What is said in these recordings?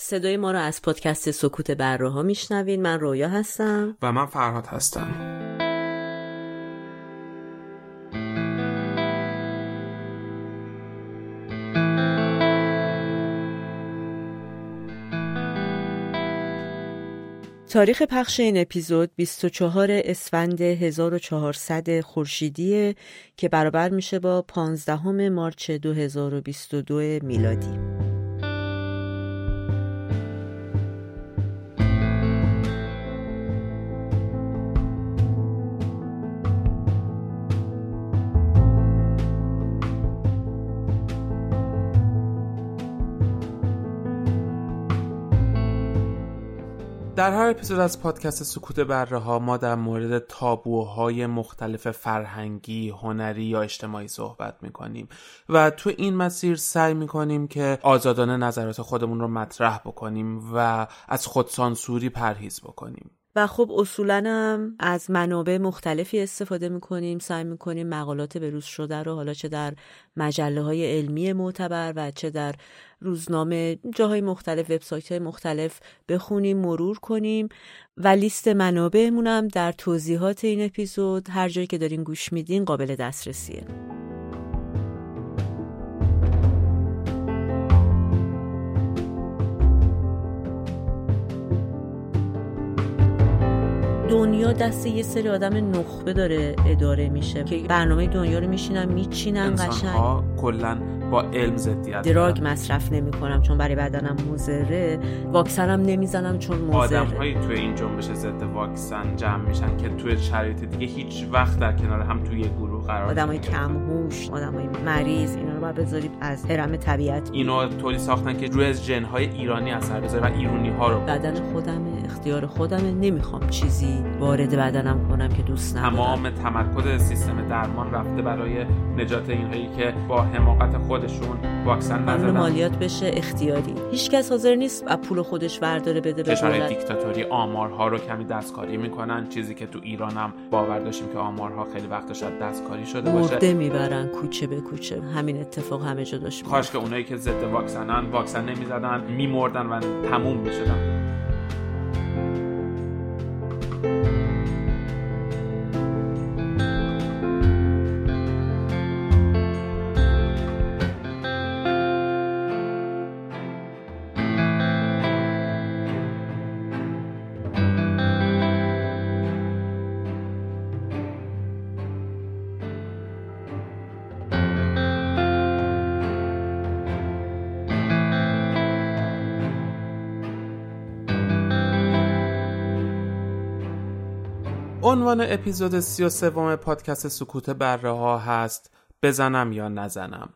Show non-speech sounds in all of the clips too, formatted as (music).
صدای ما رو از پادکست سکوت بره ها میشنوین من رویا هستم. و من فرهاد هستم. تاریخ پخش این اپیزود 24 اسفند 1400 خورشیدی که برابر میشه با 15 مارچ 2022 میلادی. در هر اپیزود از پادکست سکوت بره ها ما در مورد تابوهای مختلف فرهنگی، هنری یا اجتماعی صحبت می‌کنیم و تو این مسیر سعی می‌کنیم که آزادانه نظرات خودمون رو مطرح بکنیم و از خودسانسوری پرهیز بکنیم. و خب اصولا هم از منابع مختلفی استفاده می‌کنیم سعی می‌کنیم مقالات بروز شده رو حالا چه در مجله های علمی معتبر و چه در روزنامه جاهای مختلف وبسایت های مختلف بخونیم مرور کنیم و لیست منابعمون هم در توضیحات این اپیزود هر جایی که دارین گوش میدین قابل دسترسیه. دنیا دست یه سری آدم نخبه داره اداره میشه که برنامه دنیا رو میشینن میچینن قشنگ. کلا با علم ضدیت دراگ مصرف نمی‌کنم چون برای بدنم مضره. واکسنم نمی‌زنم چون مضره. آدمهایی توی این جنبش ضد واکسن جمع میشن که توی شرایط دیگه هیچ وقت در کنار هم توی گروه قرار آدمای کم هوش آدمای مریض اینا رو باید بذارید از حرم طبیعت. اینو طوری ساختن که روی از جنهای ایرانی اثر بذاره و ایرونی ها رو بدن خودمه. اختیار خودمه نمی‌خوام چیزی وارد بدنم کنم که دوست ندارم. تمام تمرکز سیستم درمان رفته برای نجات اینهایی که با حماقت خودشون واکسن نزدن. مالیات بشه اختیاری. هیچکس حاضر نیست از پول خودش ورداره بده به کشورهای دیکتاتوری آمارها رو کمی دستکاری می‌کنن. چیزی که تو ایران هم باور داشتیم که آمارها خیلی وقت شاید دستکاری شده باشه. مرده می‌برن کوچه به کوچه. همین اتفاق همه جا داشت کاش که اونایی که ضد واکسنن واکسن نمی‌زدن میمردن و تموم می‌شدن. عنوان اپیزود سی و سوم پادکست سکوت بره ها هست بزنم یا نزنم.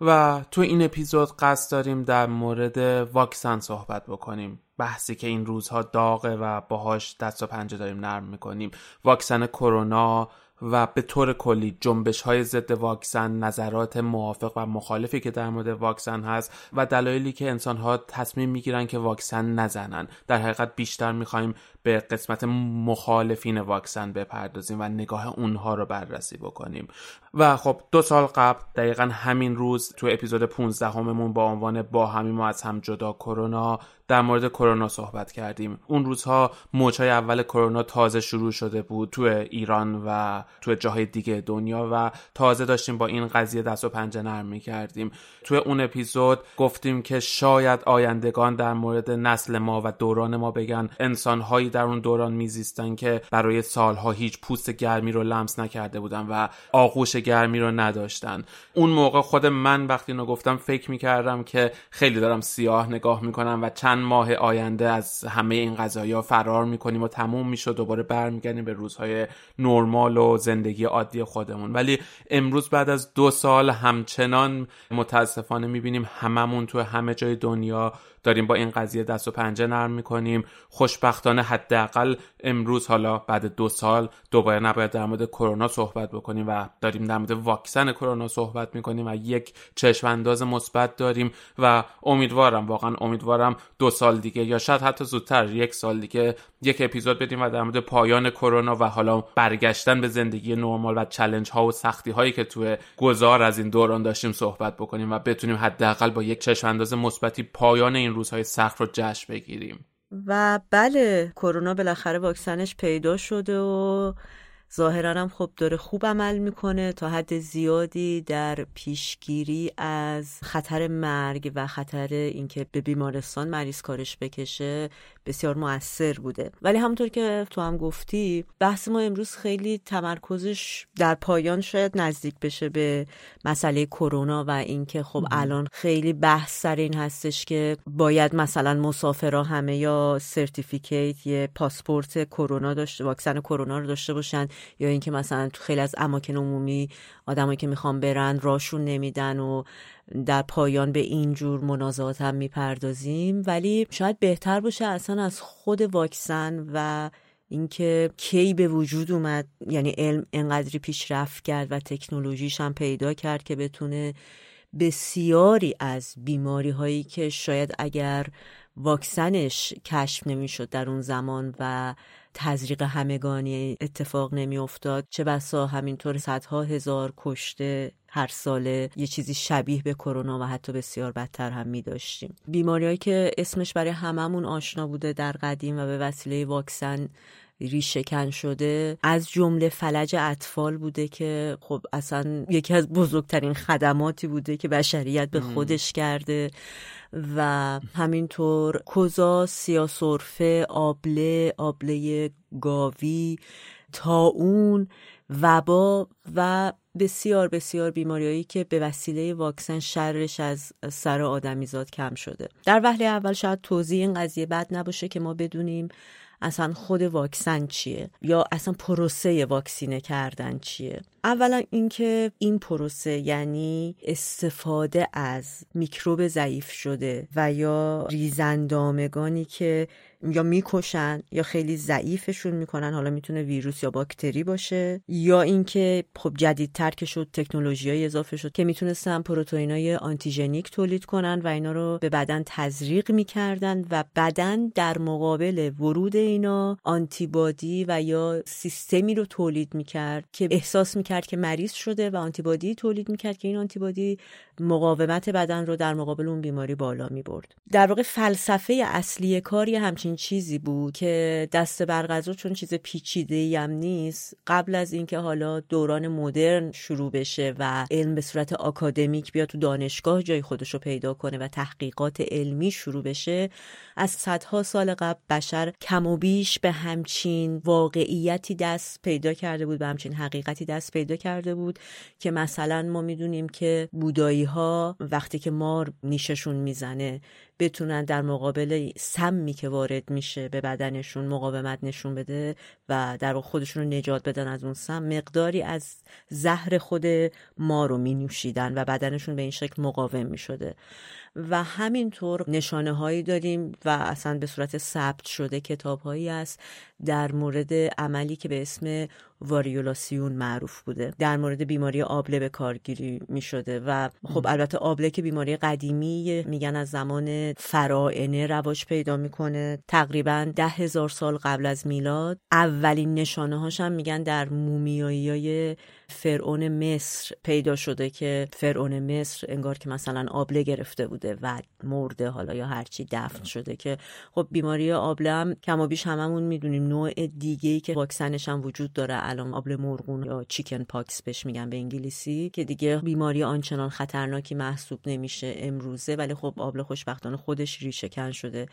و تو این اپیزود قصد داریم در مورد واکسن صحبت بکنیم. بحثی که این روزها داغه و باهاش دست و پنجه داریم نرم می‌کنیم. واکسن کرونا و به طور کلی جنبش های ضد واکسن نظرات موافق و مخالفی که در مورد واکسن هست و دلایلی که انسان ها تصمیم می‌گیرن که واکسن نزنن. در حقیقت بیشتر می‌خوایم به قسمت مخالفین واکسن بپردازیم و نگاه اونها رو بررسی بکنیم. و خب دو سال قبل دقیقا همین روز تو اپیزود 15 هممون با عنوان با همین ما از هم جدا کرونا در مورد کرونا صحبت کردیم. اون روزها موجهای اول کرونا تازه شروع شده بود تو ایران و تو جاهای دیگه دنیا و تازه داشتیم با این قضیه دست و پنجه نرم می کردیم توی اون اپیزود گفتیم که شاید آیندگان در مورد نسل ما و دوران ما بگن. انسانهایی در اون دوران میزیستن که برای سالها هیچ پوست گرمی رو لمس نکرده بودن و آغوش گرمی رو نداشتن. اون موقع خود من وقتی اینو گفتم فکر می‌کردم که خیلی دارم سیاه نگاه می‌کنم و چند ماه آینده از همه این قضايا فرار می‌کنیم و تموم می‌شد دوباره برمیگردیم به روزهای نرمال و زندگی عادی خودمون. ولی امروز بعد از دو سال همچنان متاسفانه می‌بینیم هممون تو همه جای دنیا داریم با این قضیه دست و پنجه نرم می‌کنیم. خوشبختانه حداقل امروز حالا بعد دو سال دوباره نباید در مورد کرونا صحبت بکنیم و داریم در مورد واکسن کرونا صحبت می‌کنیم و یک چشم انداز مثبت داریم و امیدوارم واقعا امیدوارم دو سال دیگه یا شاید حتی زودتر یک سال دیگه یک اپیزود بدیم و در مورد پایان کرونا و حالا برگشتن به زندگی نرمال و چلنج ها و سختی هایی که توی گذار از این دوران داشتیم صحبت بکنیم و بتونیم حداقل با یک چشم انداز مثبتی پایان این این روزهای سخت رو جشن بگیریم. و بله کرونا بالاخره واکسنش پیدا شده و ظاهرا هم خب داره خوب عمل می‌کنه تا حد زیادی در پیشگیری از خطر مرگ و خطر اینکه به بیمارستان مریض کارش بکشه بسیار موثر بوده. ولی همونطور که تو هم گفتی بحث ما امروز خیلی تمرکزش در پایان شاید نزدیک بشه به مسئله کرونا و اینکه خب الان خیلی بحث سر این هستش که باید مثلا مسافرها همه یا سرتیفیکیت یه پاسپورت کرونا داشته واکسن کرونا رو داشته باشن. یا اینکه مثلا تو خیلی از اماکن عمومی آدمایی که می‌خوان برن راشون نمیدن و در پایان به این جور منازعات هم می‌پردازیم. ولی شاید بهتر باشه اصلا از خود واکسن و اینکه کی به وجود اومد یعنی علم انقدری پیشرفت کرد و تکنولوژیش هم پیدا کرد که بتونه بسیاری از بیماری هایی که شاید اگر واکسنش کشف نمی‌شد در اون زمان و تزریق همگانی اتفاق نمی افتاد چه بسا همینطور صدها هزار کشته هر ساله یه چیزی شبیه به کرونا و حتی بسیار بدتر هم می داشتیم بیماریهایی که اسمش برای هممون آشنا بوده در قدیم و به وسیله واکسن ریشکن شده از جمله فلج اطفال بوده که خب اصلا یکی از بزرگترین خدماتی بوده که بشریت به خودش کرده و همینطور کوزا سیاسرفه آبله آبله گاوی تاون وبا و بسیار بسیار بیماریهایی که به وسیله واکسن شرش از سر آدمیزاد کم شده. در وهله اول شاید توضیح این قضیه بد نباشه که ما بدونیم اصلا خود واکسن چیه؟ یا اصلا پروسه واکسینه کردن چیه؟ اولا اینکه این پروسه یعنی استفاده از میکروب ضعیف شده و یا ریزندامگانی که یا می‌کشن یا خیلی ضعیفشون می‌کنن حالا می‌تونه ویروس یا باکتری باشه یا اینکه خب جدیدتر که شد تکنولوژی اضافه شد که می‌تونستن پروتئین های آنتیژنیک تولید کنن و اینا رو به بدن تزریق می‌کردن و بدن در مقابل ورود اینا آنتیبادی و یا سیستمی رو تولید می‌کرد که احساس می‌کرد که مریض شده و آنتیبادی تولید می‌کرد که این آنتیبادی مقاومت بدن رو در مقابل اون بیماری بالا می‌برد. در واقع فلسفه اصلی کاری همچین چیزی بود که دست برغذا چون چیز پیچیده هم نیست قبل از اینکه حالا دوران مدرن شروع بشه و علم به صورت آکادمیک بیا تو دانشگاه جای خودش رو پیدا کنه و تحقیقات علمی شروع بشه از صدها سال قبل بشر کم و بیش به همچین واقعیتی دست پیدا کرده بود به همچین حقیقتی دست پیدا کرده بود که مثلا ما می‌دونیم که بودایی ها وقتی که مار نیششون می‌زنه بتونن در مقابل سمی که وارد میشه به بدنشون مقاومت نشون بده و در خودشون رو نجات بدن از اون سم مقداری از زهر خود ما رو می نوشیدن و بدنشون به این شکل مقاوم می شده و همینطور نشانه هایی داریم و اصلا به صورت ثبت شده کتاب هایی است در مورد عملی که به اسم واریولاسیون معروف بوده. در مورد بیماری آبله به کارگیری می شده و خب البته آبله که بیماری قدیمی میگن از زمان فرائنه رواج پیدا می‌کنه. تقریبا ده هزار سال قبل از میلاد. اولین نشانه هاش هم میگن در مومیایی های فرعون مصر پیدا شده که فرعون مصر انگار که مثلا آبله گرفته بوده و مرده حالا یا هرچی دفن شده که خب بیماری آبله هم کم و بیش هممون می‌دونیم. نوع دیگه ای که واکسنش هم وجود داره الان آبله مرغون یا چیکن پاکس بهش میگن به انگلیسی که دیگه بیماری آنچنان خطرناکی محسوب نمیشه امروزه ولی خب آبله خوشبختانه خودش ریشه شده.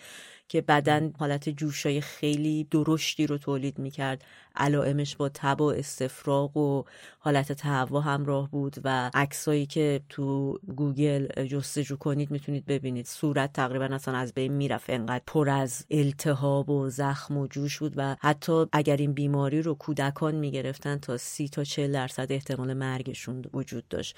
که بدن حالت جوشای خیلی درشتی رو تولید می‌کرد. علائمش با تب و استفراغ و حالت تهوع همراه بود و عکسایی که تو گوگل جستجو کنید می‌تونید ببینید. صورت تقریبا اصلا از بین می‌رفت. انقدر پر از التهاب و زخم و جوش بود و حتی اگر این بیماری رو کودکان می‌گرفتن تا سی تا چل درصد احتمال مرگشون وجود داشت.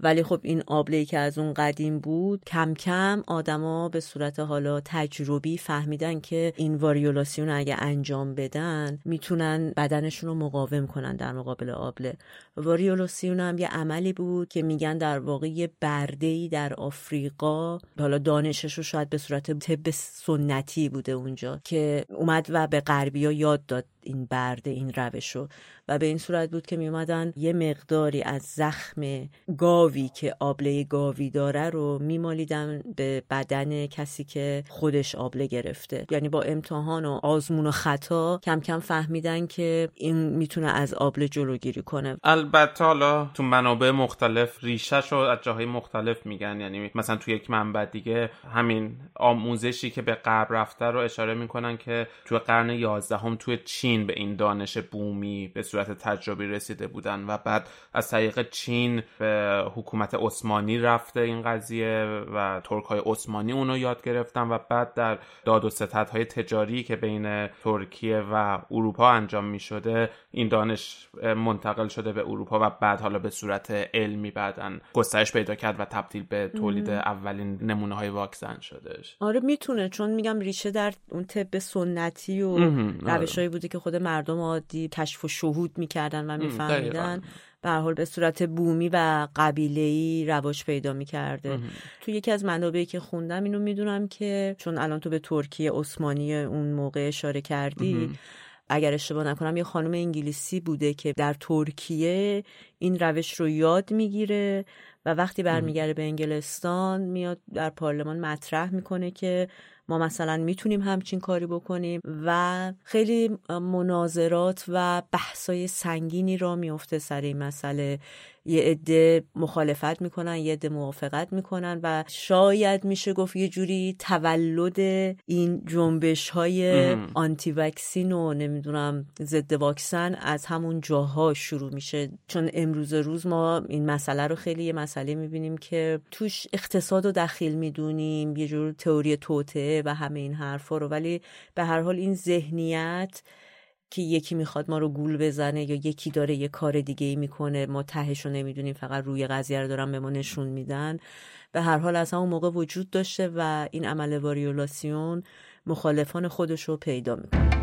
ولی خب این آبله که از اون قدیم بود کم کم آدما به صورت حالا تجربی فهمیدن که این واریولاسیون اگه انجام بدن می‌تونن بدنشون رو مقاوم کنن در مقابل آبله. واریولاسیون هم یه عملی بود که میگن در واقع یه برده در آفریقا حالا دانشش رو شاید به صورت طب سنتی بوده اونجا که اومد و به غربیا یاد داد این برد این روش رو. و به این صورت بود که میومدن یه مقداری از زخم گاوی که آبله گاوی داره رو میمالیدن به بدن کسی که خودش آبله گرفته. یعنی با امتحان و آزمون و خطا کم کم فهمیدن که این می‌تونه از آبله جلوگیری کنه. البته حالا تو منابع مختلف ریشش رو از جاهای مختلف میگن. یعنی مثلا تو یک منبع دیگه همین آموزشی که به غرب رفته رو اشاره می‌کنن که تو قرن 11 هم توی چین به این دانش بومی به صورت تجربی رسیده بودن و بعد از طریق چین به حکومت عثمانی رفته این قضیه و ترک های عثمانی اونو یاد گرفتن و بعد در داد و های تجاری که بین ترکیه و اروپا انجام می شده این دانش منتقل شده به اروپا و بعد حالا به صورت علمی بعدن گسترش پیدا کرد و تبدیل به تولید اولین نمونه های واکسن شدهش. آره می‌تونه چون میگم ریشه در اون طب سنتی و آره. روشهایی بوده که خود مردم عادی کشف و شهود می‌کردن و میفهمیدن. به حال به صورت بومی و قبیله‌ای رواج پیدا می‌کرده. تو یکی از منابعی که خوندم اینو می‌دونم که چون الان تو به ترکیه عثمانی اون موقع اشاره کردی اگر اشتباه نکنم یه خانم انگلیسی بوده که در ترکیه این روش رو یاد می‌گیره و وقتی برمیگرده به انگلستان میاد در پارلمان مطرح می‌کنه که ما مثلا می‌تونیم همچین کاری بکنیم و خیلی مناظرات و بحثای سنگینی را میفته سر این مسئله. یه عده مخالفت می‌کنن یه عده موافقت می‌کنن و شاید میشه گفت یه جوری تولد این جنبش های آنتی وکسین و نمی‌دونم ضد واکسن از همون جاها شروع میشه. چون امروز روز ما این مسئله رو خیلی یه مسئله می‌بینیم که توش اقتصاد رو دخیل می‌دونیم یه جور تئوری توته و همه این حرفا رو. ولی به هر حال این ذهنیت که یکی می‌خواد ما رو گول بزنه یا یکی داره یه کار دیگه ای می‌کنه ما تهش رو نمی‌دونیم فقط روی قضیه رو دارن به ما نشون میدن. به هر حال از همون موقع وجود داشته و این عمل واریولاسیون مخالفان خودش رو پیدا می‌کنه.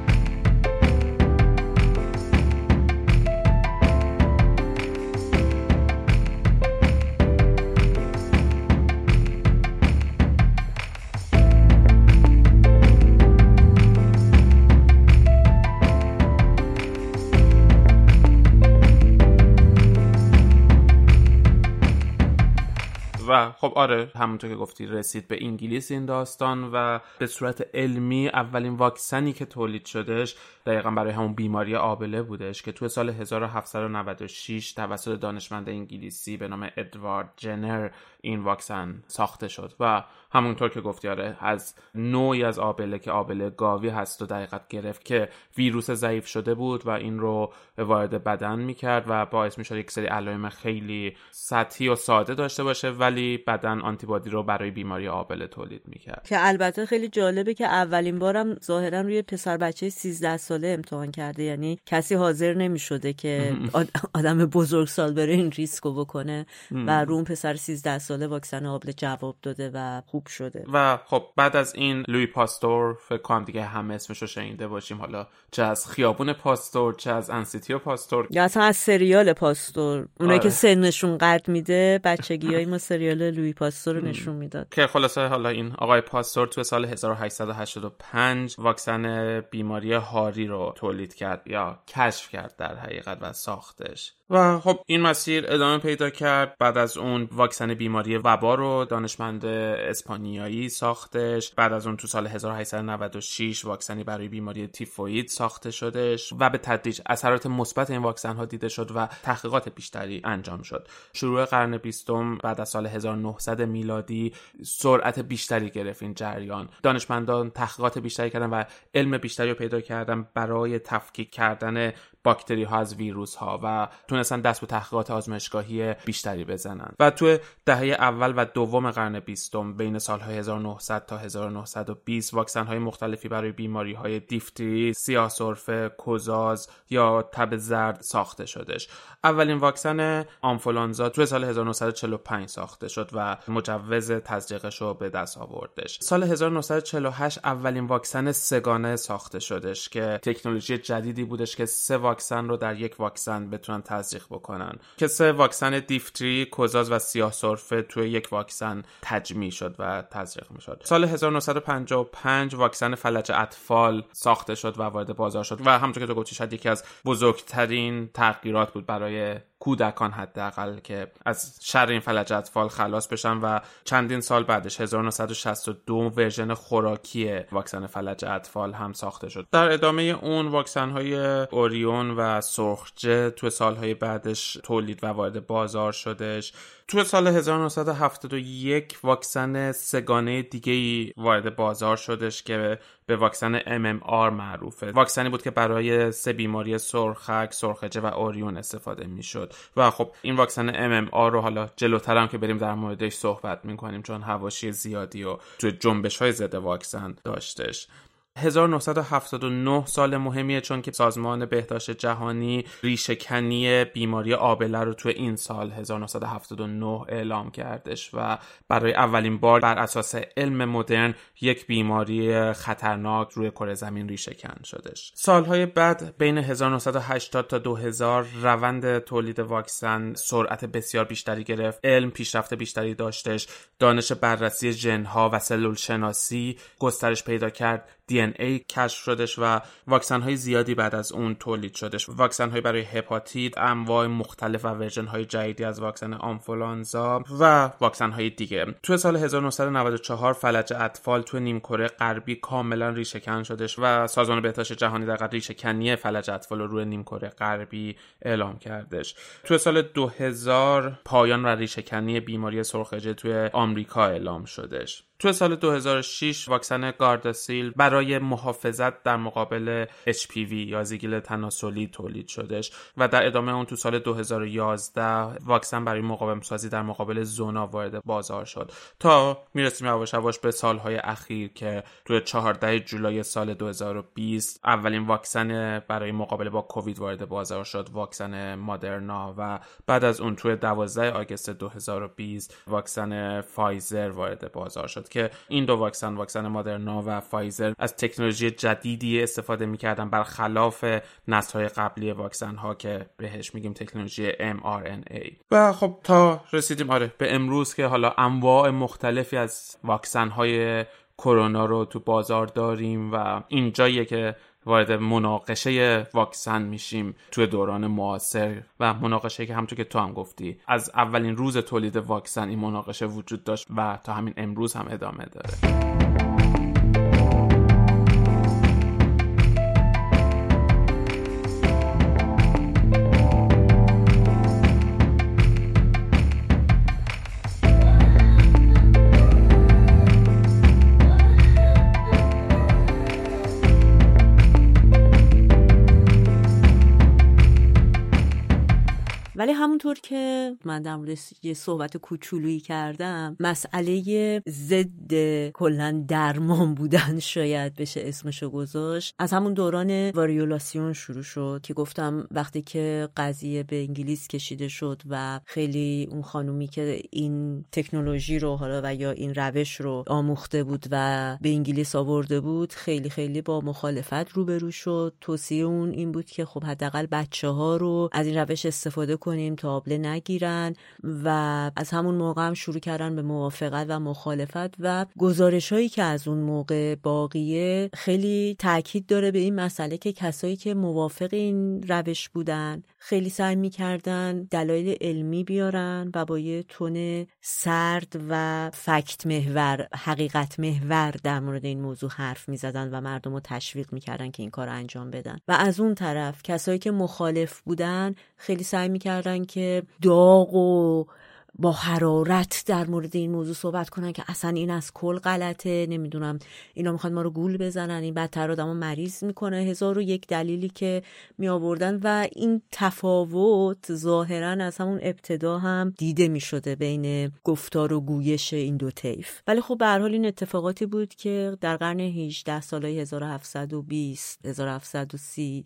خب آره همونطور که گفتی رسید به انگلیس این داستان و به صورت علمی اولین واکسنی که تولید شدهش دقیقا برای همون بیماری آبله بودش که تو سال 1796 توسط دانشمند انگلیسی به نام ادوارد جنر این واکسن ساخته شد و همونطور که گفتی آره از نوعی از آبله که آبله گاوی هست و دقیقت گرفت که ویروس ضعیف شده بود و این رو وارد بدن می‌کرد و باعث می‌شد یک سری علائم خیلی سطحی و ساده داشته باشه ولی بدن آنتیبادی رو برای بیماری آبله تولید می‌کرد. که البته خیلی جالبه که اولین بارم ظاهرا روی پسر بچه 13 ساله امتحان کرده. یعنی کسی حاضر نمی‌شده که (laughs) آدم بزرگ سال بره این ریسکو بکنه و رو اون پسر 13 ساله واکسن آبله جواب داده و خوب شده. و خب بعد از این لویی پاستور فکر کنم دیگه همه اسمش رو شنیده باشیم. حالا چه از خیابون پاستور چه از انستیتو پاستور. یا اصلا از سریال پاستور. اونایی که آره. سنشون قد میده بچگی ما سریال لویی پاستور رو نشون می‌داد. که خلاصه حالا این آقای پاستور تو سال 1885 واکسن بیماری هاری رو تولید کرد یا کشف کرد در حقیقت و ساختش. و خب این مسیر ادامه پیدا کرد. بعد از اون واکسن بیماری وبا رو دانشمند اسپانیایی ساختش. بعد از اون تو سال 1896 واکسنی برای بیماری تیفوید ساخته شدش و به تدریج اثرات مثبت این واکسن ها دیده شد و تحقیقات بیشتری انجام شد. شروع قرن بیستم بعد از سال 1900 میلادی سرعت بیشتری گرفت این جریان. دانشمندان تحقیقات بیشتری کردن و علم بیشتری رو پیدا کردن برای تفکیک کردن باکتری ها از ویروس ها و تونستن دست به تحقیقات آزمایشگاهی بیشتری بزنن و تو دهه اول و دوم قرن بیستم بین سالهای 1900 تا 1920 واکسن های مختلفی برای بیماری های دیفتری، سیاه سرفه، کوزاز یا تب زرد ساخته شدش. اولین واکسن آنفولانزا تو سال 1945 ساخته شد و مجوز تزریقش رو به دست آوردش. سال 1948 اولین واکسن سه‌گانه ساخته شدش که تکنولوژی جدیدی بودش که سه واکسن رو در یک واکسن بتونن بکنن. که سه واکسن دیفتری کزاز و سیاه سرفه توی یک واکسن تجمیع شد و تزریق می‌شد. سال 1955 واکسن فلج اطفال ساخته شد و وارد بازار شد و همونطور که تو گفتی شاید یکی از بزرگترین تغییرات بود برای کودکان حداقل که از شر این فلج اطفال خلاص بشن و چندین سال بعدش 1962 ورژن خوراکی واکسن فلج اطفال هم ساخته شد. در ادامه اون واکسن های اوریون و سرخجه تو سالهای بعدش تولید و وارد بازار شدش. تو سال 1971 واکسن سگانه دیگه ای وارد بازار شدش که به واکسن MMR معروفه. واکسنی بود که برای سه بیماری سرخک، سرخجه و اوریون استفاده می‌شد. و خب این واکسن MMR رو حالا جلوتر هم که بریم در موردش صحبت می‌کنیم چون هواشی زیادی و تو جنبش های ضد واکسن داشتش. 1979 سال مهمیه چون که سازمان بهداشت جهانی ریشهکنی بیماری آبله رو تو این سال 1979 اعلام کردش و برای اولین بار بر اساس علم مدرن یک بیماری خطرناک روی کره زمین ریشهکن شدش. سالهای بعد بین 1980 تا 2000 روند تولید واکسن سرعت بسیار بیشتری گرفت. علم پیشرفت بیشتری داشتش. دانش بررسی ژنها و سلول شناسی گسترش پیدا کرد. DNA کشف شدش و واکسن های زیادی بعد از اون تولید شدش. واکسن های برای هپاتیت انواع مختلف و ورژن های جدیدی از واکسن آنفولانزا و واکسن های دیگه. تو سال 1994 فلج اطفال تو نیمکره غربی کاملا ریشهکن شدش و سازمان بهداشت جهانی در ریشهکنی فلج اطفال رو روی نیمکره غربی اعلام کردش. تو سال 2000 پایان و ریشهکنی بیماری سرخجه توی آمریکا اعلام شدش. تو سال 2006 واکسن گارداسیل برای محافظت در مقابل HPV یا زیگیل تناسلی تولید شدش و در ادامه اون تو سال 2011 واکسن برای مقاوم سازی در مقابل زونا وارد بازار شد. تا می‌رسیم یواش یواش به سالهای اخیر که تو 14 جولای سال 2020 اولین واکسن برای مقابله با کووید وارد بازار شد واکسن مادرنا و بعد از اون تو 12 آگوست 2020 واکسن فایزر وارد بازار شد. که این دو واکسن واکسن مادرنا و فایزر از تکنولوژی جدیدی استفاده می‌کردن برخلاف نسل های قبلی واکسن ها که بهش میگیم تکنولوژی mRNA و خب تا رسیدیم آره به امروز که حالا انواع مختلفی از واکسن های کرونا رو تو بازار داریم و اینجاییه که وارد مناقشه واکسن میشیم توی دوران معاصر و مناقشه که همونطور که تو هم گفتی از اولین روز تولید واکسن این مناقشه وجود داشت و تا همین امروز هم ادامه داره. همونطور که من در مورد یه صحبت کوچولویی کردم مسئله ضد کلا درمان بودن (laughs) شاید بشه اسمشو گذاشت. از همون دوران واریولاسیون شروع شد که گفتم وقتی که قضیه به انگلیس کشیده شد و خیلی اون خانومی که این تکنولوژی رو حالا و یا این روش رو آموخته بود و به انگلیس آورده بود خیلی خیلی با مخالفت روبرو شد. توصیه اون این بود که خب حداقل بچه ها رو از این روش استفاده کنیم تابله نگیرن و از همون موقع هم شروع کردن به موافقت و مخالفت و گزارش هایی که از اون موقع باقیه خیلی تاکید داره به این مسئله که کسایی که موافق این روش بودن خیلی سعی می‌کردن دلایل علمی بیارن و با یه تون سرد و فکت محور حقیقت محور در مورد این موضوع حرف می‌زدن و مردم رو تشویق می‌کردن که این کار انجام بدن. و از اون طرف کسایی که مخالف بودن خیلی سعی می‌کردن که داغ و با حرارت در مورد این موضوع صحبت کنن که اصلا این از کل غلطه نمی‌دونم. اینا می‌خوان ما رو گول بزنن این بدتر آدمو مریض می‌کنه. هزار و یک دلیلی که می آوردن و این تفاوت ظاهرا از همون ابتدا هم دیده می‌شده بین گفتار و گویش این دو طیف. ولی خب به حال این اتفاقاتی بود که در قرن 18 سالهای 1720 1730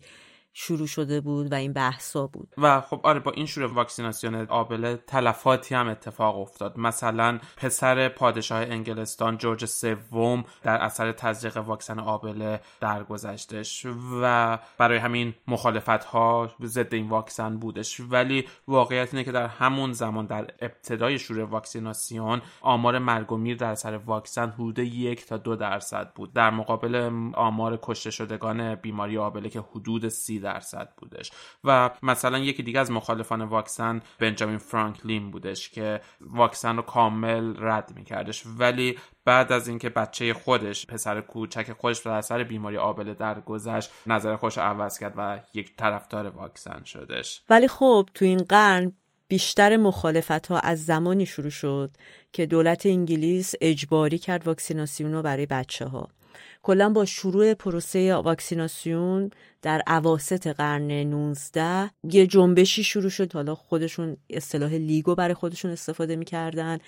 شروع شده بود و این بحثا بود. و خب آره با این شروع واکسیناسیون آبله تلفاتی هم اتفاق افتاد. مثلا پسر پادشاه انگلستان جورج سوم در اثر تزریق واکسن آبله درگذشتش و برای همین مخالفت ها ضد این واکسن بودش. ولی واقعیت اینه که در همون زمان در ابتدای شروع واکسیناسیون آمار مرگ و میر در اثر واکسن حدود یک تا دو درصد بود. در مقابل آمار کشته شدگان بیماری آبله که حدود سی درصد بودش. و مثلا یکی دیگه از مخالفان واکسن بنجامین فرانکلین بودش که واکسن رو کامل رد میکردش. ولی بعد از اینکه بچه خودش پسر کوچک خودش در اثر بیماری آبله درگذشت نظر خوش عوض کرد و یک طرفدار واکسن شدش. ولی خب تو این قرن بیشتر مخالفت ها از زمانی شروع شد که دولت انگلیس اجباری کرد واکسیناسیون رو برای بچه ها کلا با شروع پروسه واکسیناسیون در عواست قرن 19 یه جنبشی شروع شد. حالا خودشون اصطلاح لیگو برای خودشون استفاده می‌کردن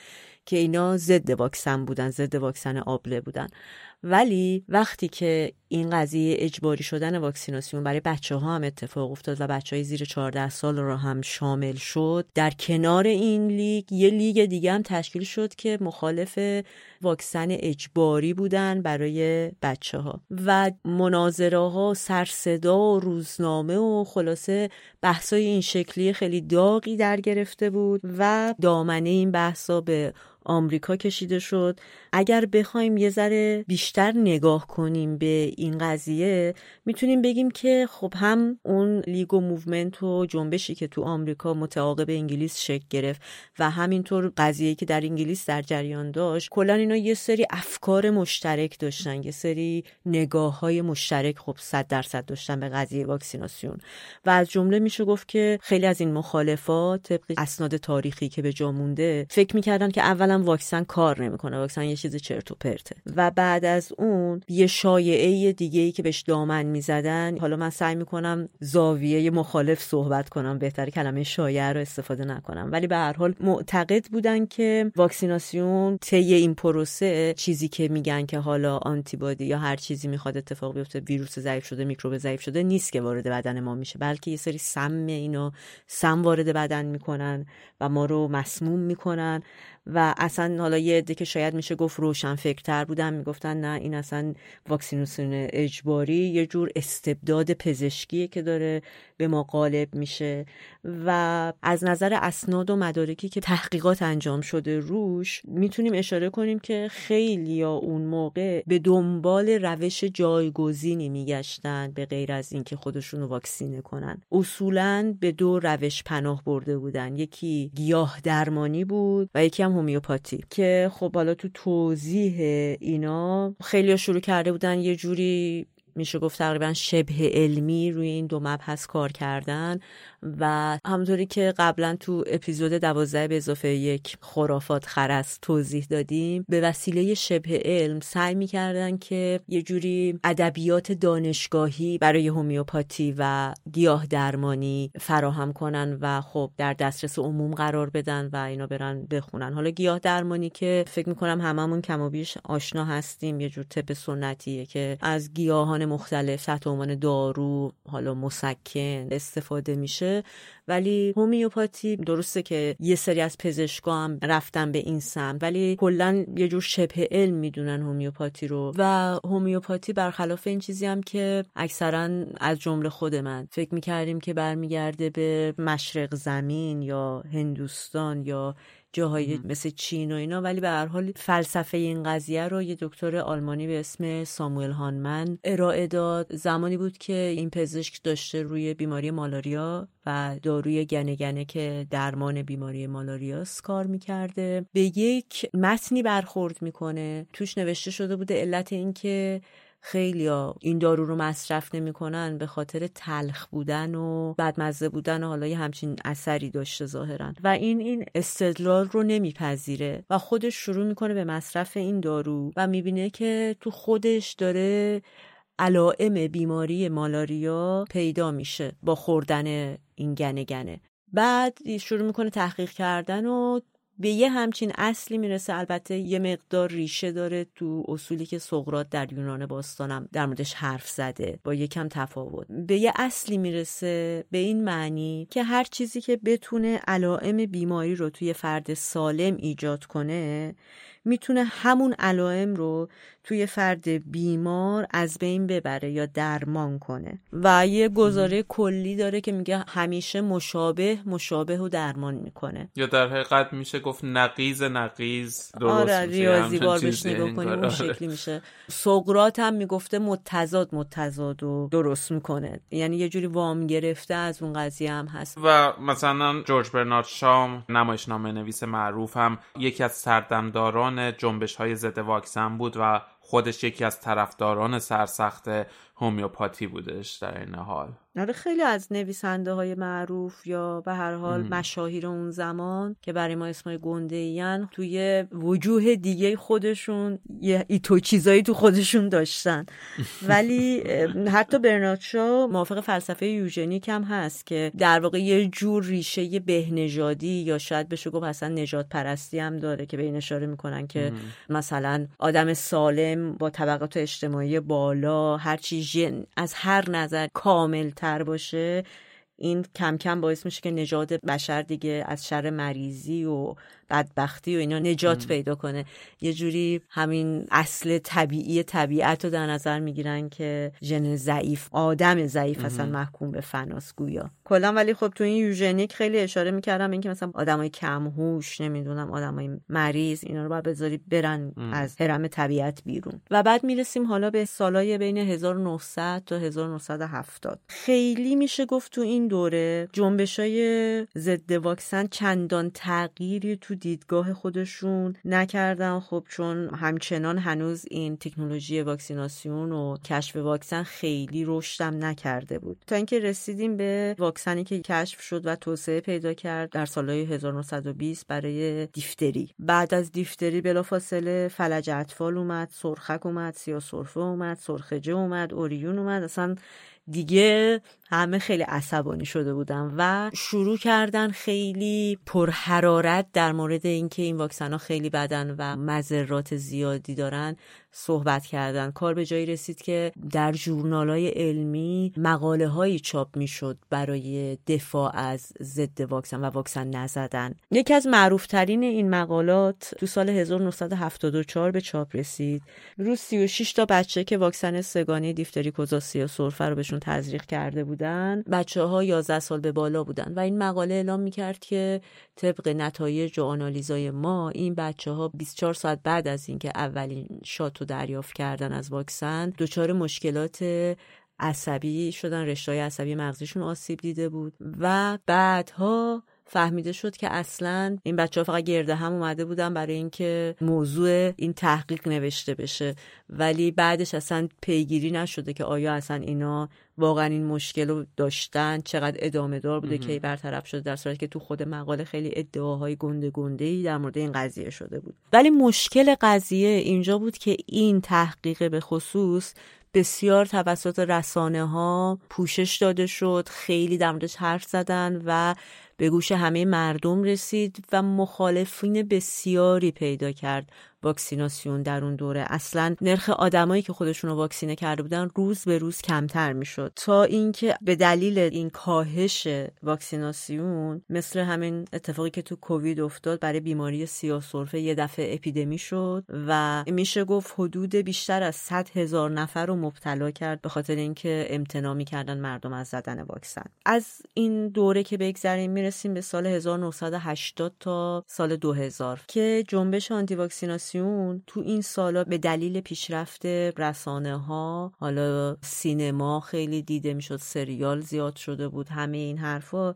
که اینا ضد واکسن بودن ضد واکسن آبله بودن. ولی وقتی که این قضیه اجباری شدن واکسیناسیون برای بچه ها هم اتفاق افتاد و بچه های زیر 14 سال رو هم شامل شد در کنار این لیگ یه لیگ دیگه هم تشکیل شد که مخالف واکسن اجباری بودن برای بچه ها و مناظره ها سر و صدا و روزنامه و خلاصه بحثای این شکلی خیلی داغی در گرفته بود و دامنه این بحثا به آمریکا کشیده شد. اگر بخوایم یه ذره بیشتر نگاه کنیم به این قضیه می‌تونیم بگیم که خب هم اون لیگ و movement و جنبشی که تو آمریکا متعاقب انگلیس شکل گرفت و همینطور قضیه که در انگلیس در جریان داشت کلا اینا یه سری افکار مشترک داشتن یه سری نگاه های مشترک خب صد درصد داشتن به قضیه واکسیناسیون. و از جمله میشه گفت که خیلی از این مخالفات طبق اسناد تاریخی که به جا مونده فکر می‌کردن که اولا واکسن کار نمی‌کنه. واکسن یه چیز چرت و پرته. و بعد از اون یه شایعه دیگه ای که بهش دامن می‌زدن. حالا من سعی می‌کنم زاویه مخالف صحبت کنم. بهتر کلمه شایعه رو استفاده نکنم. ولی به هر حال معتقد بودن که واکسیناسیون طی این پروسه چیزی که میگن که حالا آنتیبادی یا هر چیزی می‌خواد اتفاق بیفته ویروس ضعیف شده میکروب ضعیف شده نیست که وارد بدن ما میشه. بلکه یه سری سم اینو سم وارد بدن می‌کنن و ما رو مسموم می‌کنن. و اصلا حالا یه عده که شاید میشه گفت روشن فکرتر بودن می‌گفتن نه این اصلا واکسیناسیون اجباری یه جور استبداد پزشکیه که داره به ما غالب میشه و از نظر اسناد و مدارکی که تحقیقات انجام شده روش می‌تونیم اشاره کنیم که خیلی یا اون موقع به دنبال روش جایگزینی میگشتن به غیر از اینکه خودشون رو واکسینه کنن. اصولا به دو روش پناه برده بودن. یکی گیاه درمانی بود و یکی هم هومیوپاتی که خب حالا تو توضیح اینا خیلی شروع کرده بودن یه جوری میشه گفت تقریبا شبه علمی روی این دو مبحث کار کردن. و همونطوری که قبلا تو اپیزود دوازده به اضافه یک خرافات خرس توضیح دادیم به وسیله شبه علم سعی می‌کردن که یه جوری ادبیات دانشگاهی برای هومیوپاتی و گیاه درمانی فراهم کنن و خب در دسترس عموم قرار بدن و اینا برن بخونن. حالا گیاه درمانی که فکر می‌کنم هممون کم و بیش آشنا هستیم یه جور طب سنتیه که از گیاهان مختلف تحت عنوان دارو حالا مسکن استفاده میشه. ولی هومیوپاتی درسته که یه سری از پزشکا هم رفتن به این سمت ولی کلا یه جور شبه علم می‌دونن هومیوپاتی رو. و هومیوپاتی برخلاف این چیزی هم که اکثرا از جمله خود من فکر می‌کردیم که برمیگرده به مشرق زمین یا هندوستان یا جاهای مثل چین و اینا ولی به هر حال فلسفه این قضیه رو یه دکتر آلمانی به اسم ساموئل هانمن ارائه داد. زمانی بود که این پزشک داشته روی بیماری مالاریا و داروی گنه گنه که درمان بیماری مالاریاس کار می‌کرده. به یک متنی برخورد می‌کنه. توش نوشته شده بوده علت اینکه خیلی ها این دارو رو مصرف نمی‌کنن به خاطر تلخ بودن و بدمزه بودن و حالا یه همچین اثری داشته ظاهرا. و این این استدلال رو نمیپذیره و خودش شروع می‌کنه به مصرف این دارو و می‌بینه که تو خودش داره علائم بیماری مالاریا پیدا میشه با خوردن این گنه گنه. بعد شروع می‌کنه تحقیق کردن و به یه همچین اصلی می‌رسه. البته یه مقدار ریشه داره تو اصولی که سقرات در یونان باستانم در موردش حرف زده با یکم تفاوت. به یه اصلی می‌رسه به این معنی که هر چیزی که بتونه علائم بیماری رو توی فرد سالم ایجاد کنه می‌تونه همون علائم رو توی فرد بیمار از بین ببره یا درمان کنه. و یه گزاره کلی داره که میگه همیشه مشابه مشابه و درمان می‌کنه. یا در حقیقت میشه گفت نقیز نقیز درست آره ریاضی بار بهش نگاه کنیم اون آره. شکلی میشه. سقرات هم می‌گفته متضاد متضاد و درست می‌کنه. یعنی یه جوری وام گرفته از اون قضیه هم هست. و مثلا جورج برنارد شام نمایشنامه نویس معروف هم یکی از سردمداران جنبش های ضد واکسن بود و خودش یکی از طرفداران سرسخت هومیوپاتی بودش در این حال. آره خیلی از نویسنده های معروف یا به هر حال مشاهیر اون زمان که برای ما اسمای گنده این توی وجوه دیگه خودشون یه ایتو چیزایی تو خودشون داشتن. (laughs) ولی حتی برنارد شا موافق فلسفه یوژنیک هم هست که در واقع یه جور ریشه بهنژادی یا شاید بشه گفت اصلا نجات پرستی هم داره که به این اشاره می‌کنن که مثلا آدم سالم با طبقات اجتماعی بالا هرچی ژن از هر نظر کامل تر باشه این کم کم باعث میشه که نجات بشر دیگه از شر مریضی و بدبختی و اینا نجات پیدا کنه. یه جوری همین اصل طبیعی طبیعت رو در نظر می‌گیرن که ژن ضعیف آدم ضعیف اصلا محکوم به فناس گویا. کلا ولی خب تو این یوژنیک خیلی اشاره می‌کردم اینکه مثلا آدمای کم هوش نمی‌دونم آدمای مریض اینا رو باید بذاری برن از حرم طبیعت بیرون. و بعد می‌رسیم حالا به سالای بین 1900 تا 1970 خیلی میشه گفت تو این دوره جنبشای ضد واکسن چندان تغییری تو دیدگاه خودشون نکردن. خب چون همچنان هنوز این تکنولوژی واکسیناسیون و کشف واکسن خیلی رشدم نکرده بود. تا اینکه رسیدیم به واکسنی که کشف شد و توسعه پیدا کرد در سالهای 1920 برای دیفتری. بعد از دیفتری بلافاصله فلج اطفال اومد سرخک اومد سیاسرفه اومد سرخجه اومد اوریون اومد. اصلا دیگه همه خیلی عصبانی شده بودن و شروع کردن خیلی پرحرارت در مورد اینکه این واکسن ها خیلی بدن و مذرات زیادی دارن. صحبت کردن. کار به جایی رسید که در جورنال های علمی مقاله هایی چاپ می‌شد برای دفاع از ضد واکسن و واکسن نزدن. یکی از معروفترین این مقالات تو سال 1974 به چاپ رسید. روز 36 تا بچه که واکسن سگانی دیفتری کوزاسی و سرفه رو بهشون تزریق کرده بودن بچه ها 11 سال به بالا بودن و این مقاله اعلام می‌کرد که طبق نتایج و آنالیزای ما این بچه ها 24 ساعت بعد از اینکه اولین شات رو دریافت کردن از واکسن دچار مشکلات عصبی شدن رشته عصبی مغزیشون آسیب دیده بود و بعدها فهمیده شد که اصلا این بچه ها فقط گرده هم اومده بودن برای اینکه موضوع این تحقیق نوشته بشه. ولی بعدش اصلا پیگیری نشده که آیا اصلا اینا واقعا این مشکل رو داشتن چقدر ادامه دار بوده که برطرف شده در صورتی که تو خود مقاله خیلی ادعاهای گنده گنده ای در مورد این قضیه شده بود. ولی مشکل قضیه اینجا بود که این تحقیق به خصوص بسیار توسط رسانه ها پوشش داده شد خیلی در موردش حرف زدن و به گوش همه مردم رسید و مخالفین بسیاری پیدا کرد. واکسیناسیون در اون دوره. اصلا نرخ آدمایی که خودشون رو واکسینه کرده بودن روز به روز کمتر می‌شد. تا اینکه به دلیل این کاهش واکسیناسیون مثل همین اتفاقی که تو کووید افتاد برای بیماری سیاسرفه یه دفعه اپیدمی شد و میشه گفت حدود بیشتر از 100 هزار نفر رو مبتلا کرد به خاطر اینکه امتناع می‌کردن مردم از زدن واکسن. از این دوره که بگذریم می‌رسیم به سال 1980 تا سال 2000 که جنبش آنتی واکسیناسیون تو این سالا به دلیل پیشرفت رسانه ها حالا سینما خیلی دیده می‌شد سریال زیاد شده بود همه این حرفا.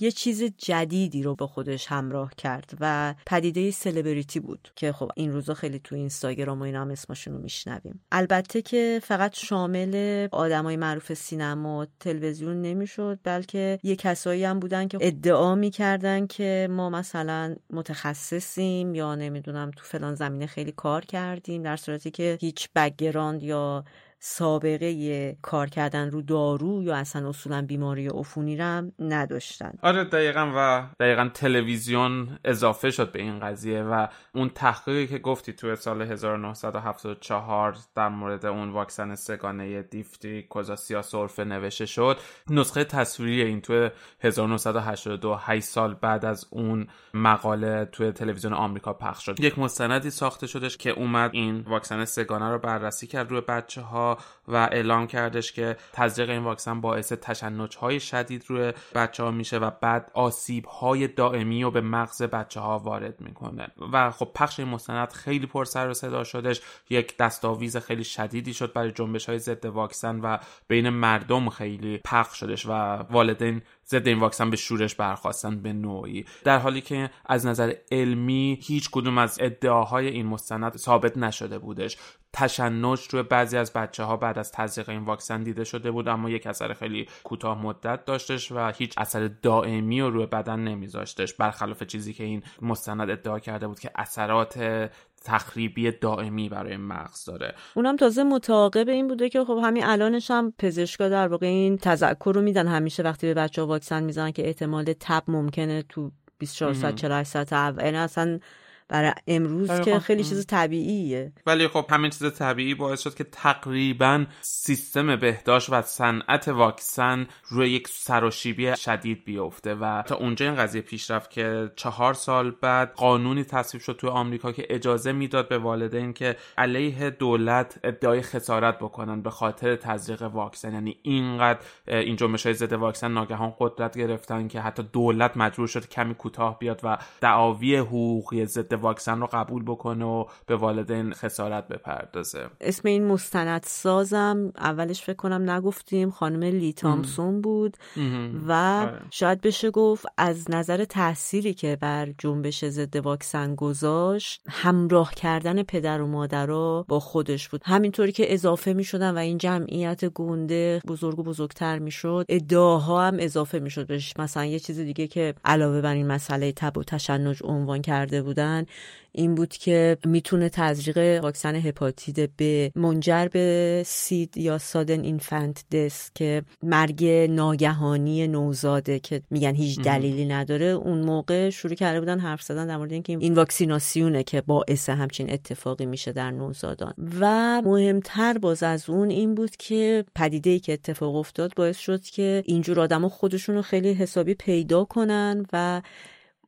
یه چیز جدیدی رو با خودش همراه کرد و پدیده سلبریتی بود که خب این روزا خیلی تو اینستاگرام و اینا هم اسمشون رو میشنویم. البته که فقط شامل آدمای معروف سینما و تلویزیون نمی‌شد بلکه یه کسایی هم بودن که ادعا می‌کردن که ما مثلا متخصصیم یا نمی‌دونم تو فلان زمینه خیلی کار کردیم در صورتی که هیچ background یا سابقه کار کردن رو دارو یا اصلا اصولا بیماری عفونی رم نداشتن. آره دقیقا و دقیقا تلویزیون اضافه شد به این قضیه و اون تحقیقی که گفتی توی سال 1974 در مورد اون واکسن سگانه دیفتی کوزاسیا سرفه نوشته شد نسخه تصویری این توی 1982 8 سال بعد از اون مقاله توی تلویزیون آمریکا پخش شد. یک مستندی ساخته شدش که اومد این واکسن سگانه رو بررسی کرد روی بچه ها و اعلام کردش که تزریق این واکسن باعث تشنج های شدید روی بچه ها میشه و بعد آسیب های دائمی رو به مغز بچه ها وارد می‌کنه. و خب پخش این مستند خیلی پر سر و صدا شدش. یک دستاویز خیلی شدیدی شد برای جنبش های ضد واکسن و بین مردم خیلی پخش شدش و والدین ضد این واکسن به شورش برخواستن به نوعی. در حالی که از نظر علمی هیچ کدوم از ادعاهای این مستند ثابت نشده بودش. تشنج روی بعضی از بچه ها بعد از تزریق این واکسن دیده شده بود اما یک اثر خیلی کوتاه مدت داشتش و هیچ اثر دائمی رو روی بدن نمیذاشتش. برخلاف چیزی که این مستند ادعا کرده بود که اثرات تخریبی دائمی برای مغز داره. اونم تازه متعاقب این بوده که خب همین الانش هم پزشکا در واقع این تذکر رو میدن. همیشه وقتی به بچه ها واکسن می‌زنن که احتمال تب ممکنه تو 24 ساعت 48 ساعت اول اصلا برای امروز که خب، خیلی چیز طبیعیه. ولی خب همین چیز طبیعی باعث شد که تقریبا سیستم بهداشت و صنعت واکسن روی یک سراشیبی شدید بیفته و تا اونجا این قضیه پیش رفت که چهار سال بعد قانونی تصویب شد توی آمریکا که اجازه می‌داد به والدین که علیه دولت ادعای خسارت بکنن به خاطر تزریق واکسن. یعنی اینقدر این جنبش های ضد واکسن ناگهان قدرت گرفتن که حتی دولت مجبور شد کمی کوتاه بیاد و دعاوی حقوقی ضد واکسن رو قبول بکنه و به والدین خسارت بپردازه. اسم این مستند سازم اولش فکر کنم نگفتیم خانم لی تامسون بود و آره. شاید بشه گفت از نظر تأثیری که بر جنبش ضد واکسن گذاشت همراه کردن پدر و مادرها با خودش بود. همینطوری که اضافه می شدن و این جمعیت گنده بزرگ و بزرگتر می شد ادعاها هم اضافه می شد مثلا یه چیز دیگه که علاوه بر این مسئله تب و تشنج عنوان کرده بودن این بود که می‌تونه تزریق واکسن هپاتیت ب منجر به سید یا سادن اینفنت دس که مرگ ناگهانی نوزاده که میگن هیچ دلیلی نداره. اون موقع شروع کرده بودن حرف زدن در مورد اینکه این واکسیناسیونه که باعث همچین اتفاقی میشه در نوزادان. و مهمتر باز از اون این بود که پدیده ای که اتفاق افتاد باعث شد که اینجور آدما خودشون رو خیلی حسابی پیدا کنن و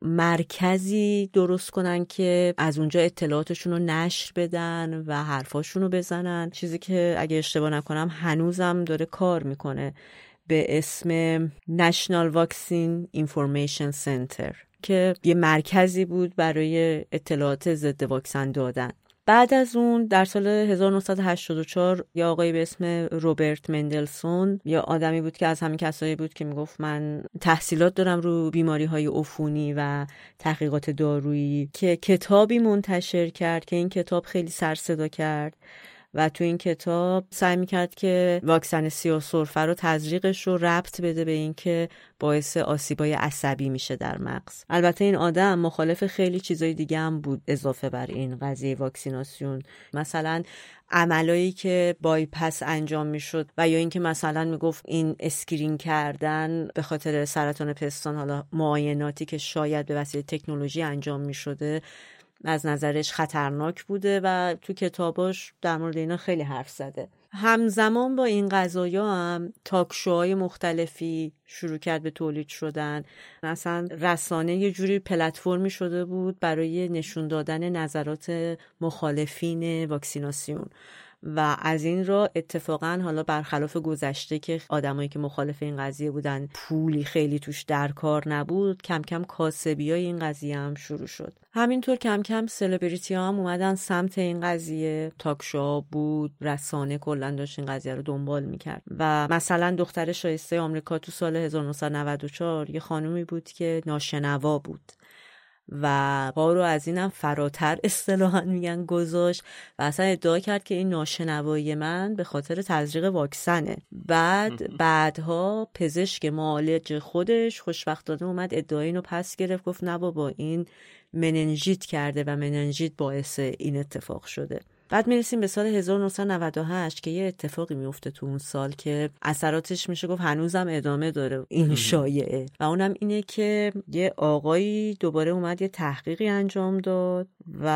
مرکزی درست کنن که از اونجا اطلاعاتشون رو نشر بدن و حرفاشون رو بزنن. چیزی که اگه اشتباه نکنم هنوزم داره کار می‌کنه به اسم National Vaccine Information Center که یه مرکزی بود برای اطلاعات ضد واکسن دادن. بعد از اون در سال 1984 یا آقایی به اسم روبرت مندلسون یا آدمی بود که از همین کسایی بود که می‌گفت من تحصیلات دارم رو بیماری های عفونی و تحقیقات دارویی که کتابی منتشر کرد که این کتاب خیلی سر و صدا کرد. و تو این کتاب سعی می‌کرد که واکسن سرفه رو تزریقش رو ربط بده به اینکه باعث آسیبای عصبی میشه در مغز. البته این آدم مخالف خیلی چیزای دیگه هم بود اضافه بر این قضیه واکسیناسیون. مثلا عملایی که بایپس انجام می‌شد و یا اینکه مثلا می‌گفت این screen کردن به خاطر سرطان پستان حالا معایناتی که شاید به وسیله تکنولوژی انجام می‌شده از نظرش خطرناک بوده و تو کتاباش در مورد اینا خیلی حرف زده. همزمان با این قضایا هم تاکشوهای مختلفی شروع کرد به تولید شدن. مثلا رسانه یه جوری پلتفرمی شده بود برای نشون دادن نظرات مخالفین واکسیناسیون. و از این را اتفاقا حالا برخلاف گذشته که آدمایی که مخالف این قضیه بودن پولی خیلی توش در کار نبود کم کم کاسبی های این قضیه هم شروع شد. همینطور کم کم سلبریتی ها هم اومدن سمت این قضیه. تاکشا بود رسانه کلا داشت این قضیه رو دنبال می‌کرد. و مثلا دختر شایسته آمریکا تو سال 1994 یه خانومی بود که ناشنوا بود. و با رو از اینم فراتر اصطلاحا میگن گذاشت و اصلا ادعا کرد که این ناشنوایی من به خاطر تزریق واکسنه. بعد بعدها پزشک معالج خودش خوشبختانه اومد ادعای اینو پس گرفت گفت نه بابا این مننژیت کرده و مننژیت باعث این اتفاق شده. بعد می‌رسیم به سال 1998 که یه اتفاقی میفته تو اون سال که اثراتش میشه گفت هنوزم ادامه داره این شایعه. و اونم اینه که یه آقایی دوباره اومد یه تحقیقی انجام داد و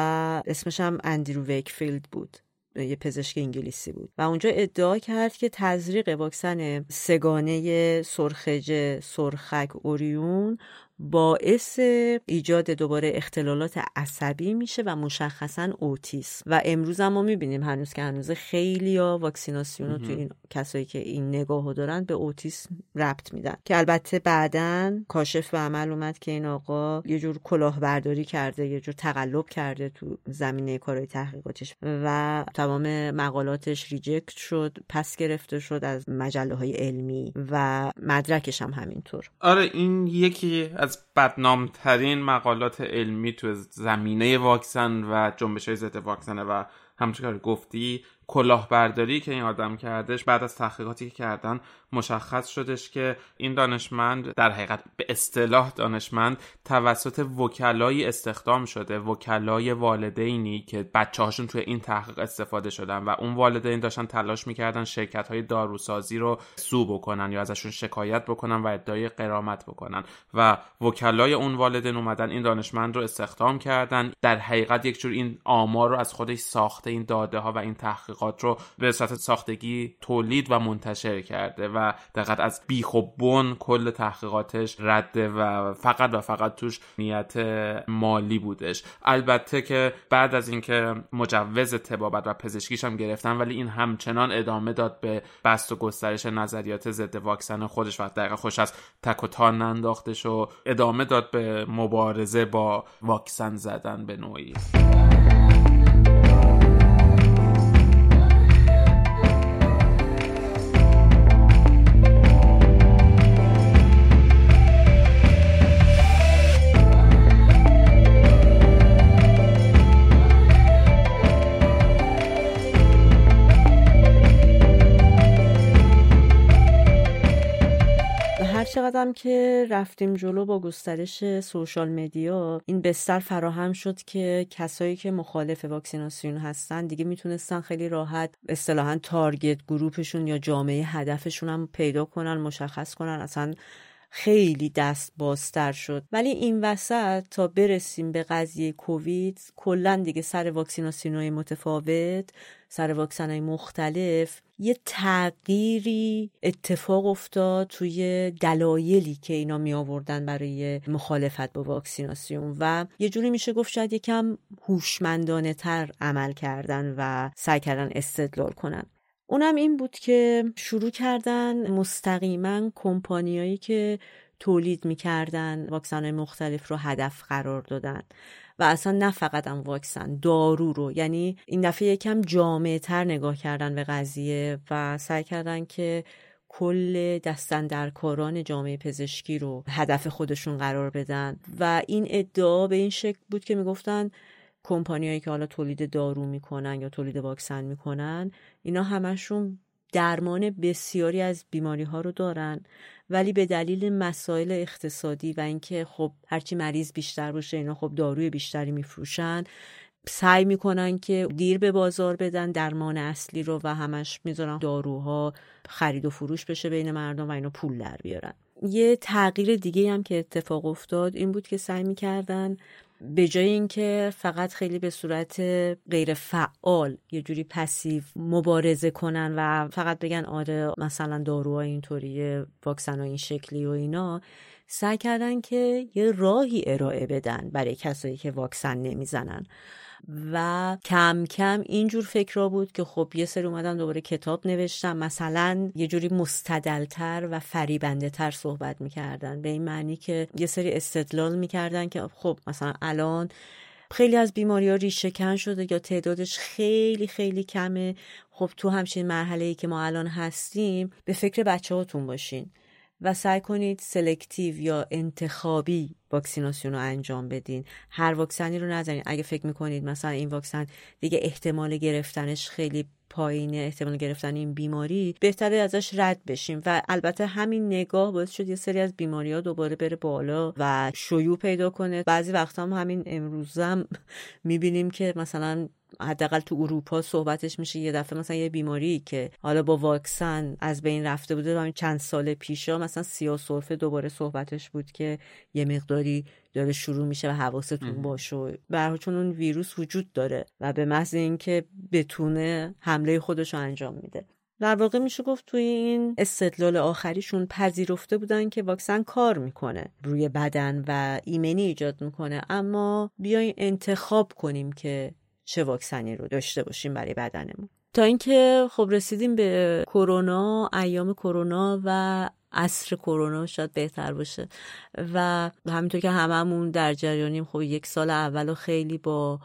اسمش هم اندرو ویکفیلد بود. یه پزشک انگلیسی بود. و اونجا ادعا کرد که تزریق واکسن سه‌گانه سرخج سرخک اوریون باعث ایجاد دوباره اختلالات عصبی میشه و مشخصا اوتیسم. و امروز هم ما می‌بینیم هنوز که هنوز خیلی ها واکسیناسیون رو تو این کسایی که این نگاه دارن به اوتیسم ربط میدن. که البته بعدا کاشف به عمل اومد که این آقا یه جور کلاهبرداری کرده یه جور تقلب کرده تو زمینه کارهای تحقیقاتش و تمام مقالاتش reject شد پس گرفته شد از مجله های علمی و مدرکش هم همینطور. آره این یکی از از بدنامترین مقالات علمی تو زمینه واکسن و جنبش های ضد واکسنه و همچنین گفتی کلاهبرداری که این آدم کردش بعد از تحقیقاتی که کردن مشخص شدش که این دانشمند در حقیقت به اصطلاح دانشمند توسط وکلای استخدام شده وکلای والدینی که بچه هاشون توی این تحقیق استفاده شدن و اون والدین داشتن تلاش می‌کردن شرکت های داروسازی رو سو بکنن یا ازشون شکایت بکنن و ادعای قرامت بکنن و وکلای اون والدین اومدن این دانشمند رو استخدام کردن. در حقیقت یک جور این آمار رو از خودش ساخته این داده ها و این تحقیقات رو به صورت ساختگی تولید و منتشر کرده و دقیقت از بیخ و بن کل تحقیقاتش رده و فقط و فقط توش نیت مالی بودش. البته که بعد از اینکه مجوز تبابت و پزشکیش هم گرفتن ولی این همچنان ادامه داد به بست و گسترش نظریات ضد واکسن خودش و دقیقا خوش از تک و تان ننداختش و ادامه داد به مبارزه با واکسن زدن به نوعی. چقدرم که رفتیم جلو با گسترش سوشال مدیا. این بستر فراهم شد که کسایی که مخالف واکسیناسیون هستن دیگه می‌تونستن خیلی راحت اصطلاحا تارگت گروپشون یا جامعه هدفشون هم پیدا کنن مشخص کنن. اصلا خیلی دست بازتر شد. ولی این وسط تا برسیم به قضیه کووید کلا دیگه سر واکسیناسیون های متفاوت سر واکسن های مختلف یه تغییری اتفاق افتاد توی دلایلی که اینا می آوردن برای مخالفت با واکسیناسیون و یه جوری میشه گفت شاید یکم هوشمندانه تر عمل کردن و سعی کردن استدلال کنن. اونم این بود که شروع کردن مستقیما کمپانیایی که تولید می‌کردن واکسن مختلف رو هدف قرار دادن. و اصلا نه فقط هم واکسن دارو رو. یعنی این دفعه یکم جامعه تر نگاه کردن به قضیه و سعی کردن که کل دستن در کاران جامعه پزشکی رو هدف خودشون قرار بدن. و این ادعا به این شکل بود که می‌گفتن کمپانیایی که حالا تولید دارو می‌کنن یا تولید واکسن می‌کنن اینا همشون درمان بسیاری از بیماری ها رو دارن ولی به دلیل مسائل اقتصادی و اینکه خب هرچی مریض بیشتر باشه اینا خب داروی بیشتری میفروشن سعی می‌کنن که دیر به بازار بدن درمان اصلی رو و همش می‌ذارن داروها خرید و فروش بشه بین مردم و اینا پول در بیارن. یه تغییر دیگه هم که اتفاق افتاد این بود که سعی می‌کردن به جای اینکه فقط خیلی به صورت غیر فعال یه جوری پسیو مبارزه کنن و فقط بگن آره مثلا داروها اینطوری واکسن این شکلی و اینا سعی کردن که یه راهی ارائه بدن برای کسایی که واکسن نمی‌زنن. و کم کم اینجور فکرها بود که خب یه سری اومدن دوباره کتاب نوشتم مثلا یه جوری مستدلتر و فریبنده تر صحبت می‌کردن. به این معنی که یه سری استدلال می‌کردن که خب مثلا الان خیلی از بیماری ها ریشه شده یا تعدادش خیلی خیلی کمه. خب تو همچین مرحله ای که ما الان هستیم به فکر بچه هاتون باشین. و سعی کنید سلکتیو یا انتخابی واکسیناسیون رو انجام بدین. هر واکسنی رو نزنید اگه فکر می‌کنید مثلا این واکسن دیگه احتمال گرفتنش خیلی پایینه احتمال گرفتن این بیماری بهتره ازش رد بشیم. و البته همین نگاه باعث شد یه سری از بیماری ها دوباره بره بالا و شیوع پیدا کنه. بعضی وقتا هم همین امروزم (laughs) می‌بینیم که مثلا حداقل تو اروپا صحبتش میشه یه دفعه مثلا یه بیماری که حالا با واکسن از بین رفته بوده چند سال پیشا مثلا سیاه سرفه دوباره صحبتش بود که یه مقداری داره شروع میشه و حواستون باشه. برای چون اون ویروس وجود داره و به محض اینکه بتونه حمله خودش رو انجام میده. در واقع میشه گفت توی این استدلال آخریشون پذیرفته بودن که واکسن کار می‌کنه روی بدن و ایمنی ایجاد می‌کنه. اما بیاین انتخاب کنیم که چه واکسنی رو داشته باشیم برای بدنمون. تا اینکه خب رسیدیم به کرونا ایام کرونا و عصر کرونا شاید بهتر باشه. و همینطور که هممون در جریانیم خب یک سال اول خیلی با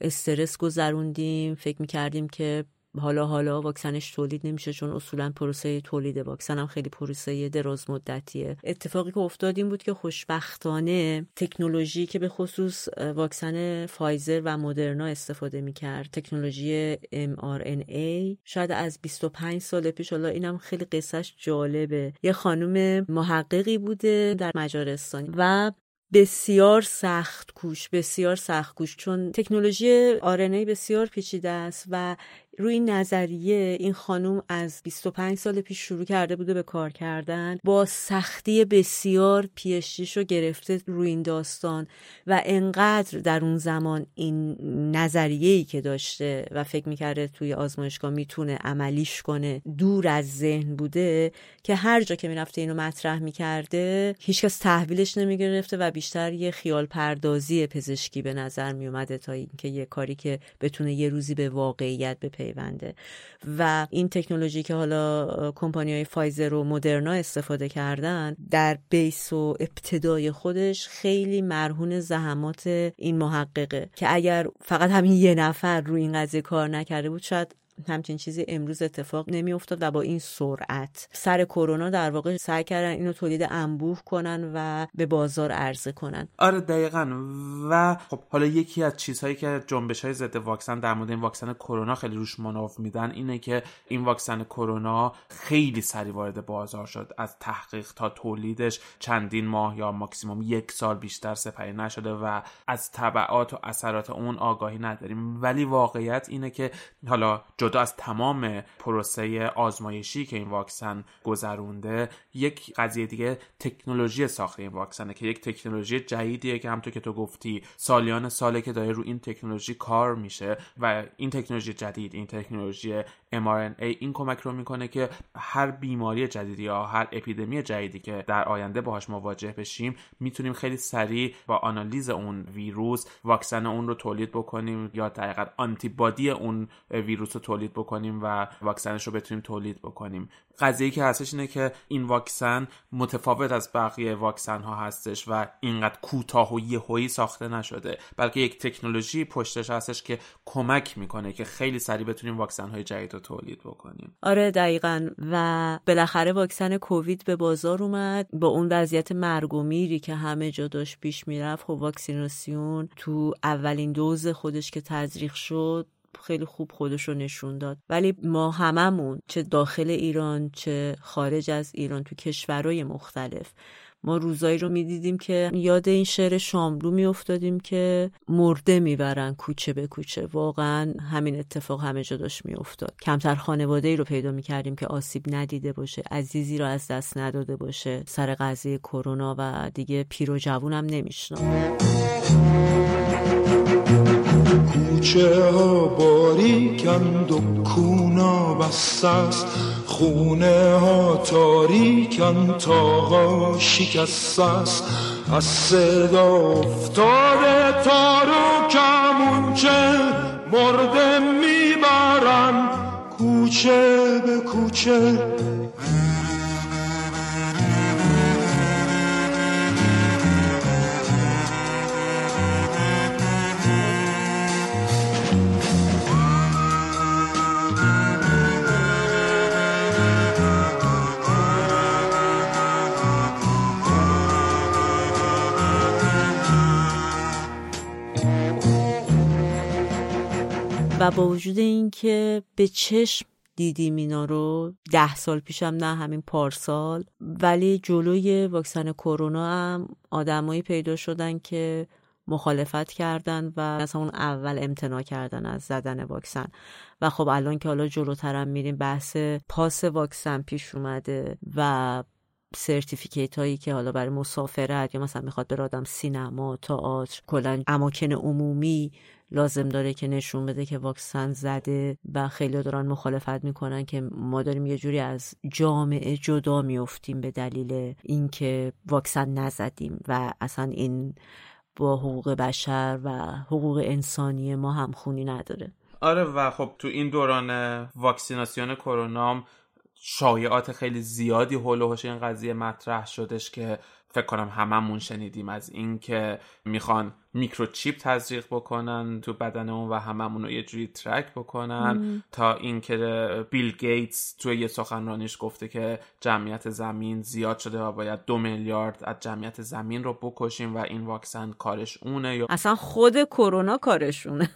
استرس گذروندیم. فکر می‌کردیم که حالا حالا واکسنش تولید نمیشه چون اصولا پروسه تولید واکسن هم خیلی پروسه دراز مدتیه. اتفاقی که افتاد این بود که خوشبختانه تکنولوژی که به خصوص واکسن فایزر و مدرنا استفاده می‌کرد تکنولوژی mRNA شاید از 25 سال پیش حالا اینم خیلی قصهش جالبه. یه خانم محققی بوده در مجارستان و بسیار سخت کوش بسیار سخت کوش چون تکنولوژی آرنی بسیار پیچیده است و روی نظریه این خانوم از 25 سال پیش شروع کرده بوده به کار کردن با سختی بسیار پیشتیش رو گرفته روی این داستان و انقدر در اون زمان این نظریه‌ای که داشته و فکر می‌کرده توی آزمایشگاه می‌تونه عملیش کنه دور از ذهن بوده که هر جا که می‌رفته اینو مطرح می‌کرده هیچکس تحویلش نمی‌گرفته و بیشتر یه خیال پردازی پزشکی به نظر میومده تا اینکه یه کاری که بتونه یه روزی به واقعیت بپیونده پیونده. و این تکنولوژی که حالا کمپانی های فایزر و مدرنا استفاده کردن در بیس و ابتدای خودش خیلی مرهون زحمات این محققه. که اگر فقط همین یه نفر روی این قضیه کار نکرده بود شاید همچین چیزی امروز اتفاق نمیافتاد و با این سرعت سر کرونا در واقع سعی کردن اینو تولید انبوه کنن و به بازار عرضه کنن. آره دقیقا. و خب حالا یکی از چیزهایی که جنبش های ضد واکسن در مورد این واکسن کرونا خیلی روش مناف میدن اینه که این واکسن کرونا خیلی سریع وارد بازار شد. از تحقیق تا تولیدش چندین ماه یا ماکسیموم یک سال بیشتر سپری نشده و از طبعات و اثرات اون آگاهی نداریم. ولی واقعیت اینه که حالا جدا از تمام پروسه آزمایشی که این واکسن گذرونده یک قضیه دیگه تکنولوژی ساخت این واکسنه که یک تکنولوژی جدیدیه که همونطور که تو گفتی سالیان ساله که داره رو این تکنولوژی کار میشه و این تکنولوژی جدید این تکنولوژی mRNA این کمک رو می‌کنه که هر بیماری جدیدی یا هر اپیدمی جدیدی که در آینده باهاش مواجه بشیم می‌تونیم خیلی سریع با آنالیز اون ویروس واکسن اون رو تولید بکنیم یا در آنتیبادی اون ویروس رو تولید بکنیم و واکسنش رو بتونیم تولید بکنیم. قضیه که هستش اینه که این واکسن متفاوت از بقیه واکسن ها هستش و اینقدر کوتاه و یهویی ساخته نشده. بلکه یک تکنولوژی پشتش هستش که کمک می‌کنه که خیلی سریع بتونیم واکسن های جدید رو تولید بکنیم. آره دقیقا. و بالاخره واکسن کووید به بازار اومد. با اون وضعیت مرگ و میری که همه جا داشت پیش می‌رفت خب واکسیناسیون تو اولین دوز خودش که تزریق شد خیلی خوب خودش رو نشون داد. ولی ما هممون چه داخل ایران چه خارج از ایران تو کشورهای مختلف ما روزایی رو می‌دیدیم که یاد این شعر شاملو میافتادیم که مرده می‌برن کوچه به کوچه. واقعا همین اتفاق همه جا داشت میافتاد. کمتر خانواده ای رو پیدا می‌کردیم که آسیب ندیده باشه عزیزی رو از دست نداده باشه سر قضیه کرونا و دیگه پیر و جوونم نمیشنم کوچه ها باریکند و کونا بست است خونه ها تاریکند تاقا شکست. است از صدا افتاده تارو کمونچه مرده می‌برن. کوچه به کوچه و با وجود اینکه به چشم دیدیم اینا رو ده سال پیشم نه همین پارسال ولی جلوی واکسن کرونا هم آدمایی پیدا شدن که مخالفت کردن و از اون اول امتناع کردن از زدن واکسن. و خب الان که حالا جلوترم میریم بحث پاس واکسن پیش اومده و سرتیفیکیت هایی که حالا برای مسافرت یا مثلا می‌خواد بر آدم سینما تئاتر کلا اماکن عمومی لازم داره که نشون بده که واکسن زده و خیلی دارن مخالفت می‌کنن که ما داریم یه جوری از جامعه جدا میفتیم به دلیل اینکه واکسن نزدیم و اصلا این با حقوق بشر و حقوق انسانی ما هم خونی نداره. آره و خب تو این دوران واکسیناسیون کرونا شایعات خیلی زیادی حول و این قضیه مطرح شدش که فکر کنم هممون شنیدیم از اینکه می‌خوان میکروچیپ تزریق بکنن تو بدن اون و هممون رو یه جوری track بکنن تا اینکه بیل گیتس توی یه سخنرانیش گفته که جمعیت زمین زیاد شده و باید دو میلیارد از جمعیت زمین رو بکشیم و این واکسن کارش اونه یا اصلا خود کرونا کارشونه.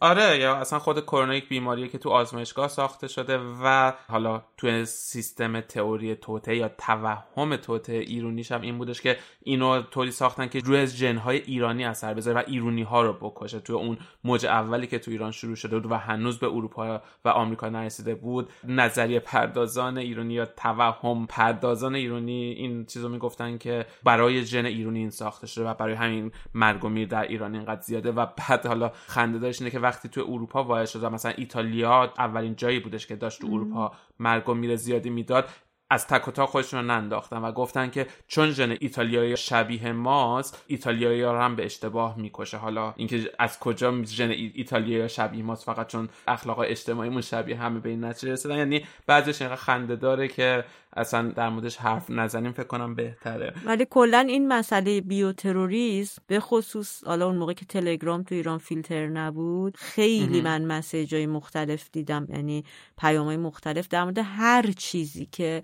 آره یا اصلا خود کرونا یک بیماریه که تو آزمایشگاه ساخته شده و حالا تو سیستم تئوری توطئه یا توهم توطئه ایرونیش هم این بودش که اینو طوری ساختن که روی ژن‌های ایرانی اثر و ایرونی ها رو بکشه. تو اون موج اولی که تو ایران شروع شده بود و هنوز به اروپا و آمریکا نرسیده بود نظریه پردازان ایرانی یا توهم پردازان ایرانی این چیزو می‌گفتن که برای جن ایرانی این ساخته شده و برای همین مرگ و میر در ایران اینقدر زیاده و بعد حالا خنده دارش اینه که وقتی تو اروپا وارد شده مثلا ایتالیا اولین جایی بودش که داشت تو اروپا مرگ و میر زیادی می‌داد. از تک و تا خودشون ننداختن و گفتن که چون ژن ایتالیایی شبیه ماست ایتالیایی ها هم به اشتباه می‌کشه. حالا اینکه از کجا ژن ایتالیایی شبیه ماست فقط چون اخلاق اجتماعیمون شبیه همه به این نتیجه رسیدن. یعنی بعضیش اینقدر خنده داره که اصلا در موردش حرف نزنیم فکر کنم بهتره. ولی کلا این مسئله بیوتروریسم به خصوص حالا اون موقع که تلگرام تو ایران فیلتر نبود خیلی من مسیجای مختلف دیدم یعنی پیامهای مختلف در مورد هر چیزی که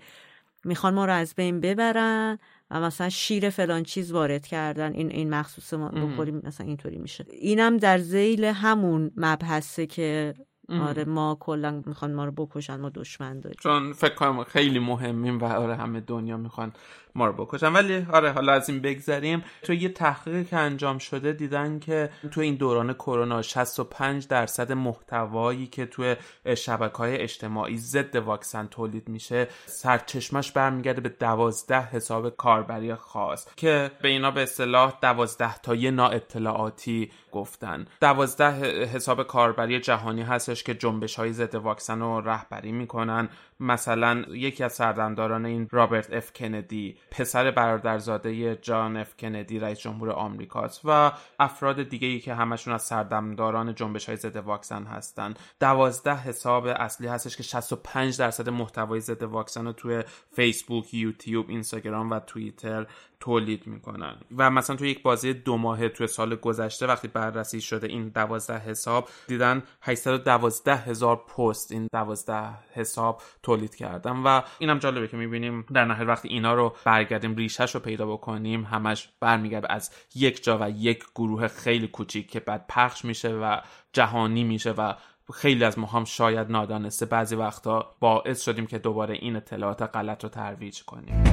می‌خوان ما رو از بین ببرن و مثلا شیر فلان چیز وارد کردن. این این مخصوص ما بخوریم مثلا اینطوری میشه. اینم در زیل همون مبحثه که آره ما کلا می‌خوان ما رو بکشن ما دشمن داریم. چون فکر کنم خیلی مهمیم و آره همه دنیا می‌خوان ما رو بکشن. ولی آره حالا از این بگذریم. تو یه تحقیقی که انجام شده دیدن که تو این دوران کرونا 65 درصد محتوایی که توی شبکه های اجتماعی ضد واکسن تولید میشه سرچشمش برمیگرده به دوازده حساب کاربری خاص که به اینا به اصطلاح دوازده تا یه اطلاعاتی گفتن. دوازده حساب کاربری جهانی هستش که جنبش های ضد واکسن رو رهبری می‌کنن. مثلا یکی از سردمداران این رابرت اف کندی پسر برادرزاده جان اف کندی رئیس جمهور آمریکاست و افراد دیگه ای که همشون از سردمداران جنبش های ضد واکسن هستن. دوازده حساب اصلی هستش که 65 درصد محتوای ضد واکسن رو توی فیسبوک یوتیوب اینستاگرام و توییتر تولید می‌کنن. و مثلا تو یک بازه دو ماهه توی سال گذشته وقتی بررسی شده این دوازده حساب دیدن 812 هزار پست این دوازده حساب تولید کردن و اینم جالبه که می‌بینیم در نهایت وقتی اینا رو برگردیم ریشش رو پیدا بکنیم همش برمیگرده از یک جا و یک گروه خیلی کوچیک که بعد پخش میشه و جهانی میشه و خیلی از ما هم شاید نادانسته. بعضی وقتا باعث شدیم که دوباره این اطلاعات غلط رو ترویج کنیم.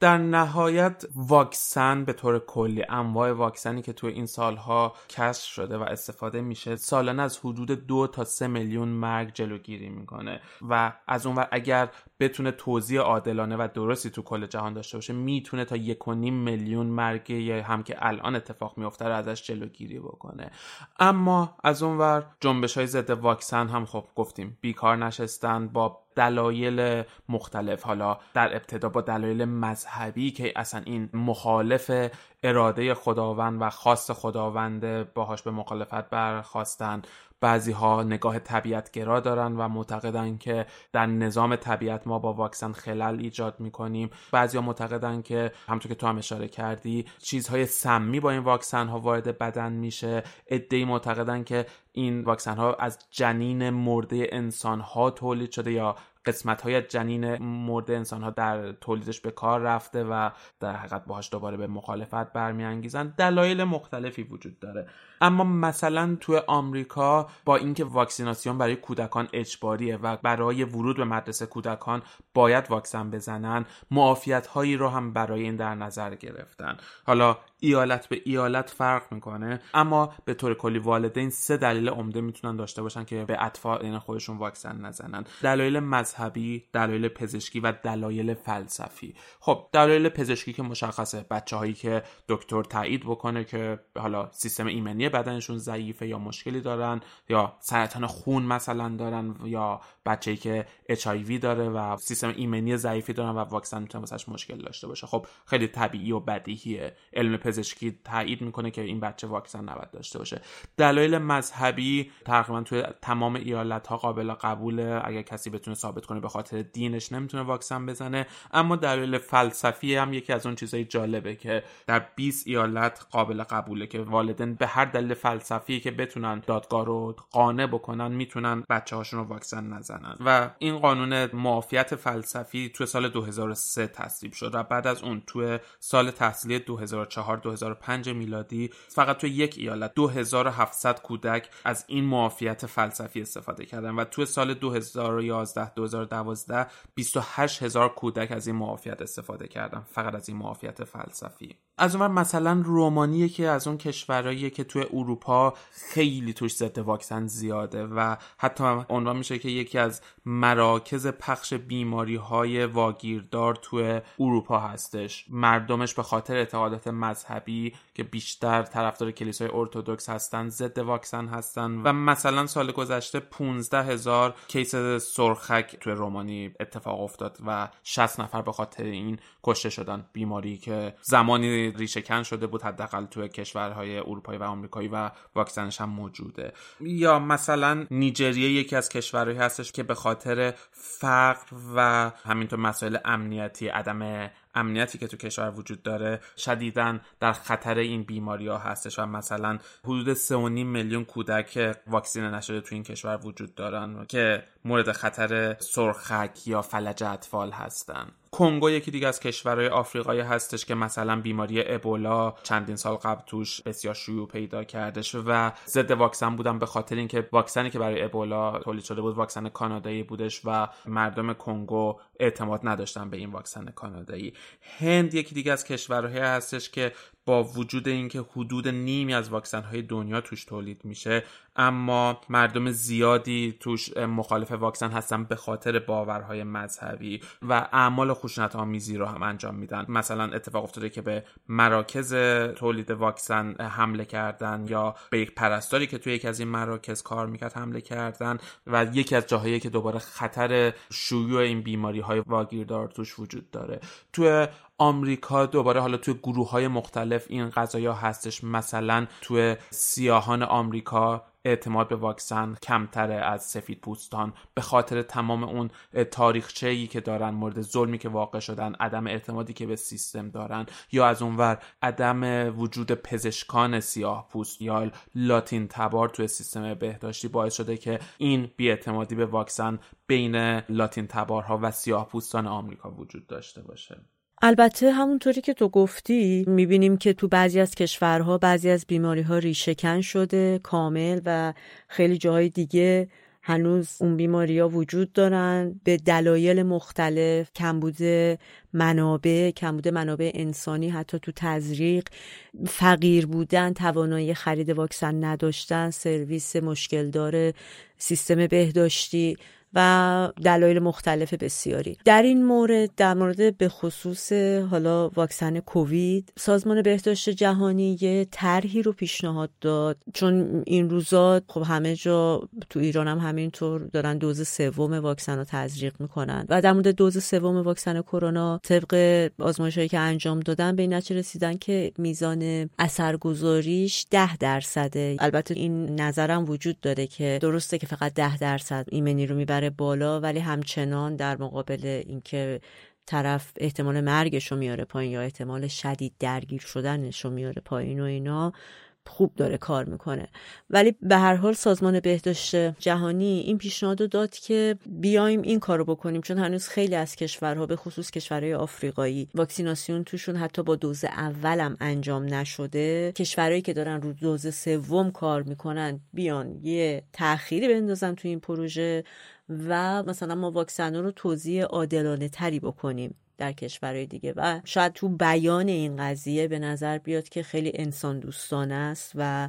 در نهایت واکسن به طور کلی انواع واکسنی که توی این سالها کشف شده و استفاده میشه سالانه از حدود دو تا سه میلیون مرگ جلوگیری می‌کنه. و از اونور اگر بتونه توضیح عادلانه و درستی تو کل جهان داشته باشه می‌تونه تا یک و نیم میلیون مرگ هم که الان اتفاق میفته رو ازش جلوگیری بکنه. اما از اونور جنبش های ضد واکسن هم خب گفتیم بیکار نشستن با دلایل مختلف. حالا در ابتدا با دلایل مذهبی که اصلا این مخالف اراده خداوند و خاص خداوند باهاش به مخالفت برخواستن. بعضی ها نگاه طبیعتگرا دارن و معتقدن که در نظام طبیعت ما با واکسن خلل ایجاد می‌کنیم. بعضی ها معتقدن که همطور که تو هم اشاره کردی چیزهای سمی با این واکسن ها وارد بدن میشه. ادهی معتقدن که این واکسن ها از جنین مرده انسان ها تولید شده یا قسمت های جنین مرده انسان ها در تولیدش به کار رفته و در حقیقت باهاش دوباره به مخالفت برمیانگیزن. دلایل مختلفی وجود داره. اما مثلا تو آمریکا با اینکه واکسیناسیون برای کودکان اجباریه و برای ورود به مدرسه کودکان باید واکسن بزنن معافیت هایی رو هم برای این در نظر گرفتن. حالا ایالت به ایالت فرق می‌کنه. اما به طور کلی والدین سه دلیل عمده می‌تونن داشته باشن که به اطفال خودشون واکسن نزنن. دلایل مذهبی دلایل پزشکی و دلایل فلسفی. خب دلایل پزشکی که مشخصه. بچه هایی که دکتر تایید بکنه که حالا سیستم ایمنی بدنشون ضعیفه یا مشکلی دارن یا سرطان خون مثلا دارن یا بچه‌ای که اچ داره و سیستم ایمنی ضعیفی دارن و واکسن می‌تونه واسش مشکل داشته باشه. خب خیلی طبیعی و بدیهیه. علم پزشکی تایید می‌کنه که این بچه واکسن نباید داشته باشه. دلایل مذهبی تقریبا توی تمام ایالت ها قابل قبوله. اگر کسی بتونه ثابت کنه به خاطر دینش نمی‌تونه واکسن بزنه. اما دلایل فلسفی هم یکی از اون چیزای جالبه که در 20 ایالت قابل قبوله که والدین به هر دلیل فلسفی که بتونن دادگاه رو قانع بکنن می‌تونن بچه هاشون رو واکسن نزنن. و این قانون معافیت فلسفی توی سال 2003 تصویب شد و بعد از اون توی سال تحصیلی 2004 2005 میلادی فقط توی یک ایالت 2700 کودک از این معافیت فلسفی استفاده کردن و توی سال 2011 2012 28000 کودک از این معافیت استفاده کردن فقط از این معافیت فلسفی. از اون مثلا رومانیه که از اون کشورهایی که توی اروپا خیلی توش ضد واکسن زیاده و حتی عنوان میشه که یکی از مراکز پخش بیماری های واگیردار توی اروپا هستش. مردمش به خاطر اعتقادات مذهبی که بیشتر طرفدار کلیسای ارتودکس هستن ضد واکسن هستن و مثلا سال گذشته 15 هزار کیس سرخک توی رومانی اتفاق افتاد و 60 نفر به خاطر این کشته شدن. بیماری که زمانی ریشه شده بود حداقل توی کشورهای اروپایی و آمریکایی و واکسنش هم موجوده. یا مثلا نیجریه یکی از کشورهایی هستش که به خاطر فقر و همینطور مسائل امنیتی عدم امنیتی که تو کشور وجود داره شدیدا در خطر این بیماری ها هستش و مثلا حدود 3.5 میلیون کودک واکسین نشده تو این کشور وجود دارن که مورد خطر سرخک یا فلج اطفال هستن. کنگو یکی دیگه از کشورهای آفریقایی هستش که مثلا بیماری ابولا چندین سال قبل توش بسیار شیوع پیدا کردش و ضد واکسن بودن به خاطر اینکه واکسنی که برای ابولا تولید شده بود واکسن کانادایی بودش و مردم کنگو اعتماد نداشتن به این واکسن کانادایی. هند یکی دیگه از کشورهایی هستش که با وجود اینکه حدود نیمی از واکسن های دنیا توش تولید میشه اما مردم زیادی توش مخالف واکسن هستن به خاطر باورهای مذهبی و اعمال خشونت آمیزی رو هم انجام میدن. مثلا اتفاق افتاده که به مراکز تولید واکسن حمله کردن یا به یک پرستاری که توی یکی از این مراکز کار می‌کرد حمله کردن و یکی از جاهایی که دوباره خطر شیوع این بیماری های واگیردار توش وجود داره. توی آمریکا دوباره حالا توی گروه های مختلف این قضایا هستش. مثلا توی سیاهان آمریکا اعتماد به واکسن کمتره از سفید پوستان. به خاطر تمام اون تاریخچه ای که دارن مورد ظلمی که واقع شدن عدم اعتمادی که به سیستم دارن یا از اونور عدم وجود پزشکان سیاه پوست یا لاتین تبار توی سیستم بهداشتی باعث شده که این بیاعتمادی به واکسن بین لاتین تبارها و سیاه پوستان آمریکا وجود داشته باشه. البته همونطوری که تو گفتی می‌بینیم که تو بعضی از کشورها بعضی از بیماری ها ریشهکن شده کامل و خیلی جاهای دیگه هنوز اون بیماری ها وجود دارن. به دلایل مختلف کمبود منابع کمبود منابع انسانی حتی تو تزریق فقیر بودن توانایی خرید واکسن نداشتن سرویس مشکل داره سیستم بهداشتی. و دلایل مختلف بسیاری. در این مورد در مورد به خصوص حالا واکسن کووید سازمان بهداشت جهانی یه طرحی رو پیشنهاد داد. چون این روزا خب همه جا تو ایران هم همینطور دارن دوز سوم واکسن رو تزریق می‌کنن. و در مورد دوز سوم واکسن کرونا طبق آزمایشهایی که انجام دادن به این نتیجه رسیدن که میزان اثرگذاریش ده درصده. البته این نظرم وجود داره که درسته که فقط ده درصد ایمنی رو می‌بره بالا ولی همچنان در مقابل اینکه طرف احتمال مرگش رو میاره پایین یا احتمال شدید درگیر شدنش رو میاره پایین و اینا خوب داره کار می‌کنه. ولی به هر حال سازمان بهداشت جهانی این پیشنهاد داد که بیایم این کارو بکنیم چون هنوز خیلی از کشورها به خصوص کشورهای آفریقایی واکسیناسیون توشون حتی با دوز اولم انجام نشده. کشورهایی که دارن رو دوز سوم کار می‌کنن بیان یه تأخیری بندازن تو این پروژه. و مثلا ما واکسن رو توضیح عادلانه تری بکنیم در کشورهای دیگه. و شاید تو بیان این قضیه به نظر بیاد که خیلی انسان دوستانه است و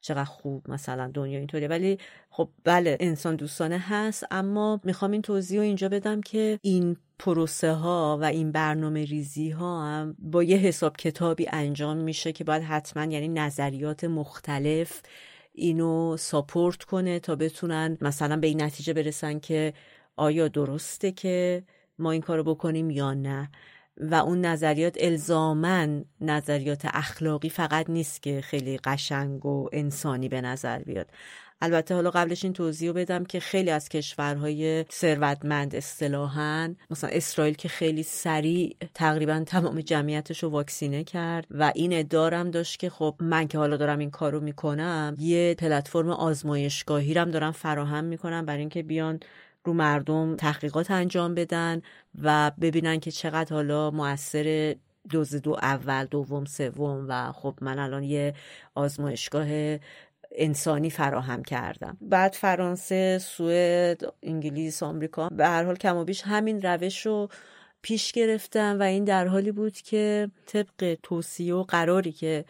چقدر خوب مثلا دنیا اینطوریه. ولی خب بله انسان دوستانه هست اما می‌خوام این توضیح رو اینجا بدم که این پروسه ها و این برنامه ریزی ها هم با یه حساب کتابی انجام میشه که باید حتما یعنی نظریات مختلف اینو ساپورت کنه تا بتونن مثلا به این نتیجه برسن که آیا درسته که ما این کارو بکنیم یا نه. و اون نظریات الزامن نظریات اخلاقی فقط نیست که خیلی قشنگ و انسانی به نظر بیاد. البته حالا قبلش این توضیح بدم که خیلی از کشورهای ثروتمند اصطلاحا مثلا اسرائیل که خیلی سریع تقریبا تمام جمعیتش رو واکسینه کرد و این ادارم داشت که خب من که حالا دارم این کارو می‌کنم یه پلتفرم آزمایشگاهی رم دارم فراهم می‌کنم برای اینکه بیان رو مردم تحقیقات انجام بدن و ببینن که چقدر حالا موثر دوز دو اول دوم سوم و خب من الان یه آزمایشگاه انسانی فراهم کردم. بعد فرانسه سوئد انگلیس آمریکا به هر حال کم و بیش همین روش رو پیش گرفتن و این در حالی بود که طبق توصیه و قراری که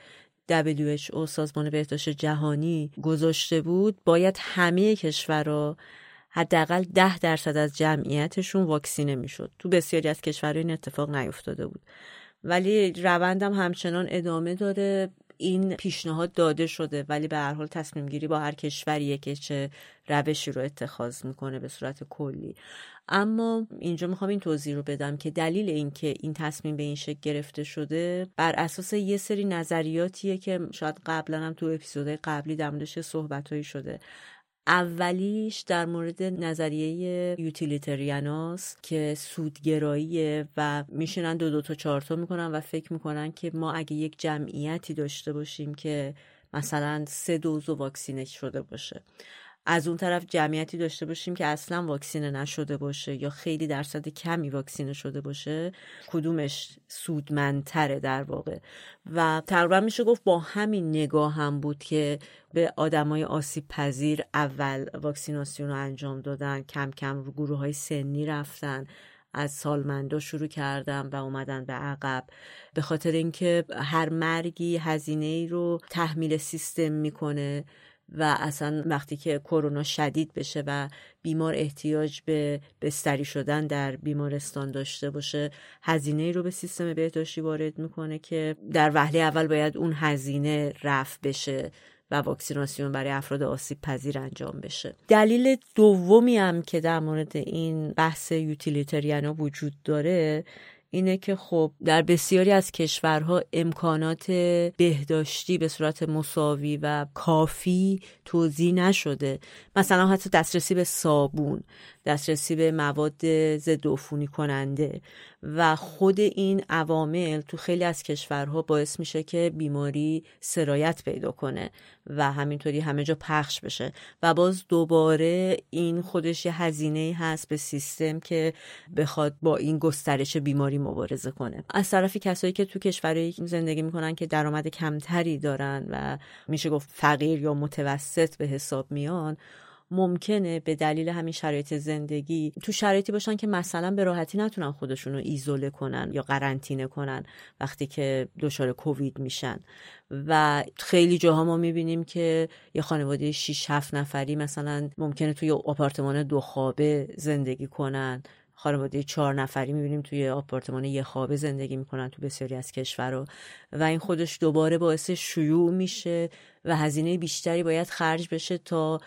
WHO سازمان بهداشت جهانی گذاشته بود باید همه کشورها حداقل ده درصد از جمعیتشون واکسینه می‌شد. تو بسیاری از کشورها این اتفاق نیفتاده بود. ولی روندم همچنان ادامه داره این پیشنهاد داده شده ولی به هر حال تصمیم گیری با هر کشوریه که چه روشی رو اتخاذ می‌کنه به صورت کلی. اما اینجا می‌خوام این توضیح رو بدم که دلیل اینکه این تصمیم به این شکل گرفته شده بر اساس یه سری نظریاتیه که شاید قبلا هم تو اپیزودهای قبلی در موردش صحبتهایی شده. اولیش در مورد نظریه یوتیلیتریاناس که سودگراییه و میشینن دو دو تا چهار تا می‌کنن و فکر می‌کنن که ما اگه یک جمعیتی داشته باشیم که مثلا سه دوز واکسینه شده باشه. از اون طرف جمعیتی داشته باشیم که اصلا واکسینه نشده باشه یا خیلی درصد کمی واکسینه شده باشه کدومش سودمندتره در واقع. و تقریبا میشه گفت با همین نگاه هم بود که به آدمای آسیب پذیر اول واکسیناسیون رو انجام دادن کم کم رو گروه های سنی رفتن از سالمندا شروع کردم و اومدن به عقب. به خاطر اینکه هر مرگی هزینه ای رو تحمیل سیستم می‌کنه. و اصلا وقتی که کرونا شدید بشه و بیمار احتیاج به بستری شدن در بیمارستان داشته باشه هزینه رو به سیستم بهداشتی وارد می‌کنه که در وهله اول باید اون هزینه رفع بشه و واکسیناسیون برای افراد آسیب پذیر انجام بشه. دلیل دومی هم که در مورد این بحث یوتیلیتریانا وجود داره اینه که خب در بسیاری از کشورها امکانات بهداشتی به صورت مساوی و کافی توضیح نشده. مثلا حتی دسترسی به صابون. دسترسی به مواد ضد عفونی کننده و خود این عوامل تو خیلی از کشورها باعث میشه که بیماری سرایت پیدا کنه و همینطوری همه جا پخش بشه. و باز دوباره این خودش یه هزینه هست به سیستم که بخواد با این گسترش بیماری مبارزه کنه. از طرفی کسایی که تو کشورهایی زندگی می‌کنن که درآمد کمتری دارن و میشه گفت فقیر یا متوسط به حساب میان ممکنه به دلیل همین شرایط زندگی تو شرایطی باشن که مثلا به راحتی نتونن خودشون رو ایزوله کنن یا قرنطینه کنن وقتی که دچار کووید میشن. و خیلی جاها ما می‌بینیم که یه خانواده 6 7 نفری مثلا ممکنه توی آپارتمان دو خوابه زندگی کنن. خانواده چهار نفری می‌بینیم توی آپارتمان یه خوابه زندگی می‌کنن تو بسیاری از کشور و این خودش دوباره باعث شیوع میشه و هزینه بیشتری باید خرج بشه تا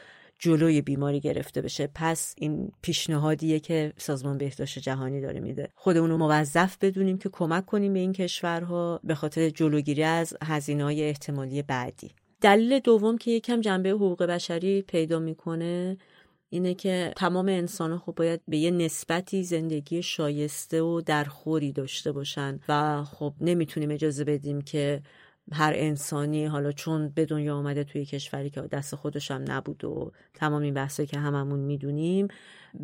جلوی بیماری گرفته بشه. پس این پیشنهادیه که سازمان بهداشت جهانی داره میده. خودمون رو موظف بدونیم که کمک کنیم به این کشورها به خاطر جلوگیری از هزینه احتمالی بعدی. دلیل دوم که یکم جنبه حقوق بشری پیدا می‌کنه اینه که تمام انسان ها خب باید به یه نسبتی زندگی شایسته و درخوری داشته باشن و خب نمی‌تونیم اجازه بدیم که هر انسانی حالا چون به دنیا آمده توی کشوری که دست خودش هم نبود و تمام این بحثی که هممون می‌دونیم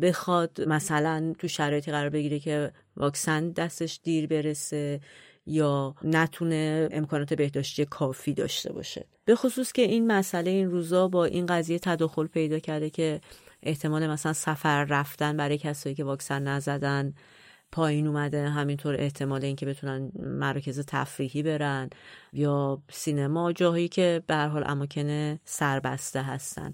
بخواد مثلا تو شرایطی قرار بگیره که واکسن دستش دیر برسه یا نتونه امکانات بهداشتی کافی داشته باشه. به خصوص که این مسئله این روزا با این قضیه تداخل پیدا کرده که احتمال مثلا سفر رفتن برای کسایی که واکسن نزدن پایین اومده همینطور احتمال اینکه بتونن مراکز تفریحی برن یا سینما جاهایی که به حال اماکن سربسته هستن.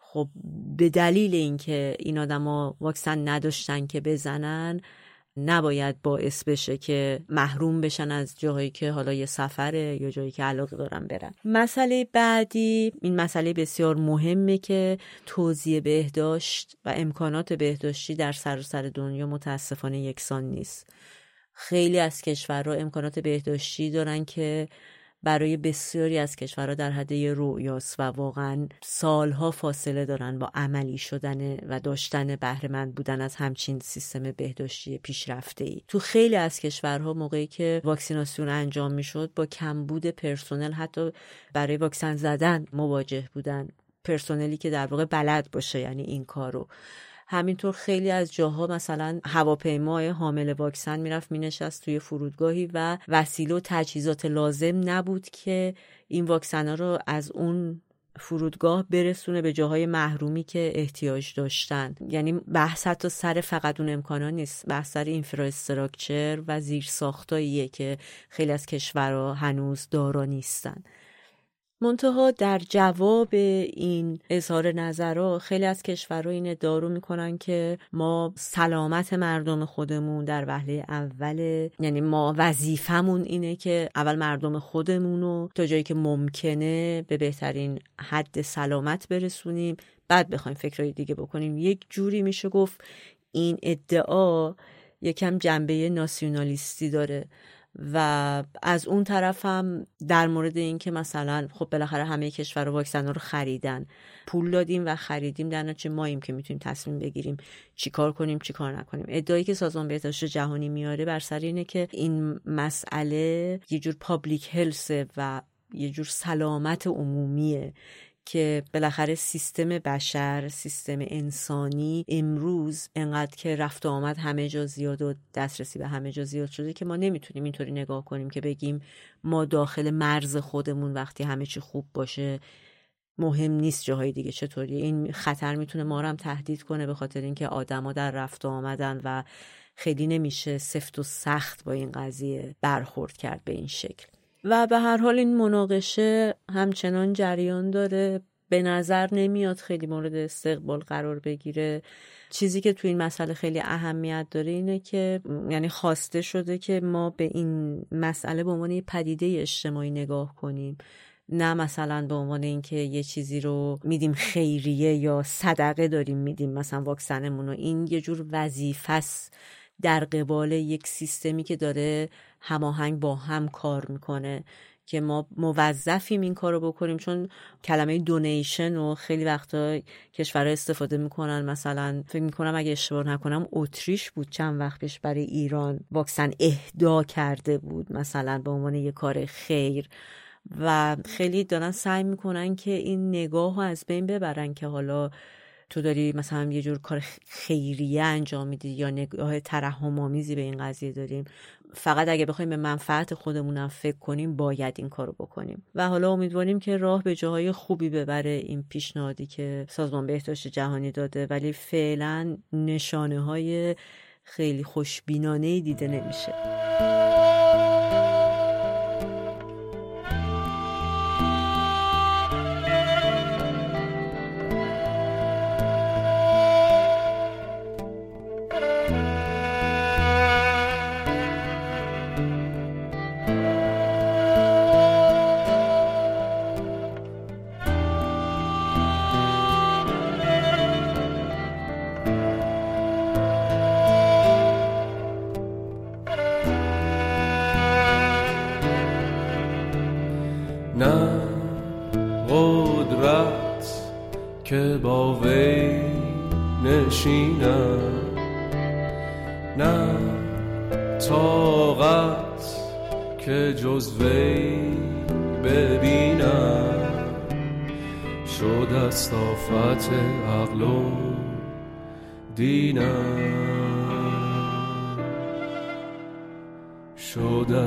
خب به دلیل اینکه این آدما واکسن نداشتن که بزنن نباید باعث بشه که محروم بشن از جاهایی که حالا یه سفره یا جایی که علاقه دارن برن. مسئله بعدی این مسئله بسیار مهمه که توزیع بهداشت و امکانات بهداشتی در سراسر سر دنیا متاسفانه یکسان نیست. خیلی از کشورها امکانات بهداشتی دارن که برای بسیاری از کشورها در حد یه رویاست و واقعا سالها فاصله دارن با عملی شدن و داشتن بهرهمند بودن از همچین سیستم بهداشتی پیشرفته ای تو خیلی از کشورها موقعی که واکسیناسیون انجام می‌شد با کمبود پرسنل حتی برای واکسن زدن مواجه بودن. پرسنلی که در واقع بلد باشه یعنی این کارو. همینطور خیلی از جاها مثلا هواپیمای حامل واکسن می‌رفت مینشست توی فرودگاهی و وسیله و تجهیزات لازم نبود که این واکسن ها رو از اون فرودگاه برسونه به جاهای محرومی که احتیاج داشتن. یعنی بحث حتی سر فقط اون امکانات نیست بحث سر اینفراستراکچر و زیر ساختاییه که خیلی از کشورها هنوز دارا نیستن. منتها در جواب این اظهار نظرها خیلی از کشورها این ادعا رو می‌کنن که ما سلامت مردم خودمون در وهله اول یعنی ما وظیفمون اینه که اول مردم خودمون رو تا جایی که ممکنه به بهترین حد سلامت برسونیم. بعد بخوایم فکرهای دیگه بکنیم. یک جوری میشه گفت این ادعا یکم جنبه ناسیونالیستی داره. و از اون طرف هم در مورد اینکه مثلا خب بالاخره همه کشور واکسن رو خریدن پول دادیم و خریدیم در نتیجه ماییم که می‌تونیم تصمیم بگیریم چیکار کنیم چیکار نکنیم. ادعایی که سازمان بهداشت جهانی میاره بر سر اینه که این مسئله یه جور پابلیک هلسه و یه جور سلامت عمومیه. که بالاخره سیستم بشر سیستم انسانی امروز انقدر که رفت و آمد همه جا زیاد و دسترسی به همه جا زیاد شده که ما نمی‌تونیم اینطوری نگاه کنیم که بگیم ما داخل مرز خودمون وقتی همه چی خوب باشه مهم نیست جاهای دیگه چطوری این خطر می‌تونه ما رو هم تهدید کنه به خاطر اینکه آدما در رفت و آمدن و خیلی نمیشه سفت و سخت با این قضیه برخورد کرد به این شکل. و به هر حال این مناقشه همچنان جریان داره. به نظر نمیاد خیلی مورد استقبال قرار بگیره. چیزی که تو این مسئله خیلی اهمیت داره اینه که یعنی خواسته شده که ما به این مسئله به عنوان پدیده اجتماعی نگاه کنیم. نه مثلا به عنوان اینکه یه چیزی رو میدیم خیریه یا صدقه داریم میدیم مثلا واکسنمون رو. این یه جور وظیفه است در قبال یک سیستمی که داره هماهنگ با هم کار می‌کنه که ما موظفیم این کارو بکنیم چون کلمه دونیشن و خیلی وقتا کشورها استفاده می‌کنن. مثلا فکر می‌کنم اگه اشتباه نکنم اتریش بود چند وقت پیش برای ایران واکسن اهدا کرده بود مثلا به عنوان یه کار خیر. و خیلی دارن سعی می‌کنن که این نگاه از بین ببرن که حالا تو داری مثلا یه جور کار خیریه انجام میدی یا نگاه ترحم آمیزی به این قضیه داریم؟ فقط اگه بخوایم به منفعت خودمونم فکر کنیم باید این کارو بکنیم. و حالا امیدواریم که راه به جاهای خوبی ببره این پیشنهادی که سازمان بهداشت جهانی داده ولی فعلا نشانه های خیلی خوشبینانه دیده نمیشه.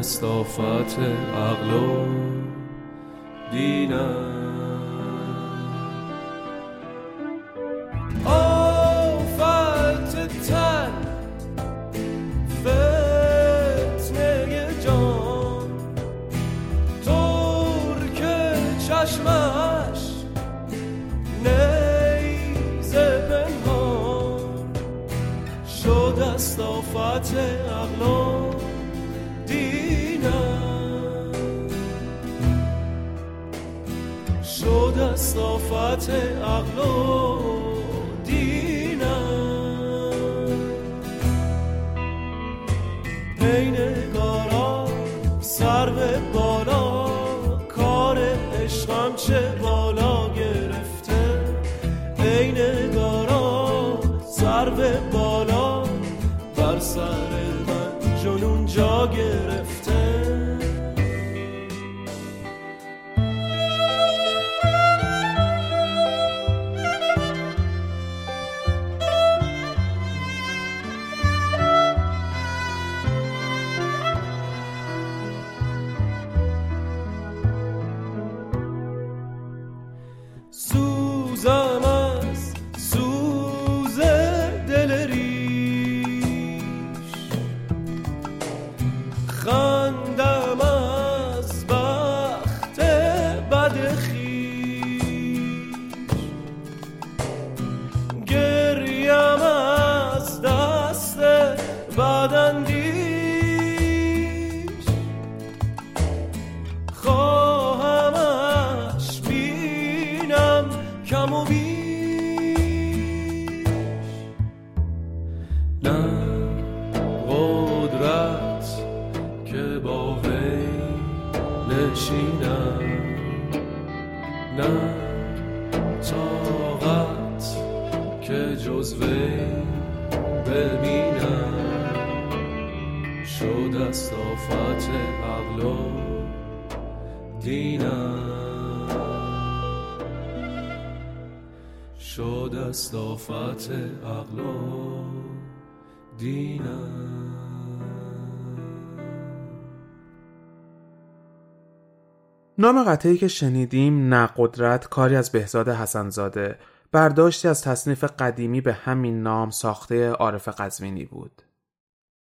شد از عقل نام قطعی که شنیدیم نه قدرت کاری از بهزاد حسنزاده برداشتی از تصنیف قدیمی به همین نام ساخته عارف قزوینی بود.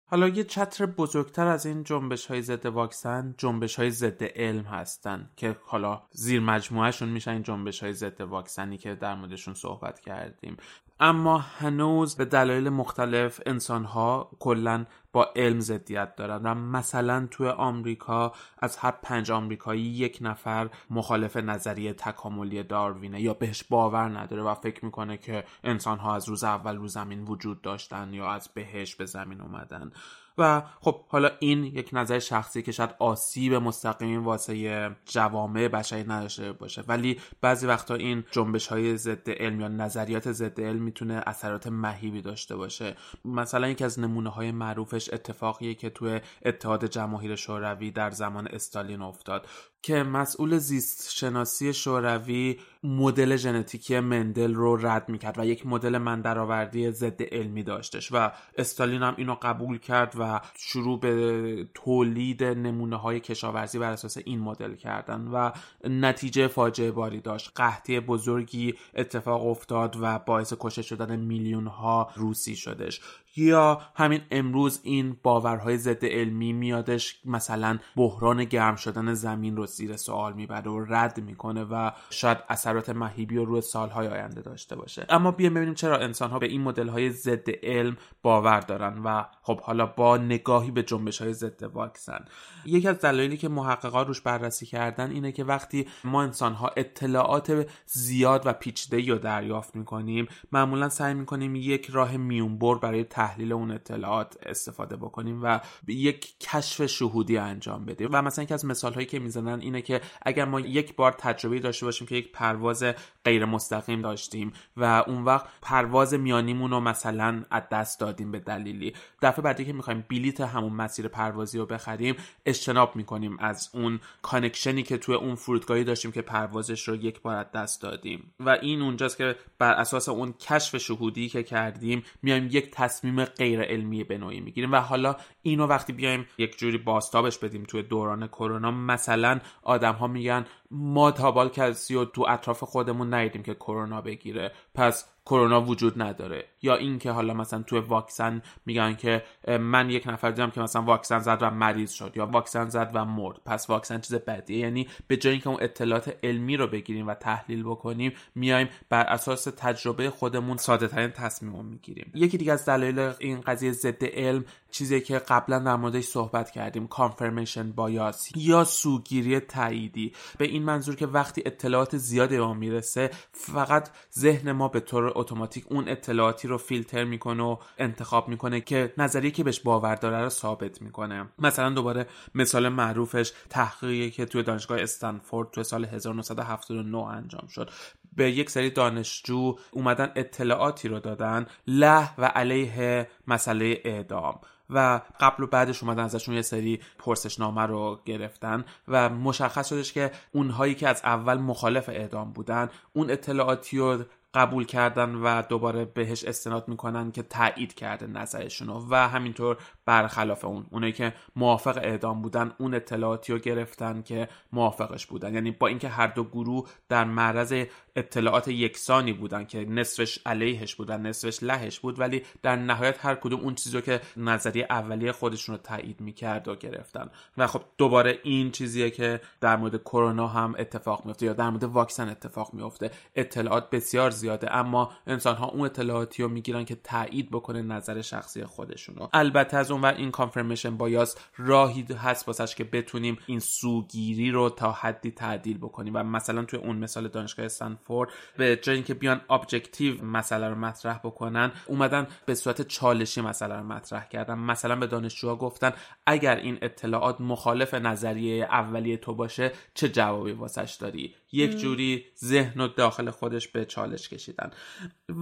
حالا یه چتر بزرگتر از این جنبش های ضد واکسن جنبش های ضد علم هستن که حالا زیر مجموعهشون میشن این جنبش های ضد واکسنی که در موردشون صحبت کردیم اما هنوز به دلایل مختلف انسانها کلا با علم ضدیت دارن و مثلا توی آمریکا از هر پنج آمریکایی یک نفر مخالف نظریه تکاملی داروینه یا بهش باور نداره و فکر می‌کنه که انسانها از روز اول رو زمین وجود داشتن یا از بهش به زمین اومدن. و خب حالا این یک نظر شخصی که شاید آسیب مستقیمی واسه جوامع بشری نداشته باشه. ولی بعضی وقتا این جنبش های ضد علم یا نظریات ضد علم می‌تونه اثرات مهیبی داشته باشه. مثلا یکی از نمونه های معروفش اتفاقیه که توی اتحاد جماهیر شوروی در زمان استالین افتاد. که مسئول زیست شناسی شوروی مدل ژنتیکی مندل رو رد می‌کرد و یک مدل من درآوردی ضد علمی داشتش و استالین هم اینو قبول کرد و شروع به تولید نمونه های کشاورزی بر اساس این مدل کردن و نتیجه فاجعه باری داشت. قحطی بزرگی اتفاق افتاد و باعث کشته شدن میلیون ها روسی شدش. یا همین امروز این باورهای ضد علمی میادش مثلا بحران گرم شدن زمین رو زیر سوال می‌بره و رد می‌کنه و شاید اثرات مهیبی رو روی سالهای آینده داشته باشه. اما بیا ببینیم چرا انسان ها به این مدل های ضد علم باور دارن و خب حالا با نگاهی به جنبش های ضد واکسن. یکی از دلایلی که محققان روش بررسی کردن اینه که وقتی ما انسان ها اطلاعات زیاد و پیچیده رو دریافت می‌کنیم معمولا سعی می‌کنیم یک راه میونبر برای تحلیل اون اطلاعات استفاده بکنیم و یک کشف شهودی انجام بدیم. و مثلا یکی از مثال هایی که می‌زنن اینه که اگر ما یک بار تجربه داشته باشیم که یک پرواز غیر مستقیم داشتیم و اون وقت پرواز میانیمون رو مثلا از دست دادیم به دلیلی. دفعه بعدی که می‌خوایم بلیت همون مسیر پروازی رو بخریم اجتناب می‌کنیم از اون connection ی که توی اون فرودگاهی داشتیم که پروازش رو یک بار از دست دادیم. و این اونجاست که بر اساس اون کشف و شهودی که کردیم میایم یک تصمیم غیر علمی به نوعی می‌گیریم. و حالا اینو وقتی بیایم یک جوری بسطش بدیم توی دوران کرونا مثلا آدم ها میگن ما تابال کسی و تو اطراف خودمون ندیدیم که کرونا بگیره. پس کرونا وجود نداره. یا اینکه حالا مثلا توی واکسن میگن که من یک نفر دیدم که مثلا واکسن زد و مریض شد یا واکسن زد و مرد. پس واکسن چیز بدیه؟ یعنی به جای اینکه اون اطلاعات علمی رو بگیریم و تحلیل بکنیم میایم بر اساس تجربه خودمون ساده ترین تصمیم می‌گیریم. یکی دیگه از دلایل این قضیه ضد علم چیزی که قبلا در موردش صحبت کردیم کانفرمیشن بایاس یا سوگیری تاییدی. به این منظور که وقتی اطلاعات زیادی به ما می‌رسه فقط ذهن ما به طور اتوماتیک اون اطلاعاتی رو فیلتر می‌کنه و انتخاب می‌کنه که نظریه که بهش باور داره رو ثابت می‌کنه. مثلا دوباره مثال معروفش تحقیقی که توی دانشگاه استنفورد توی سال 1979 انجام شد. به یک سری دانشجو اومدن اطلاعاتی رو دادن له و علیه مسئله اعدام. و قبل و بعدش اومدن ازشون یه سری پرسشنامه رو گرفتن و مشخص شدش که اونهایی که از اول مخالف اعدام بودن اون اطلاعاتی رو قبول کردن و دوباره بهش استناد می‌کنن که تایید کرده نظرشون و همینطور برخلاف اون اونایی که موافق اعدام بودن اون اطلاعاتی رو گرفتن که موافقش بودن. یعنی با اینکه هر دو گروه در معرض اطلاعات یکسانی بودن که نصفش علیهش بودن نصفش لهش بود ولی در نهایت هر کدوم اون چیزی که نظریه اولیه خودشون رو تایید می‌کرد و گرفتن. و خب دوباره این چیزیه که در مورد کرونا هم اتفاق میفته یا در مورد واکسن اتفاق میفته اطلاعات بسیار زیاده. اما انسان ها اون اطلاعاتی رو می‌گیرن که تایید بکنه نظر شخصی خودشون رو البته از اون و این کانفرمیشن بایاس راهی هست واسش که بتونیم این سوگیری رو تا حدی تعدیل بکنیم. و مثلا توی اون مثال دانشگاه استنفورد به جای اینکه بیان ابجکتیو مسئله رو مطرح بکنن اومدن به صورت چالشی مسئله رو مطرح کردن. مثلا به دانشجوها گفتن اگر این اطلاعات مخالف نظریه اولیه تو باشه چه جوابی واسش داری؟ یک جوری ذهن و داخل خودش به چالش کشیدن.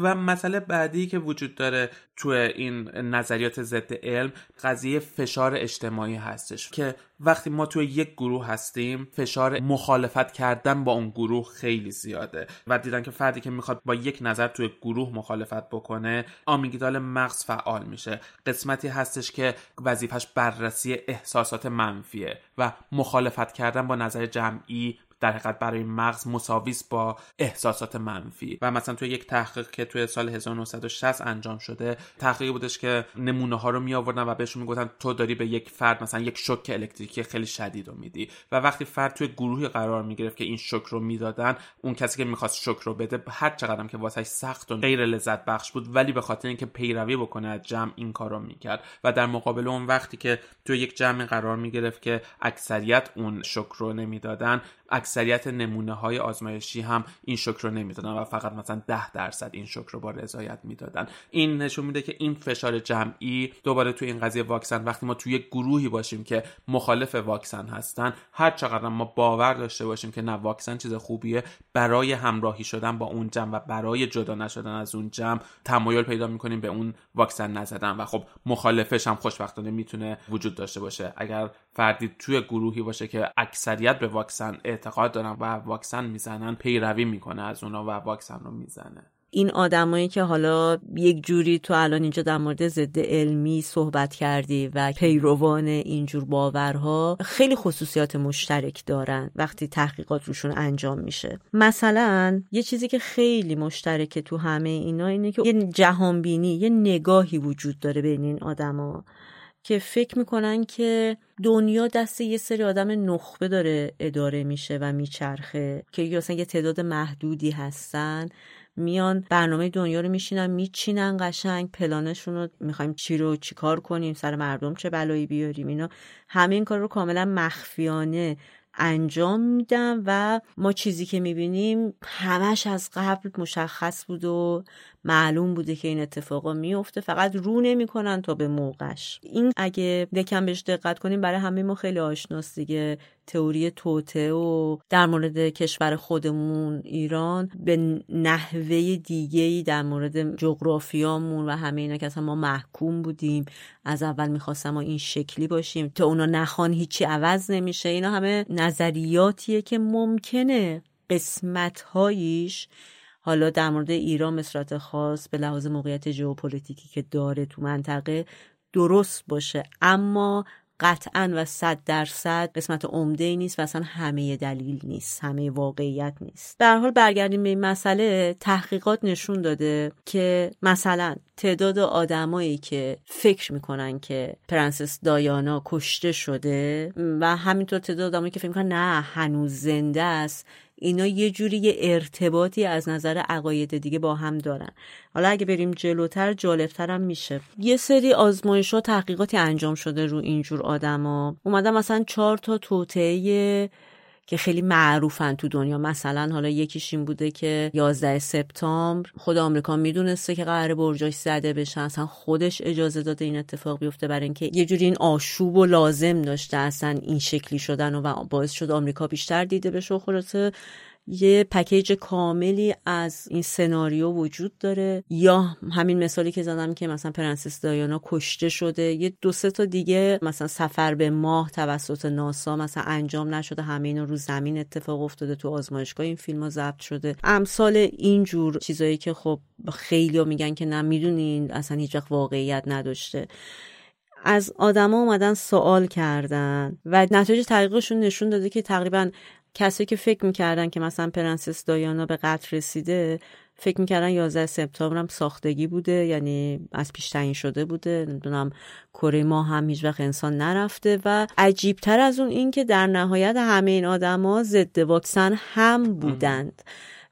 و مسئله بعدی که وجود داره تو این نظریات ضد علم قضیه فشار اجتماعی هستش که وقتی ما توی یک گروه هستیم فشار مخالفت کردن با اون گروه خیلی زیاده. و دیدن که فردی که می‌خواد با یک نظر توی گروه مخالفت بکنه آمیگدال مغز فعال میشه. قسمتی هستش که وظیفش بررسی احساسات منفیه و مخالفت کردن با نظر جمعی در حقیقت برای مغز مساویس با احساسات منفی. و مثلا توی یک تحقیق که توی سال 1960 انجام شده تحقیقی بودش که نمونه ها رو می آوردن و بهشون می‌گفتن تو داری به یک فرد مثلا یک شوک الکتریکی خیلی شدید رو میدی. و وقتی فرد توی گروهی قرار می‌گرفت که این شوک رو می‌دادن اون کسی که می‌خواست شوک رو بده هر چقدرم که واسش سخت و غیر لذت بخش بود ولی به خاطر اینکه پیروی بکنه از جمع این کار رو می‌کرد. و در مقابل اون وقتی که توی یک جمع قرار می‌گرفت که اکثریت اون شوک رو نمی‌دادن اکثریت نمونه های آزمایشی هم این شکر رو نمی‌دادن و فقط مثلا ده درصد این شکر رو با رضایت می‌دادن. این نشون میده که این فشار جمعی دوباره توی این قضیه واکسن وقتی ما توی گروهی باشیم که مخالف واکسن هستن هر چقدر ما باور داشته باشیم که نه واکسن چیز خوبیه برای همراهی شدن با اون جمع و برای جدا نشدن از اون جمع تمایل پیدا می‌کنیم به اون واکسن نزدن. و خب مخالفش هم خوشبختانه می‌تونه وجود داشته باشه. اگر فردی توی گروهی باشه که اکثریت به واکسن اعتقاد دارن و واکسن می‌زنن پیروی می‌کنه از اونا و واکسن رو می‌زنه. این آدمایی که حالا یک جوری تو الان اینجا در مورد ضد علمی صحبت کردی و پیروان اینجور باورها خیلی خصوصیات مشترک دارن وقتی تحقیقات روشون انجام میشه. مثلا یه چیزی که خیلی مشترکه تو همه اینا اینه که یه جهانبینی یه نگاهی وجود داره بین این آدما. که فکر می‌کنن که دنیا دست یه سری آدم نخبه داره اداره میشه و میچرخه که مثلا یه تعداد محدودی هستن. میان برنامه دنیا رو میشینن میچینن قشنگ پلانشون رو می‌خوایم چی رو چیکار کنیم سر مردم چه بلایی بیاریم اینا. همه این کار رو کاملا مخفیانه انجام میدم و ما چیزی که می‌بینیم همش از قبل مشخص بود و معلوم بوده که این اتفاقا میفته فقط رو نمی‌کنن تا به موقعش. این اگه یکم بهش دقت کنیم برای همه ما خیلی آشناست دیگه. تئوری توته و در مورد کشور خودمون ایران به نحوه دیگه در مورد جغرافیامون و همه اینا که اصلا ما محکوم بودیم. از اول می‌خواستم ما این شکلی باشیم تا اونا نخوان هیچی عوض نمیشه. اینا همه نظریاتیه که ممکنه قسمت هاییش حالا در مورد ایران مصرات خاص به لحاظ موقعیت ژئوپلیتیکی که داره تو منطقه درست باشه. اما قطعا و صد درصد قسمت عمده نیست و اصلا همه دلیل نیست همه واقعیت نیست. در هر حال برگردیم به این مسئله تحقیقات نشون داده که مثلا تعداد آدمایی که فکر می‌کنن که پرنسس دایانا کشته شده و همینطور تعداد آدمایی که فکر می‌کنن نه هنوز زنده است اینا یه جوری ارتباطی از نظر عقاید دیگه با هم دارن. حالا اگه بریم جلوتر جالبتر هم میشه. یه سری آزمایش ها تحقیقاتی انجام شده رو اینجور آدما. اومدن مثلا چهار تا توطعه که خیلی معروفن تو دنیا. مثلا حالا یکیش این بوده که 11 سپتامبر خود آمریکا می‌دونسته که قرار برجاش زده بشن اصلا خودش اجازه داده این اتفاق بیفته برای اینکه یه جوری این آشوب و لازم داشته اصلا این شکلی شدن و باعث شد آمریکا بیشتر دیده بشه. و خلاصه یه پکیج کاملی از این سناریو وجود داره. یا همین مثالی که زدم که مثلا پرنسس دایانا کشته شده. یه دو سه تا دیگه مثلا سفر به ماه توسط ناسا مثلا انجام نشده. همه اینا رو زمین اتفاق افتاده. تو آزمایشگاه این فیلم ها ضبط شده. امثال اینجور چیزایی که خب خیلی میگن که نه اصلا هیچ واقعیت نداشته. از آدما اومدن سوال کردن و نتایج تحقیقشون نشون داده که تقریبا کسی که فکر می‌کردن که مثلا پرنسس دایانا به قتل رسیده فکر می‌کردن 11 سپتامبر هم ساختگی بوده یعنی از پیش تعیین شده بوده. نمی‌دونم کره ما هم هیچ وقت انسان نرفته و عجیبتر از اون این که در نهایت همه این آدما ضد واکسن هم بودند.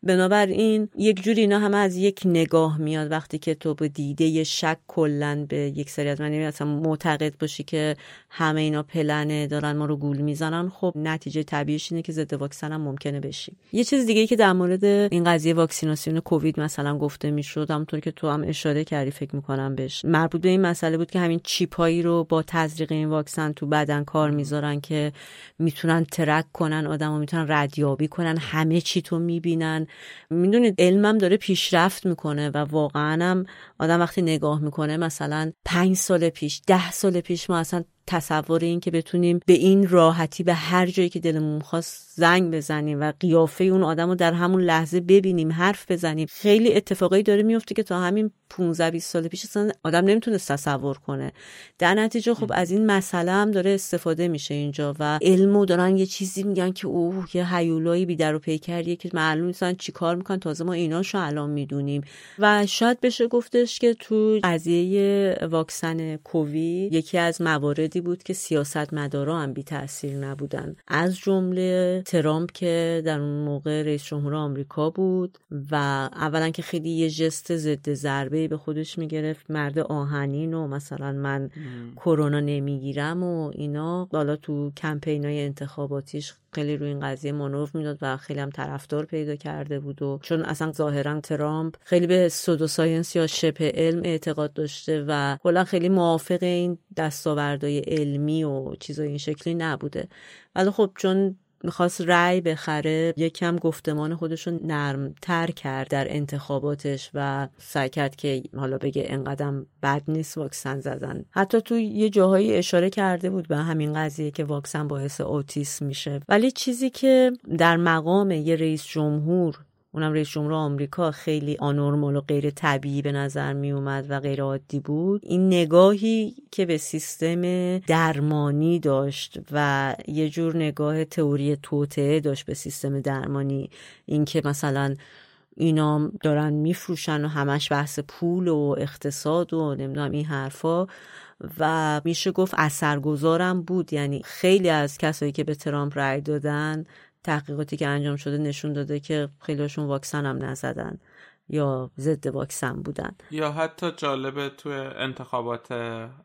بنابراین یک جوری اینا همه از یک نگاه میاد وقتی که تو به دیده شک کلا به یک سری از من اصلا معتقد باشی که همه اینا پلنه دارن ما رو گول می‌زنن. خب نتیجه طبیعیش اینه که ضد واکسن هم ممکنه بشی. یه چیز دیگه ای که در مورد این قضیه واکسیناسیون کووید مثلا گفته می‌شد همونطور که تو هم اشاره کردی فکر می‌کنم بهش. مربوط به این مسئله بود که همین چیپایی رو با تزریق این واکسن تو بدن کار می‌ذارن که می‌تونن ترک کنن آدمو می‌تونن ردیابی کنن همه چی تو می‌بینن. می‌دونید علمم داره پیشرفت می‌کنه و واقعا هم آدم وقتی نگاه می‌کنه مثلا پنج سال پیش ده سال پیش ما اصلا تصور این که بتونیم به این راحتی به هر جایی که دلمون خواست زنگ بزنیم و قیافه اون آدم رو در همون لحظه ببینیم حرف بزنیم خیلی اتفاقایی داره میفته که تا همین 15 20 سال پیش اصلا آدم نمی‌تونست تصور کنه. در نتیجه خب از این مسئله هم داره استفاده میشه اینجا و علمو دارن یه چیزی میگن که اوه یه هیولایی بی در و پیکریه که معلوم نیستن چیکار می‌کنن. تازه ما ایناشو الان می‌دونیم. و شاید بشه گفتش که تو قضیه واکسن کووید یکی از مواردی بود که سیاستمدارا هم بی تاثیر نبودن. از جمله ترامپ که در اون موقع رئیس جمهور آمریکا بود و اولا که خیلی یه ژست ضد ضربه به خودش می‌گرفت مرد آهنین و مثلا من کرونا نمی‌گیرم و اینا. حالا تو کمپین های انتخاباتیش خیلی روی این قضیه مانور می‌داد و خیلی هم طرفدار پیدا کرده بود و چون اصلا ظاهرا ترامپ خیلی به pseudoscience یا شبه علم اعتقاد داشته و کلا خیلی موافق این دستاوردهای علمی و چیزای این شکلی نبوده. ولی خب چون می‌خواست رأی بخره یکم گفتمان خودش رو نرمتر کرد در انتخاباتش و سعی کرد که حالا بگه انقدم بد نیست واکسن زدن. حتی تو یه جاهایی اشاره کرده بود به همین قضیه که واکسن باعث اوتیسم میشه. ولی چیزی که در مقام یه رئیس جمهور اونم رئیس جمهور آمریکا خیلی آنورمال و غیر طبیعی به نظر می اومد و غیر عادی بود. این نگاهی که به سیستم درمانی داشت و یه جور نگاه تئوری توطعه داشت به سیستم درمانی اینکه مثلا اینا دارن میفروشن و همش بحث پول و اقتصاد و نمی‌دونم این حرفا. و میشه گفت اثرگذارم بود. یعنی خیلی از کسایی که به ترامپ رأی دادن تحقیقاتی که انجام شده نشون داده که خیلیشون واکسن هم نزدن یا ضد واکسن بودن. یا حتی جالبه تو انتخابات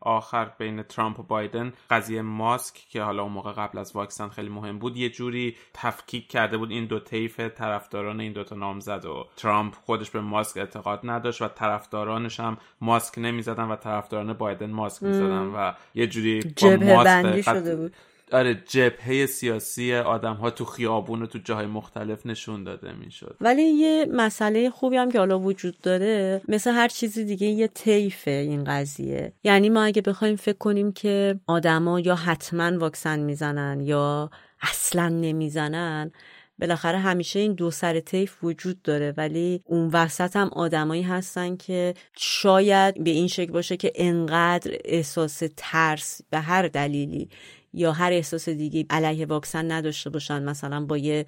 آخر بین ترامپ و بایدن قضیه ماسک که حالا اون موقع قبل از واکسن خیلی مهم بود یه جوری تفکیک کرده بود این دو طیف طرفداران این دوتا نامزد و ترامپ خودش به ماسک اعتقاد نداشت و طرفدارانش هم ماسک نمی‌زدن و طرفداران بایدن ماسک می‌زدن و یه جوری جبهه بندی شده بود. آره جبهه سیاسی آدم ها تو خیابون و تو جاهای مختلف نشون داده می‌شد. ولی یه مسئله خوبی هم که حالا وجود داره مثل هر چیزی دیگه یه طیفه این قضیه. یعنی ما اگه بخوایم فکر کنیم که آدما یا حتما واکسن می‌زنن یا اصلا نمی‌زنن بالاخره همیشه این دو سر طیف وجود داره. ولی اون وسط هم آدمایی هستن که شاید به این شکل باشه که انقدر احساس ترس به هر دلیلی یا هر احساس دیگه علیه واکسن نداشته باشن. مثلا با یه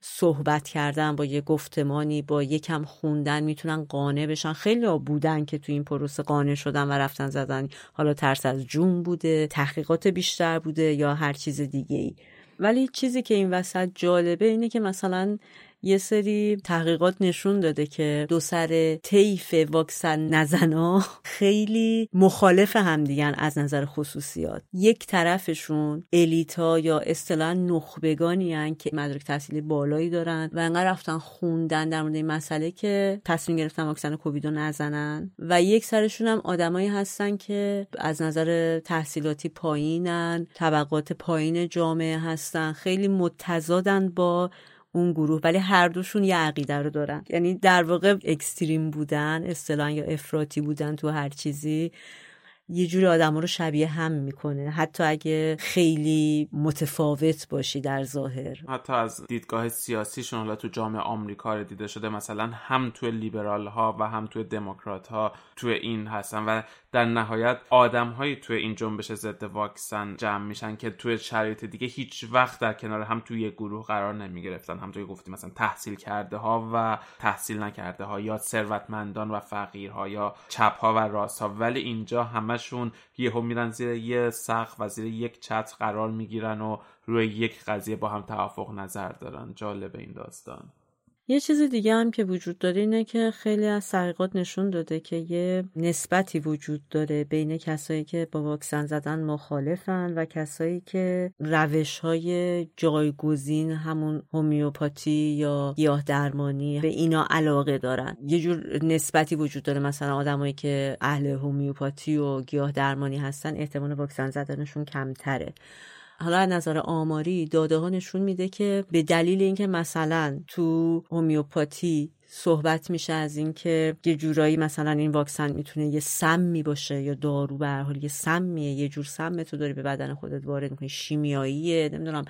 صحبت کردن با یه گفتمانی با یکم خوندن می‌تونن قانع بشن. خیلی ها بودن که تو این پروسه قانع شدن و رفتن زدن. حالا ترس از جون بوده تحقیقات بیشتر بوده یا هر چیز دیگه ای ولی چیزی که این وسط جالبه اینه که مثلا یه سری تحقیقات نشون داده که دو سر طیف واکسن نزنا (laughs) خیلی مخالف همدیگن از نظر خصوصیات. یک طرفشون الیتا یا اصطلاحا نخبگانی هن که مدرک تحصیلی بالایی دارن و انقدر رفتن خوندن در مورد این مسئله که تصمیم گرفتن واکسن کووید رو نزنن. و یک سرشون هم آدمایی هستن که از نظر تحصیلاتی پایینن طبقات پایین جامعه هستن خیلی متضادن با اون گروه ولی هر دوشون یه عقیده رو دارن. یعنی در واقع اکستریم بودن اصطلاحا یا افراطی بودن تو هر چیزی یه جوری آدم رو شبیه هم می‌کنه. حتی اگه خیلی متفاوت باشی در ظاهر. حتی از دیدگاه سیاسیشون حالا تو جامعه آمریکا دیده شده مثلا هم تو لیبرال ها و هم تو دموکرات ها تو این هستن و در نهایت آدم توی این جنبش ضد واکسن جمع میشن که توی شرایط دیگه هیچ وقت در کنار هم توی یک گروه قرار نمی گرفتن هم توی گفتی مثلا تحصیل کرده ها و تحصیل نکرده ها یا ثروتمندان و فقیرها یا چپ ها و راست ها ولی اینجا همشون یهو میرن زیر یه سقف و زیر یک چتر قرار می‌گیرن و روی یک قضیه با هم توافق نظر دارن. جالب این داستان. یه چیز دیگه هم که وجود داره اینه که خیلی از تحقیقات نشون داده که یه نسبتی وجود داره بین کسایی که با واکسن زدن مخالفن و کسایی که روش های جایگزین همون هومیوپاتی یا گیاه درمانی به اینا علاقه دارن. یه جور نسبتی وجود داره. مثلا آدمایی که اهل هومیوپاتی و گیاه درمانی هستن احتمال واکسن زدنشون کمتره. حالا نظر آماری داده ها نشون میده که به دلیل اینکه مثلا تو هومیوپاتی صحبت میشه از اینکه یه جورایی مثلا این واکسن می‌تونه یه سمی باشه یا دارو به هر حال یه سمیه یه جور سم تو داری به بدن خودت وارد می‌کنی شیمیاییه نمی‌دونم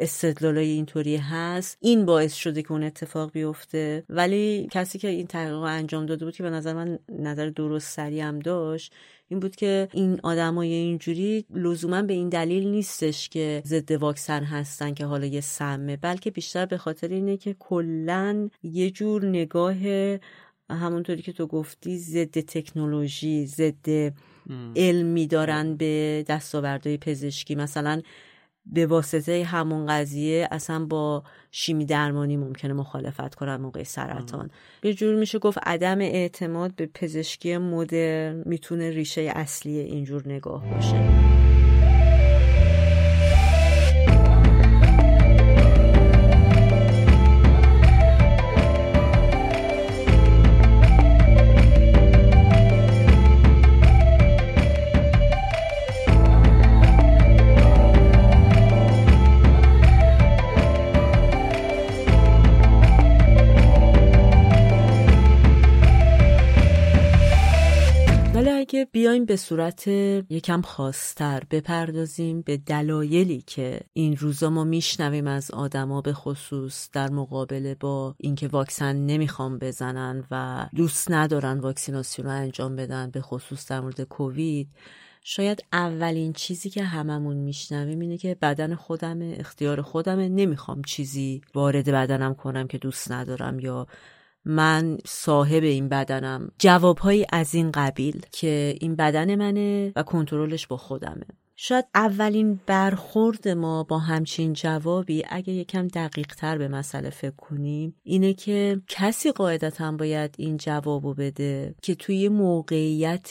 استدلالای اینطوری هست. این باعث شده که اون اتفاق بیفته. ولی کسی که این تحقیق انجام داده بود که به نظر من نظر درست سری هم داشت این بود که این آدمای اینجوری لزوما به این دلیل نیستش که ضد واکسن هستن که حالا یه سمه بلکه بیشتر به خاطر اینه که کلا یه جور نگاه همونطوری که تو گفتی ضد تکنولوژی ضد علمی دارن به دستاوردهای پزشکی. مثلا به واسطه همون قضیه اصلا با شیمی درمانی ممکنه مخالفت کنن موقع سرطان. به جور میشه گفت عدم اعتماد به پزشکی مدرن می‌تونه ریشه اصلی اینجور نگاه باشه. بیایم به صورت یکم خاصتر بپردازیم به دلایلی که این روزا ما میشنویم از آدما به خصوص در مقابله با اینکه واکسن نمی‌خوام بزنن و دوست ندارن واکسیناسیون رو انجام بدن به خصوص در مورد کووید. شاید اولین چیزی که هممون میشنویم اینه که بدن خودم اختیار خودمه. نمی‌خوام چیزی وارد بدنم کنم که دوست ندارم یا من صاحب این بدنم. جوابهایی از این قبیل که این بدن منه و کنترلش با خودمه. شاید اولین برخورد ما با همچین جوابی اگه یکم دقیق تر به مسئله فکر کنیم اینه که کسی قاعدتا باید این جوابو بده که توی موقعیت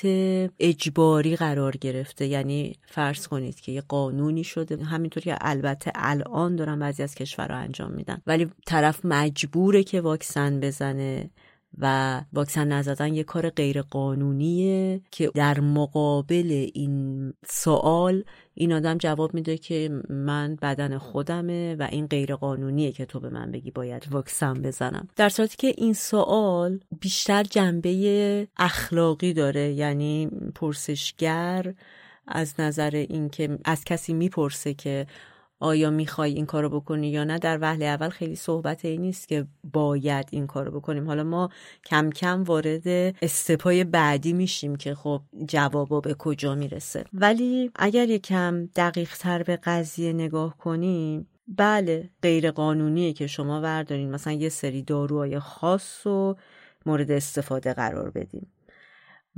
اجباری قرار گرفته. یعنی فرض کنید که یه قانونی شده همینطور که البته الان دارن بعضی از کشورها انجام میدن. ولی طرف مجبوره که واکسن بزنه. و واکسن نزدن یه کار غیر قانونیه که در مقابل این سوال این آدم جواب میده که من بدن خودمه و این غیر قانونیه که تو به من بگی باید واکسن بزنم. در صورتی که این سوال بیشتر جنبه اخلاقی داره یعنی پرسشگر از نظر اینکه از کسی می‌پرسه که آیا می‌خوای این کارو بکنی یا نه؟ در وهله اول خیلی صحبت این نیست که باید این کارو بکنیم. حالا ما کم کم وارد استپای بعدی میشیم که خب جوابا به کجا می‌رسه. ولی اگر یکم دقیق تر به قضیه نگاه کنیم بله غیر قانونیه که شما وردارین. مثلا یه سری داروهای خاص رو مورد استفاده قرار بدیم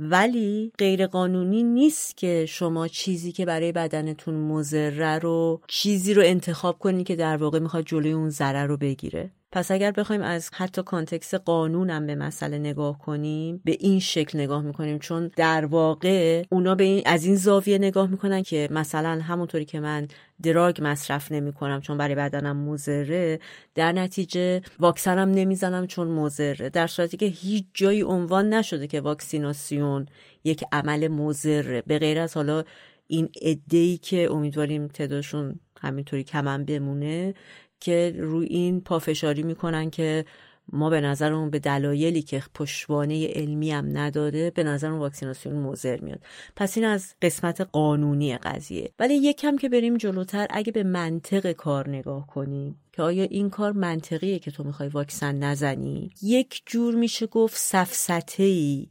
ولی غیرقانونی نیست که شما چیزی که برای بدنتون مزره رو چیزی رو انتخاب کنی که در واقع می‌خواد جلوی اون ضرر رو بگیره. پس اگر بخوایم از حتی کانتکس قانونم به مسئله نگاه کنیم به این شکل نگاه می‌کنیم. چون در واقع اونا به این از این زاویه نگاه می‌کنن که مثلا همونطوری که من دراگ مصرف نمی کنم چون برای بدنم مزره در نتیجه واکسنم نمی‌زنم چون مزره در صورتی که هیچ جایی عنوان نشده که واکسیناسیون یک عمل مزره به غیر از حالا این ای که امیدواریم تعدادشون همینطوری کمن بمونه که روی این پافشاری می‌کنن که ما به نظرمون به دلایلی که پشتوانه علمی هم نداره به نظر واکسیناسیون موزر میاد. پس این از قسمت قانونی قضیه. ولی یکم که بریم جلوتر اگه به منطق کار نگاه کنیم که آیا این کار منطقیه که تو می‌خوای واکسن نزنی؟ یک جور میشه گفت سفسته ای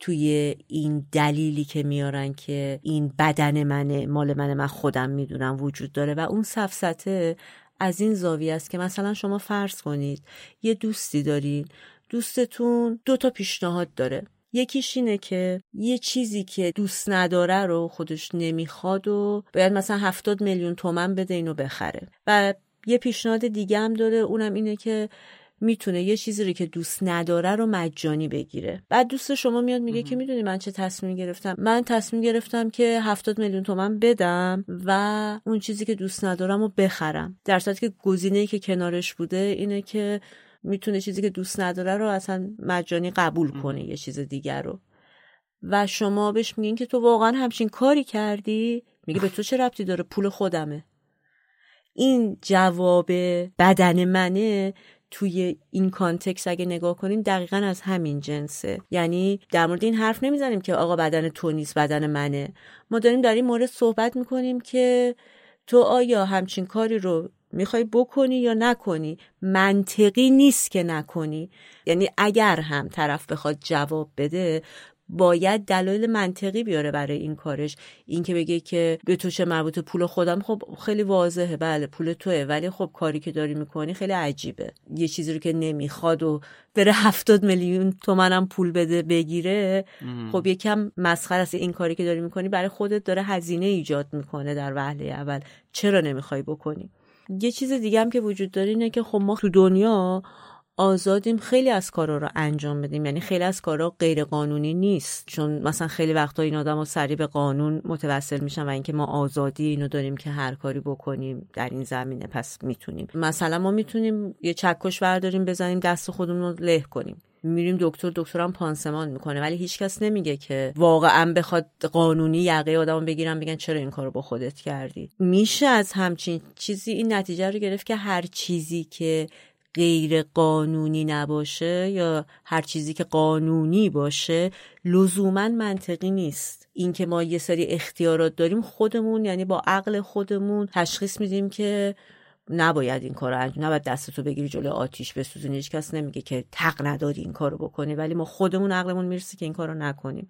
توی این دلیلی که میارن که این بدن منه مال منه من خودم می‌دونم وجود داره و اون سفسته از این زاویه است که مثلا شما فرض کنید یه دوستی دارین دوستتون دو تا پیشنهاد داره. یکیش اینه که یه چیزی که دوست نداره رو خودش نمی‌خواد و باید مثلا هفتاد میلیون تومن بده اینو بخره. و یه پیشنهاد دیگه هم داره اونم اینه که می‌تونه یه چیزی رو که دوست نداره رو مجانی بگیره. بعد دوست شما میاد میگه که می‌دونی من چه تصمیم گرفتم؟ من تصمیم گرفتم که هفتاد میلیون تومن بدم و اون چیزی که دوست ندارم رو بخرم. در صورتی که گزینه که کنارش بوده اینه که می‌تونه چیزی که دوست نداره رو اصلا مجانی قبول کنه یه چیز دیگر رو. و شما بهش میگین که تو واقعا همچین کاری کردی؟ میگه به تو چه ربطی داره؟ پول خودمه. این جواب بدن منه. توی این کانتکس اگه نگاه کنیم دقیقا از همین جنسه. یعنی در مورد این حرف نمی‌زنیم که آقا بدن تو نیست بدن منه. ما داریم در این مورد صحبت می‌کنیم که تو آیا همچین کاری رو می‌خوای بکنی یا نکنی؟ منطقی نیست که نکنی. یعنی اگر هم طرف بخواد جواب بده باید دلایل منطقی بیاره برای این کارش. این که بگه که به تو چه مربوط پول خودم خب خیلی واضحه. بله پول توه. ولی خب کاری که داری می‌کنی خیلی عجیبه. یه چیزی رو که نمی‌خواد و بره (laughs) هفتاد میلیون تومنم پول بده بگیره خب یکم مسخره است. این کاری که داری می‌کنی برای خودت داره هزینه ایجاد می‌کنه در وهله اول. چرا نمی‌خوای بکنی؟ یه چیز دیگه هم که وجود داره اینه که خب ما تو دنیا آزادیم خیلی از کارا رو انجام بدیم. یعنی خیلی از کارا غیر قانونی نیست. چون مثلا خیلی وقتا این آدم ها سریع به قانون متوسل میشن و اینکه ما آزادی اینو داریم که هر کاری بکنیم در این زمینه پس می‌تونیم. مثلا ما می‌تونیم یه چکش برداریم بزنیم دست خودمون رو له کنیم. میریم دکتر دکترم پانسمان می‌کنه. ولی هیچکس نمیگه که واقعا بخواد قانونی یقه آدم بگیرن بگن چرا این کارو با خودت کردی. میشه از همچین چیزی این نتیجه رو گرفت که هر چیزی که غیر قانونی نباشه یا هر چیزی که قانونی باشه لزوما منطقی نیست. اینکه ما یه سری اختیارات داریم خودمون یعنی با عقل خودمون تشخیص میدیم که نباید این کار انجام نباید دستتو بگیری جلو آتیش بسوزونی. هیچ کس نمیگه که تق نداری این کارو بکنی ولی ما خودمون عقلمون می‌رسه که این کارو نکنیم.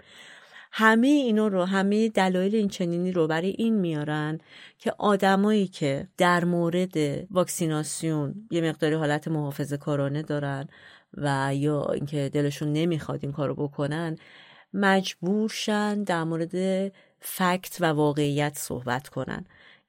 همه اینا رو همه دلایل این چنینی رو برای این میارن که آدمایی که در مورد واکسیناسیون یه مقداری حالت محافظه کارانه دارن و یا اینکه دلشون نمی‌خواد این کارو بکنن مجبور شن در مورد فکت و واقعیت صحبت کنن.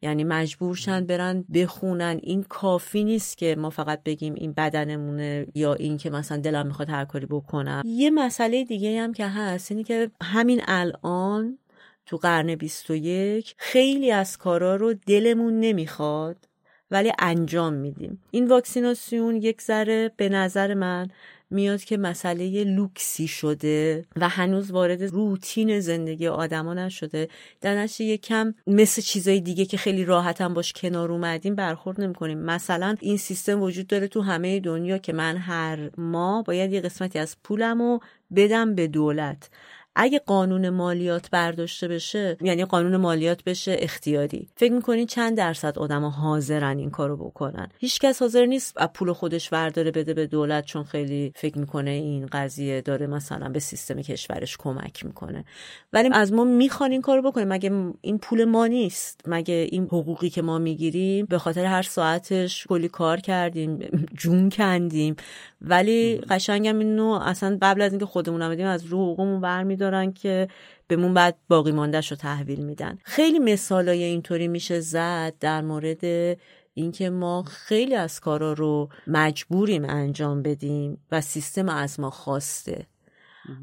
یعنی مجبورشن برن بخونن. این کافی نیست که ما فقط بگیم این بدنمونه یا این که مثلا دلم می‌خواد هر کاری بکنم. یه مسئله دیگه هم که هست اینی که همین الان تو قرن 21 خیلی از کارا رو دلمون نمی‌خواد ولی انجام میدیم. این واکسیناسیون یک ذره به نظر من میاد که مسئله لوکسی شده و هنوز وارد روتین زندگی آدما نشده. در نتیجه یکم مثل چیزای دیگه که خیلی راحت هم باش کنار اومدیم برخورد نمی‌کنیم. مثلا این سیستم وجود داره تو همه دنیا که من هر ماه باید یه قسمتی از پولمو بدم به دولت. اگه قانون مالیات برداشته بشه یعنی قانون مالیات بشه اختیاری. فکر می‌کنین چند درصد آدما حاضرن این کارو بکنن؟ هیچکس حاضر نیست از پول خودش ورداره بده به دولت چون خیلی فکر می‌کنه این قضیه داره مثلا به سیستم کشورش کمک می‌کنه. ولی از ما می‌خوان این کارو بکنیم. مگه این پول ما نیست؟ مگه این حقوقی که ما می‌گیریم به خاطر هر ساعتش کلی کار کردیم جون کندیم ولی قشنگم اینو اصلا قبل از اینکه خودمون آمدیم از رو حقوقمون برمیدارن که بهمون بعد باقی ماندهش رو تحویل میدن. خیلی مثالای اینطوری میشه زد در مورد اینکه ما خیلی از کارا رو مجبوریم انجام بدیم و سیستم از ما خواسته.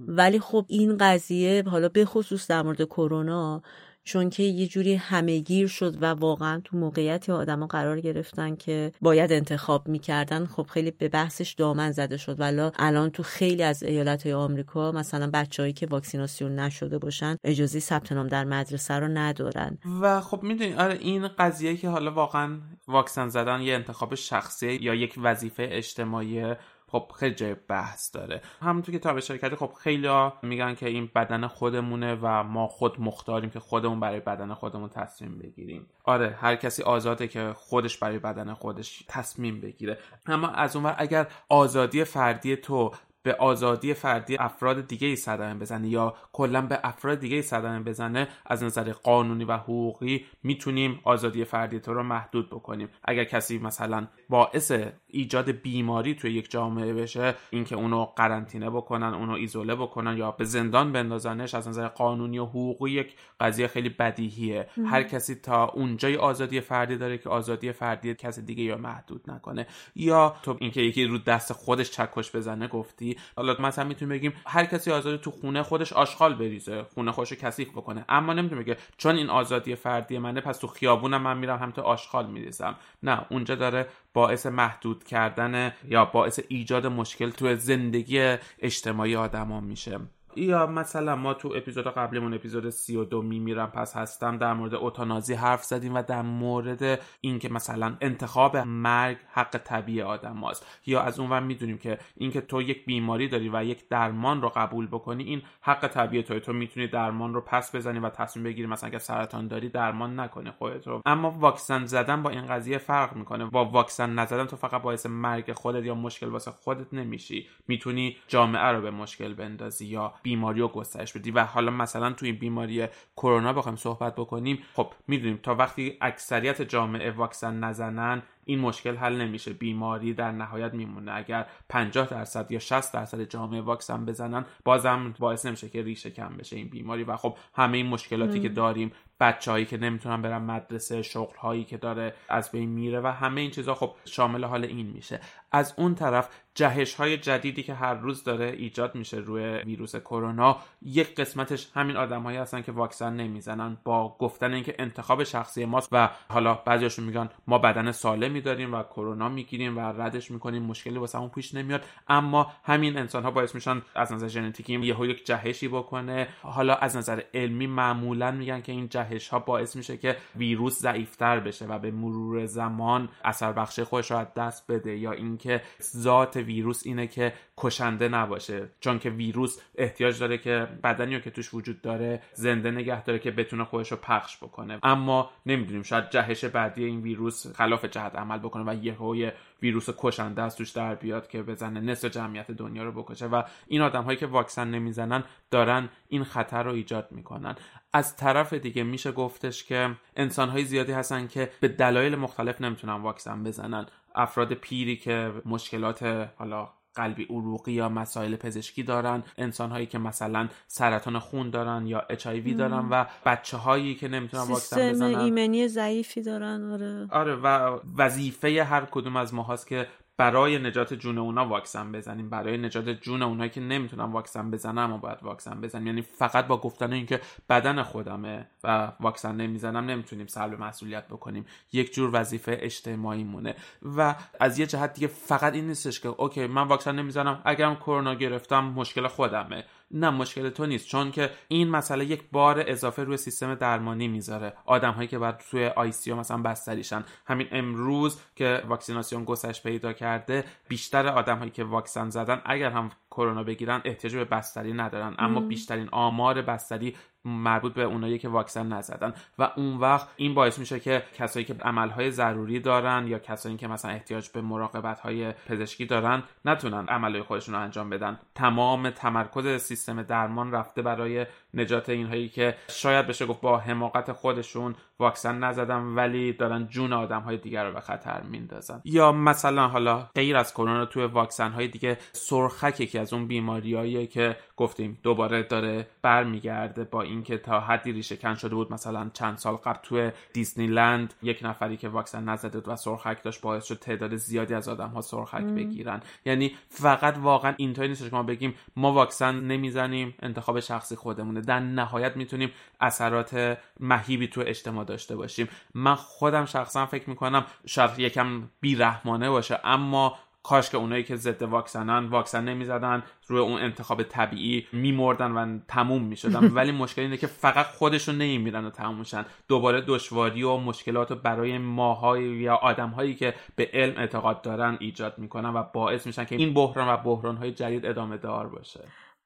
ولی خب این قضیه حالا به خصوص در مورد کرونا چون که یه جوری همهگیر شد و واقعا تو موقعیتی آدما قرار گرفتن که باید انتخاب می‌کردن خب خیلی به بحثش دامن زده شد. ولی الان تو خیلی از ایالت های آمریکا مثلا بچههایی که واکسیناسیون نشده باشن اجازه ثبت نام در مدرسه رو ندارن. و خب می‌دونی آره این قضیه که حالا واقعا واکسن زدن یه انتخاب شخصی یا یک وظیفه اجتماعی خب خیلی جای بحث داره. همونطور که تا اشاره کردی خب خیلی میگن که این بدن خودمونه و ما خود مختاریم که خودمون برای بدن خودمون تصمیم بگیریم. آره هر کسی آزاده که خودش برای بدن خودش تصمیم بگیره. اما از اونور اگر آزادی فردی تو به آزادی فردی افراد دیگه ای صدمه بزنه یا کلا به افراد دیگه ای صدمه بزنه از نظر قانونی و حقوقی می‌تونیم آزادی فردی تو رو محدود بکنیم. اگر کسی مثلا باعث ایجاد بیماری توی یک جامعه بشه اینکه اونو قرنطینه بکنن اونو ایزوله بکنن یا به زندان بندازنش از نظر قانونی و حقوقی یک قضیه خیلی بدیهیه. هر کسی تا اونجای آزادی فردی داره که آزادی فردی کسی دیگه یا محدود نکنه. یا تو اینکه یکی رو دست خودش چکش بزنه گفتی؟ حالا مثلا می‌تونیم بگیم هر کسی آزادی تو خونه خودش آشغال بریزه خونه خودش کثیف بکنه. اما نمی‌تونیم بگه چون این آزادی فردی منه پس تو خیابونم من میرم هم تو آشغال میریزم. نه اونجا داره باعث محدود کردن یا باعث ایجاد مشکل تو زندگی اجتماعی آدما میشه. یا مثلا ما تو اپیزود قبلیمون اپیزود سی و دو میمیرم پس هستم در مورد اوتانازی حرف زدیم و در مورد اینکه مثلا انتخاب مرگ حق طبیعی آدم هاست یا از اونور می‌دونیم که اینکه تو یک بیماری داری و یک درمان رو قبول بکنی این حق طبیعی توی تو می‌تونی درمان رو پس بزنی و تصمیم بگیری مثلا اگه سرطان داری درمان نکنی خودت رو. اما واکسن زدن با این قضیه فرق می‌کنه. با واکسن نزدن تو فقط باعث مرگ خودت یا مشکل واسه خودت نمیشی. می‌تونی جامعه رو به مشکل بندازی یا بیماری رو گسترش بدی. و حالا مثلا تو این بیماری کرونا بخوایم صحبت بکنیم خب می‌دونیم تا وقتی اکثریت جامعه واکسن نزنن این مشکل حل نمیشه. بیماری در نهایت میمونه. اگر 50 درصد یا 60 درصد جامعه واکسن بزنن بازم باعث نمیشه که ریشه کم بشه این بیماری. و خب همه این مشکلاتی که داریم بچههایی که نمی‌تونن برن مدرسه شغل هایی که داره از بین میره و همه این چیزها خب شامل حال این میشه. از اون طرف جهش های جدیدی که هر روز داره ایجاد میشه روی ویروس کرونا یک قسمتش همین آدمهایی هستن که واکسن نمی‌زنن. با گفتن اینکه انتخاب شخصی ماست و حالا بعضیاشون میگن ما بدن سالمی داریم و کرونا می‌گیریم و ردش می‌کنیم مشکلی واسه همون پیش نمیاد. اما همین انسان ها باعث میشن از نظر ژنتیکی یهو یک جهشی بکنه. حالا از نظر علمی معمولا میگن که این جهش ها باعث میشه که ویروس ضعیفتر بشه و به مرور زمان اثر بخش خودش رو از دست بده یا اینکه ذات ویروس اینه که کشنده نباشه. چون که ویروس احتیاج داره که بدنی که توش وجود داره زنده نگه داره که بتونه خودش رو پخش بکنه. اما نمی‌دونیم شاید جهش بعدی این ویروس خلاف جهت عمل بکنه و یهو ویروس کشنده از توش در بیاد که بزنه نصف جمعیت دنیا رو بکشه. و این آدم هایی که واکسن نمی‌زنن دارن این خطر رو ایجاد می‌کنن. از طرف دیگه میشه گفتش که انسان های زیادی هستن که به دلایل مختلف نمی‌تونن واکسن بزنن. افراد پیری که مشکلات حالا قلبی عروقی یا مسائل پزشکی دارن انسان هایی که مثلا سرطان خون دارن یا اچ دارن و بچه هایی که نمی‌تونن واکسن بزنن. ایمنی ضعیفی دارن آره. آره و وظیفه هر کدوم از ما هست که برای نجات جون اونا واکسن بزنیم. برای نجات جون اونایی که نمی‌تونن واکسن بزنن اما باید واکسن بزنیم. یعنی فقط با گفتن اینکه بدن خودمه و واکسن نمی‌زنم نمی‌تونیم سلب مسئولیت بکنیم. یک جور وظیفه اجتماعی مونه و از یه جهت دیگه فقط این نیستش که okay من واکسن نمی‌زنم اگرم کرونا گرفتم مشکل خودمه. نه مشکل تو نیست چون که این مسئله یک بار اضافه روی سیستم درمانی می‌ذاره. آدم هایی که بعد توی ICU مثلا بستریشن. همین امروز که واکسیناسیون گسترش پیدا کرده بیشتر آدم هایی که واکسن زدن اگر هم کرونا بگیرن احتیاج به بستری ندارن. اما بیشترین آمار بستری مربوط به اونایی که واکسن نزدن. و اون وقت این باعث میشه که کسایی که عملهای ضروری دارن یا کسایی که مثلا احتیاج به مراقبت های پزشکی دارن نتونن عملهای خودشون رو انجام بدن. تمام تمرکز سیستم درمان رفته برای نجات اینهایی که شاید بشه گفت با حماقت خودشون واکسن نزدن ولی دارن جون آدم های دیگر رو به خطر میندازن. یا مثلا حالا غیر از کرونا توی واکسن های دیگه سرخک یکی از اون بیماریایی که گفتیم دوباره داره برمیگرده با اینکه تا حدی ریشه کن شده بود مثلا چند سال قبل توی دیزنی لند یک نفری که واکسن نزده و سرخک داشت باعث شد تعداد زیادی از آدم ها سرخک بگیرن. یعنی فقط واقعا اینطوری نیست که ما بگیم ما واکسن نمی‌زنیم انتخاب شخصی خودمونه. در نهایت می‌تونیم اثرات مهیبی تو اجتماع داشته باشیم. من خودم شخصا فکر می‌کنم شاید یکم بیرحمانه باشه اما کاش که اونایی که ضد واکسنن واکسن نمی‌زدن روی اون انتخاب طبیعی میمردن و تموم می‌شدن. (laughs) ولی مشکل اینه که فقط خودشون نمیمیرن و تموم میشن دوباره دشواری و مشکلات رو برای ماهای یا آدمهایی که به علم اعتقاد دارن ایجاد می‌کنن و باعث میشن که این بحران و بحرانهای جدید ادامه دار باشه.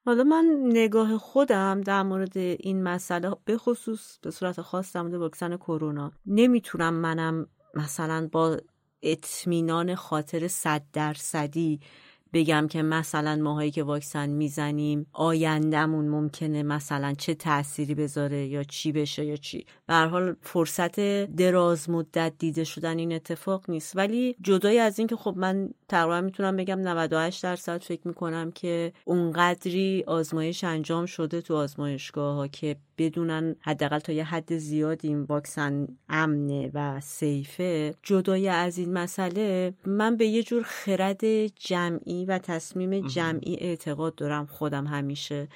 حالا من نگاه خودم در مورد این مسئله به خصوص به صورت خاص در مورد واکسن کرونا نمی‌تونم منم مثلا با اطمینان خاطر صد درصدی بگم که مثلا ماهایی که واکسن می‌زنیم آیندهمون ممکنه مثلا چه تأثیری بذاره یا چی بشه یا چی. به حال فرصت دراز مدت دیده شدن این اتفاق نیست. ولی جدای از این که خب من تقریبا می‌تونم بگم 98 درصد فکر می‌کنم که اونقدری آزمایش انجام شده تو آزمایشگاه ها که بدونن حداقل تا یه حد زیادی این واکسن امنه و سیفه. جدای از این مسئله من به یه جور خرد جمعی و تصمیم جمعی اعتقاد دارم خودم همیشه.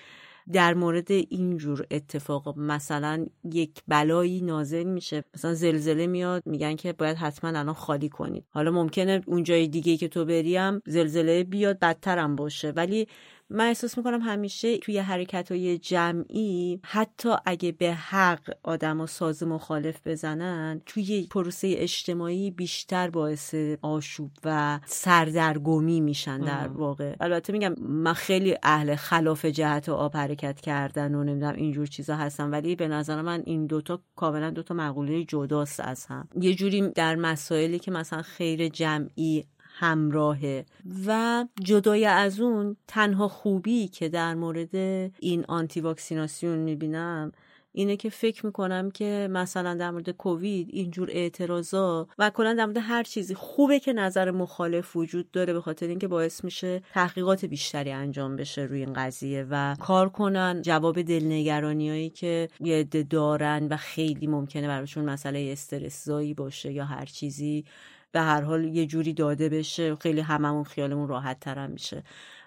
در مورد اینجور اتفاق مثلا یک بلایی نازل میشه مثلا زلزله میاد میگن که باید حتما الان خالی کنید. حالا ممکنه اونجای دیگه که تو بریم زلزله بیاد بدترم باشه. ولی من احساس می‌کنم همیشه توی حرکت های جمعی حتی اگه به حق آدم و ساز مخالف بزنن توی پروسه اجتماعی بیشتر باعث آشوب و سردرگمی میشن در واقع. البته میگم من خیلی اهل خلاف جهت و آب حرکت کردن و نمی‌دونم اینجور چیزا هستم ولی به نظر من این دوتا کاملا دوتا مقوله جداست از هم. یه جوری در مسائلی که مثلا خیر جمعی همراهه و جدای از اون تنها خوبی که در مورد این آنتی واکسیناسیون می‌بینم اینه که فکر می‌کنم که مثلا در مورد کووید اینجور اعتراضا و کلا در مورد هر چیزی خوبه که نظر مخالف وجود داره به خاطر اینکه باعث میشه تحقیقات بیشتری انجام بشه روی این قضیه و کار کنن. جواب دلنگرانیایی که یه عده دارن و خیلی ممکنه براشون مسئله استرسزایی باشه یا هر چیزی به هر حال یه جوری داده بشه خیلی هممون خیالمون راحت ترم میشه.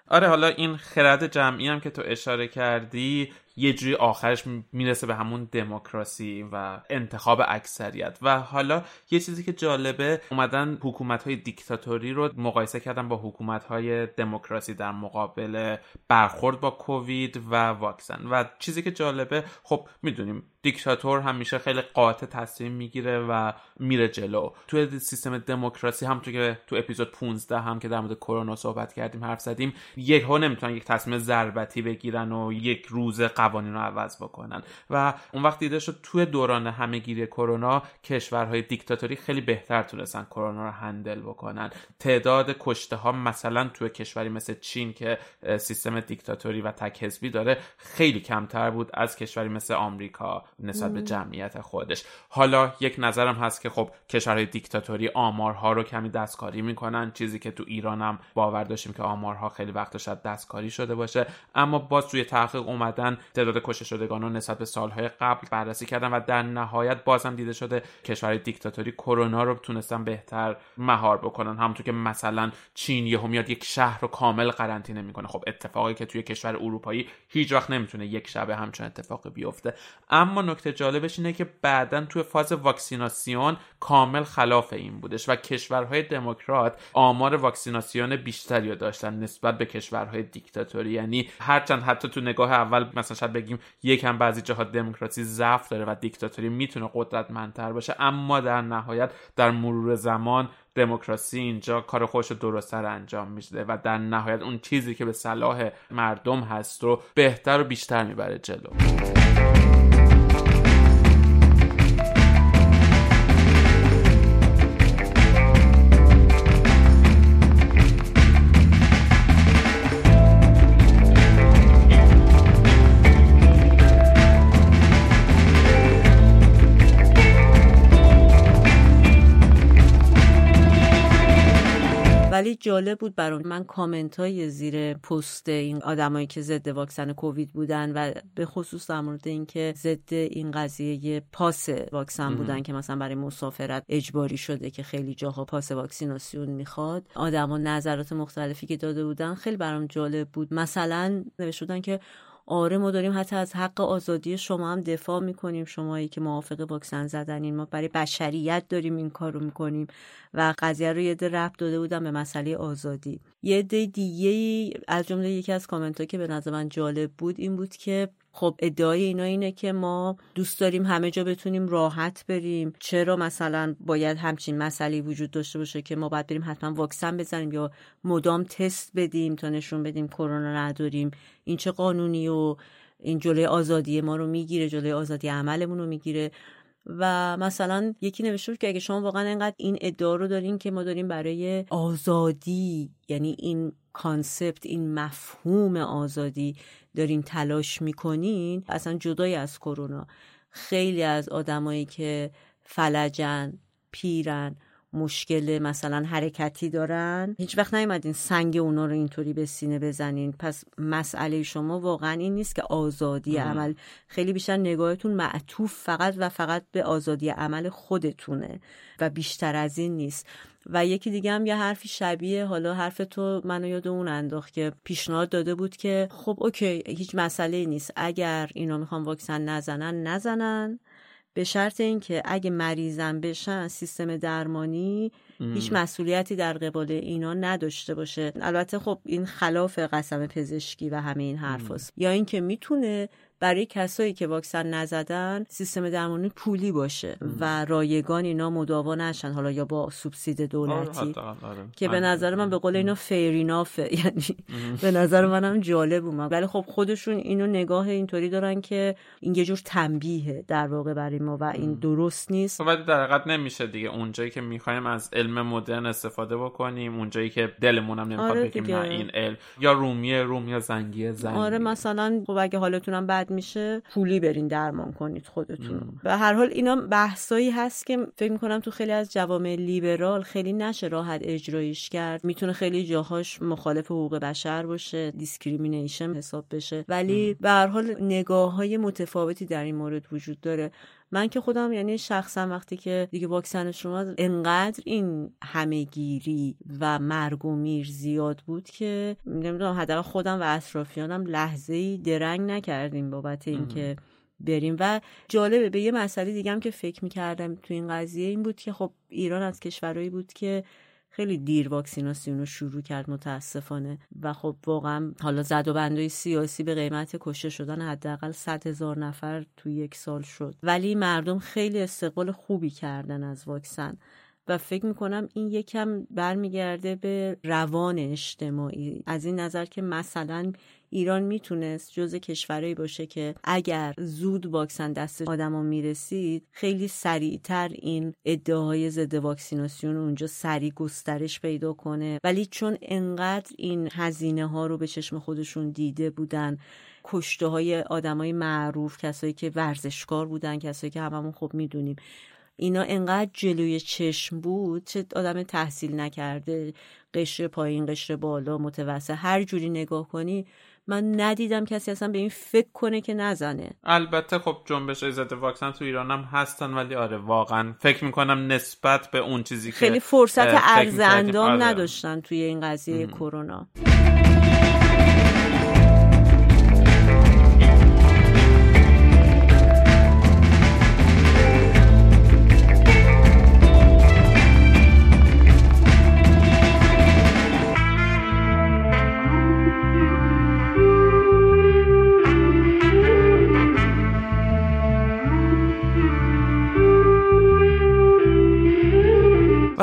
آره حالا این خرد جمعی هم که تو اشاره کردی یه جوری آخرش می‌رسه به همون دموکراسی و انتخاب اکثریت. و حالا یه چیزی که جالبه اومدن حکومت های دیکتاتوری رو مقایسه کردن با حکومت های دموکراسی در مقابل برخورد با کووید و واکسن. و چیزی که جالبه خب می‌دونیم دیکتاتور همیشه خیلی قاطع تصمیم می‌گیره و میره جلو. توی سیستم دموکراسی هم تو که تو اپیزود 15 هم که در مورد کرونا صحبت کردیم حرف زدیم یک ها نمی‌تونن یک تصمیم ضربتی بگیرن و یک روز قوانین رو عوض بکنن. و اون وقت دیده شد توی دوران همهگیری کرونا کشورهای دیکتاتوری خیلی بهتر تونستن کرونا رو هندل بکنن. تعداد کشته ها مثلا توی کشوری مثل چین که سیستم دیکتاتوری و تک حزبی داره خیلی کمتر بود از کشوری مثل آمریکا. نسبت به جمعیت خودش. حالا یک نظرم هست که خب کشورهای دیکتاتوری آمارها رو کمی دستکاری می‌کنن. چیزی که تو ایرانم باور داشتیم که آمارها خیلی وقت شاید دستکاری شده باشه. اما باز توی تحقیق اومدن تعداد کشته شدگان رو نسبت به سالهای قبل بررسی کردن و در نهایت بازم دیده شده کشورهای دیکتاتوری کرونا رو تونستن بهتر مهار بکنن. همونطور که مثلا چین یهو میاد یک شهر رو کامل قرنطینه می‌کنه. خب اتفاقی که توی کشور اروپایی هیچ وقت نمی‌تونه یک شبه همچون اتفاقی بیفته. اما نکته جالبش اینه که بعدا توی فاز واکسیناسیون کامل خلاف این بودش و کشورهای دموکرات آمار واکسیناسیون بیشتری رو داشتن نسبت به کشورهای دیکتاتوری. یعنی هرچند حتی تو نگاه اول مثلا شاید بگیم یکم بعضی جاها دموکراسی ضعف داره و دیکتاتوری می‌تونه قدرتمندتر باشه اما در نهایت در مرور زمان دموکراسی اینجا کار خودش رو درستتر انجام میده و در نهایت اون چیزی که به صلاح مردم هست رو بهتر و بیشتر می‌بره جلو. جالب بود برام. من کامنت های زیر پست این آدمایی که ضد واکسن کووید بودن و به خصوص در مورد اینکه ضد این قضیه پاس واکسن بودن که مثلا برای مسافرت اجباری شده که خیلی جاها پاس واکسیناسیون می‌خواد آدما نظرات مختلفی که داده بودن خیلی برام جالب بود. مثلا نوشته که آره ما داریم حتی از حق آزادی شما هم دفاع می‌کنیم شمایی که موافق واکسن زدنین. ما برای بشریت داریم این کار رو می‌کنیم و قضیه رو یه ده ربط داده بودم به مسئله آزادی. یه ده دیگه از جمله یکی از کامنت که به نظر من جالب بود این بود که خب ادعای اینا اینه که ما دوست داریم همه جا بتونیم راحت بریم. چرا مثلا باید همچین مسئله وجود داشته باشه که ما باید بریم حتما واکسن بزنیم یا مدام تست بدیم تا نشون بدیم کرونا نداریم؟ این چه قانونی و این جلوی آزادی ما رو می‌گیره جلوی آزادی عملمون رو می‌گیره. و مثلا یکی نوشته که اگه شما واقعا انقدر این ادعا رو دارین که ما داریم برای آزادی یعنی این concept این مفهوم آزادی دارین تلاش می‌کنین اصلا جدای از کرونا. خیلی از آدمایی که فلجن پیرن مشکل مثلا حرکتی دارن هیچ وقت نیومدین سنگ اونا رو اینطوری به سینه بزنین. پس مسئله شما واقعا این نیست که آزادی عمل خیلی بیشتر نگاهتون معطوف فقط و فقط به آزادی عمل خودتونه و بیشتر از این نیست. و یکی دیگه هم یه حرفی شبیه حالا حرف تو منو یاد اون انداخت که پیشنهاد داده بود که خب اوکی هیچ مسئله نیست. اگر اینا می‌خوان واکسن نزنن نزنن. به شرط اینکه اگه مریضم بشن سیستم درمانی هیچ مسئولیتی در قبال اینا نداشته باشه. البته خب این خلاف قسم پزشکی و همه این حرف هست. یا اینکه می‌تونه برای کسایی که واکسن نزدن سیستم درمانی پولی باشه و رایگان اینا مداوا نشن حالا یا با سوبسید دولتی. آره. که به نظر من به قول اینا فیرینافه (laughs) یعنی به نظر منم جالب اومد. ولی خب خودشون اینو نگاه اینطوری دارن که این یه جور تنبیهه در واقع برای ما و این درست نیست. ولی در حقیقت نمیشه دیگه. اونجایی که می‌خوایم از علم مدرن استفاده بکنیم اونجایی که دلمون هم نمی‌خواد آره بگیم دیگه. نه این علم یا رومیه روم یا زنگیه زنگی آره مثلا خب اگه حالتونم بد میشه پول بدین برین درمان کنید خودتون به هر حال اینا بحثایی هست که فکر می‌کنم تو خیلی از جوامع لیبرال خیلی نشه راحت اجرایش کرد. می‌تونه خیلی جاهاش مخالف حقوق بشر باشه discrimination حساب بشه. ولی به هر حال نگاه های متفاوتی در این مورد وجود داره. من که خودم یعنی شخصا وقتی که دیگه واکسنش اومد انقدر این همهگیری و مرگ و میر زیاد بود که نمی‌دونم حداقل خودم و اطرافیانم لحظه ای درنگ نکردیم بابت اینکه بریم. و جالبه به یه مسئله دیگه هم که فکر می‌کردم تو این قضیه این بود که خب ایران از کشورهایی بود که خیلی دیر واکسیناسیون رو شروع کرد متاسفانه. و خب واقعا حالا زد و بندای سیاسی به قیمت کشته شدن حداقل 100 هزار نفر تو یک سال شد. ولی مردم خیلی استقبال خوبی کردن از واکسن. و فکر می‌کنم این یکم برمیگرده به روان اجتماعی. از این نظر که مثلا ایران می‌تونست جز کشورهایی باشه که اگر زود واکسن دست آدما می‌رسید خیلی سریعتر این ادعاهای ضد واکسیناسیون اونجا سریع گسترش پیدا کنه. ولی چون انقدر این هزینه ها رو به چشم خودشون دیده بودن کشته های آدمای معروف کسایی که ورزشکار بودن کسایی که هممون خب می‌دونیم اینا انقدر جلوی چشم بود چه آدم تحصیل نکرده قشر پایین قشر بالا متوسط هر جوری نگاه کنی من ندیدم کسی اصلا به این فکر کنه که نزنه البته خب جنبش ضد واکسن تو ایران هم هستن ولی آره واقعا فکر می‌کنم نسبت به اون چیزی که خیلی فرصت. اندام آره. نداشتن توی این قضیه کرونا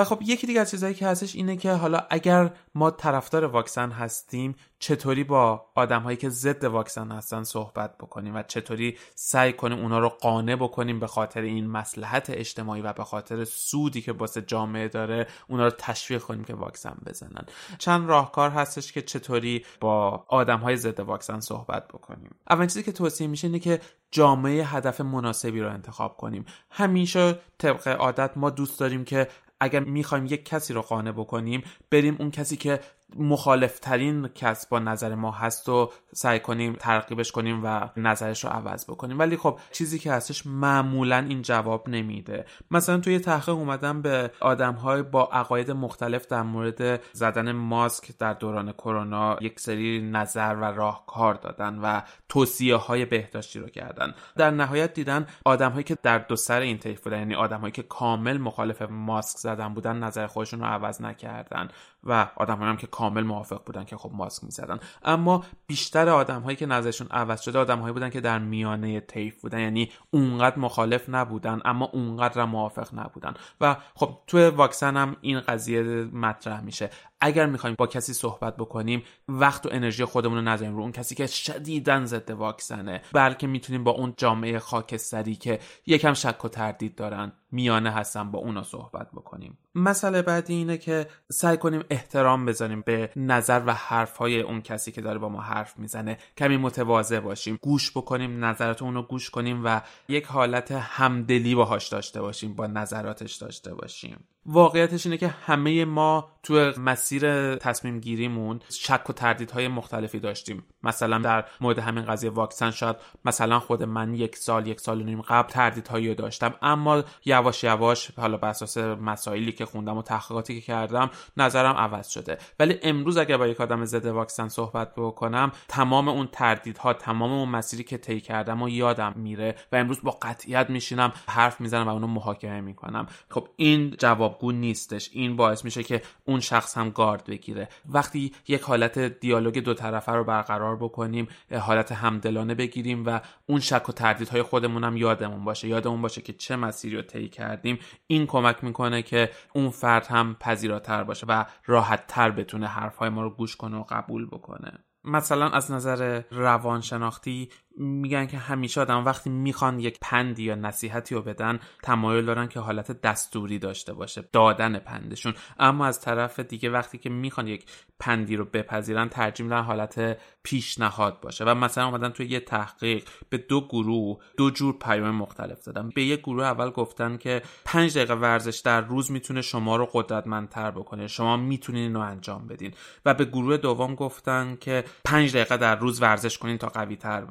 خب یکی دیگه از چیزهایی که هستش اینه که حالا اگر ما طرفدار واکسن هستیم چطوری با آدم هایی که ضد واکسن هستن صحبت بکنیم و چطوری سعی کنیم اونا رو قانع بکنیم به خاطر این مسلحت اجتماعی و به خاطر سودی که واسه جامعه داره اونا رو تشویق کنیم که واکسن بزنن. چند راهکار هستش که چطوری با آدم های ضد واکسن صحبت بکنیم. اولین چیزی که توصیه میشه اینه که جامعه هدف مناسبی رو انتخاب کنیم. همیشه طبق عادت ما دوست داریم که اگر می‌خوایم یک کسی رو قانع بکنیم بریم اون کسی که مخالفترین کس با نظر ما هست و سعی کنیم ترغیبش کنیم و نظرش رو عوض بکنیم. ولی خب چیزی که هستش معمولا این جواب نمیده. مثلا توی تحقیق اومدن به آدم های با عقاید مختلف در مورد زدن ماسک در دوران کرونا یک سری نظر و راهکار دادن و توصیه های بهداشتی رو کردن. در نهایت دیدن آدم هایی که در دو سر این طیف بودن یعنی آدم هایی که کامل مخالف ماسک زدن بودن نظر خودشون رو عوض نکردن. و آدم هم که کامل موافق بودن که خب ماسک می‌زدن. اما بیشتر آدم هایی که نظرشون عوض شده آدم هایی بودن که در میانه طیف بودن یعنی اونقدر مخالف نبودن اما اونقدر موافق نبودن. و خب توی واکسن هم این قضیه مطرح میشه. اگر می‌خوایم با کسی صحبت بکنیم وقت و انرژی خودمون رو نذاریم رو اون کسی که شدیداً ضد واکسنه بلکه می‌تونیم با اون جامعه خاکستری که یکم شک و تردید دارن میانه هستن با اونا صحبت بکنیم. مسئله بعدی اینه که سعی کنیم احترام بذاریم به نظر و حرف های اون کسی که داره با ما حرف می‌زنه. کمی متواضع باشیم گوش بکنیم نظرات اون رو گوش کنیم و یک حالت همدلی باهاش داشته باشیم با نظراتش داشته باشیم. واقعیتش اینه که همه ما تو مسیر تصمیم گیریمون شک و تردیدهای مختلفی داشتیم. مثلا در مورد همین قضیه واکسن شاید مثلا خود من یک سال یک سال و نیم قبل تردیدهایی رو داشتم. اما یواش یواش حالا بر اساس مسائلی که خوندم و تحقیقاتی که کردم نظرم عوض شده. ولی امروز اگر با یک آدم ضد واکسن صحبت بکنم تمام اون تردیدها تمام اون مسیری که طی کردم و یادم میره و امروز با قطعیت میشینم حرف می‌زنم و اونو محاکمه می‌کنم. خب این جوابگو نیستش. این باعث میشه که اون شخص هم گارد بگیره. وقتی یک حالت دیالوگ دو طرفه رو برقرار بکنیم حالت همدلانه بگیریم و اون شک و تردیدهای خودمون هم یادمون باشه. یادمون باشه که چه مسیری رو طی کردیم. این کمک می‌کنه که اون فرد هم پذیراتر باشه و راحت تر بتونه حرفهای ما رو گوش کنه و قبول بکنه. مثلا از نظر روانشناختی میگن که همیشه آدم وقتی می‌خوان یک پندی یا نصیحتی رو بدن تمایل دارن که حالت دستوری داشته باشه دادن پندشون. اما از طرف دیگه وقتی که می‌خوان یک پندی رو بپذیرن ترجیح میدن حالت پیشنهاد باشه. و مثلا اومدن توی یه تحقیق به دو گروه دو جور پیام مختلف دادن. به یک گروه اول گفتن که پنج دقیقه ورزش در روز می‌تونه شما رو قدرتمندتر بکنه. شما می‌تونین اینو انجام بدین. و به گروه دوم گفتن که پنج دقیقه در روز ورزش کنین تا قوی تر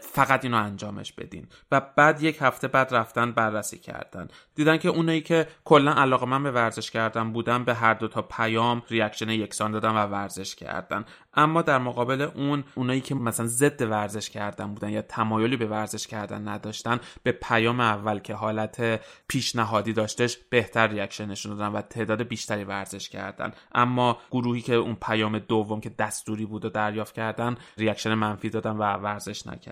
فقط اینو انجامش بدین. و بعد یک هفته بعد رفتن بررسی کردن. دیدن که اونایی که کلا علاقه‌مند به ورزش کردن بودن به هر دو تا پیام reaction یکسان دادن و ورزش کردن. اما در مقابل اون اونایی که مثلا ضد ورزش کردن بودن یا تمایلی به ورزش کردن نداشتن به پیام اول که حالت پیشنهادی داشتش بهتر reaction نشون دادن و تعداد بیشتری ورزش کردن. اما گروهی که اون پیام دوم که دستوری بود و دریافت کردن reaction منفی دادن و ورزش نکردن.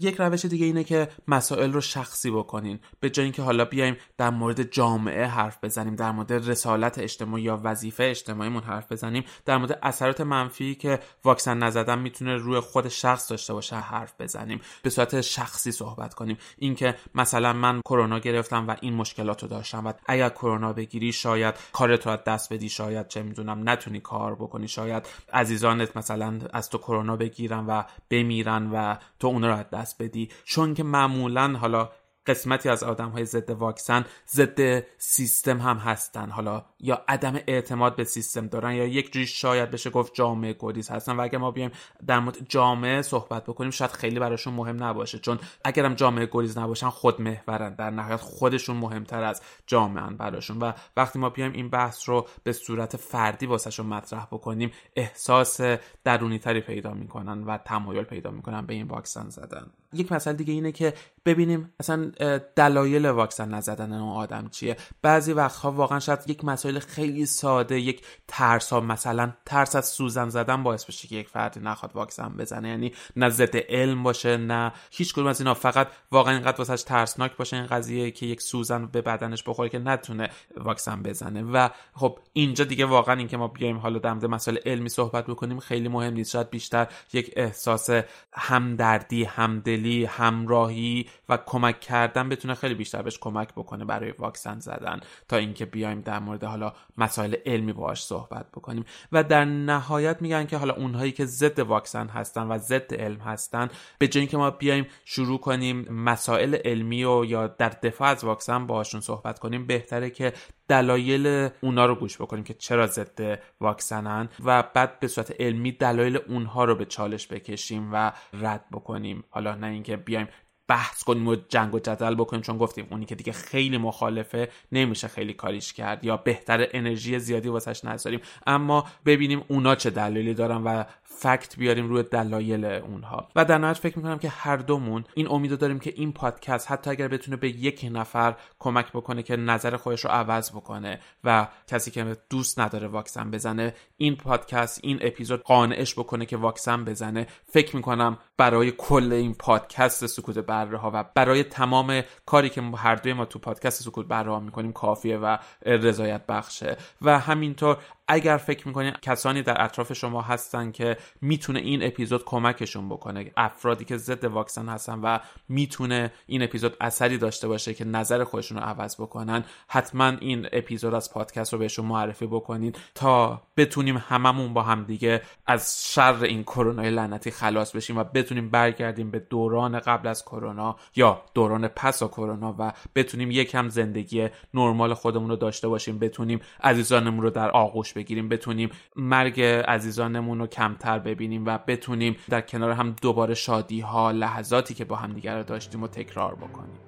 یک روش دیگه اینه که مسائل رو شخصی بکنین. به جای اینکه حالا بیایم در مورد جامعه حرف بزنیم در مورد رسالت اجتماعی یا وظیفه اجتماعیمون حرف بزنیم در مورد اثرات منفی که واکسن نزدن می‌تونه روی خود شخص داشته باشه حرف بزنیم. به صورت شخصی صحبت کنیم. اینکه مثلا من کرونا گرفتم و این مشکلات رو داشتم و اگر کرونا بگیری شاید کارت رو از دست بدی شاید چه می‌دونم نتونی کار بکنی شاید عزیزانت مثلا از تو کرونا بگیرن و بمیرن و تو اونا رو از دست بدی. چون که معمولا حالا قسمتی از آدم های ضد واکسن ضد سیستم هم هستن. حالا یا عدم اعتماد به سیستم دارن یا یک جوری شاید بشه گفت جامعه گریز هستن. و اگر ما بیایم در مورد جامعه صحبت بکنیم شاید خیلی براشون مهم نباشه. چون اگرم جامعه گریز نباشن خود محورن. در نهایت خودشون مهمتر از جامعه براشون. و وقتی ما بیایم این بحث رو به صورت فردی واسهشون مطرح بکنیم احساس درونی تری پیدا می‌کنن و تمایل پیدا می‌کنن به این واکسن زدن. یک مسئله دیگه اینه که ببینیم اصلا دلایل واکسن نزدن اون آدم چیه. بعضی وقتها واقعا شاید یک مسائل خیلی ساده یک ترس ها مثلا ترس از سوزن زدن باعث بشه که یک فردی نخواد واکسن بزنه. یعنی نه ضد علم باشه نه هیچ کدوم از اینا. فقط واقعا اینقدر واسش ترسناک باشه این قضیه که یک سوزن به بدنش بخوره که نتونه واکسن بزنه. و خب اینجا دیگه واقعا اینکه ما بیایم حالا در مسائل علمی صحبت بکنیم خیلی مهم نیست. شاید بیشتر یک احساس همدردی همدلی همراهی و کمک کردن بتونه خیلی بیشتر بهش کمک بکنه برای واکسن زدن تا اینکه بیایم در مورد حالا مسائل علمی باهاش صحبت بکنیم. و در نهایت میگن که حالا اونهایی که ضد واکسن هستن و ضد علم هستن به جای اینکه ما بیایم شروع کنیم مسائل علمی و یا در دفاع از واکسن باهاشون صحبت کنیم بهتره که دلایل اونا رو گوش بکنیم که چرا ضد واکسنن و بعد به صورت علمی دلایل اونها رو به چالش بکشیم و رد بکنیم. حالا نه اینکه بیایم بحث کنیم و جنگ و جدل بکنیم چون گفتیم اونی که دیگه خیلی مخالفه نمیشه خیلی کاریش کرد یا بهتر انرژی زیادی واسش نذاریم. اما ببینیم اونا چه دلایلی دارن و فکت بیاریم روی دلایل اونها. و در نهایت فکر می‌کنم که هر دومون این امید داریم که این پادکست حتی اگر بتونه به یک نفر کمک بکنه که نظر خودش رو عوض بکنه و کسی که دوست نداره واکسن بزنه این پادکست این اپیزود قانعش بکنه که واکسن بزنه فکر می‌کنم برای کل این پادکست سکوت بره و برای تمام کاری که هر دوی ما تو پادکست سکوت بره ها می‌کنیم کافیه و رضایت بخشه. و همینطور اگر فکر می‌کنید کسانی در اطراف شما هستن که می‌تونه این اپیزود کمکشون بکنه افرادی که ضد واکسن هستن و می‌تونه این اپیزود اثری داشته باشه که نظر خودشون رو عوض بکنن حتما این اپیزود از پادکست رو بهشون معرفی بکنین تا بتونیم هممون با هم دیگه از شر این کرونا لعنتی خلاص بشیم و بتونیم برگردیم به دوران قبل از کرونا یا دوران پس از کرونا و بتونیم یکم زندگی نرمال خودمون رو داشته باشیم بتونیم عزیزانمون رو در آغوش بگیریم بتونیم مرگ عزیزانمون رو کمتر ببینیم و بتونیم در کنار هم دوباره شادی ها لحظاتی که با هم دیگر داشتیم و تکرار بکنیم.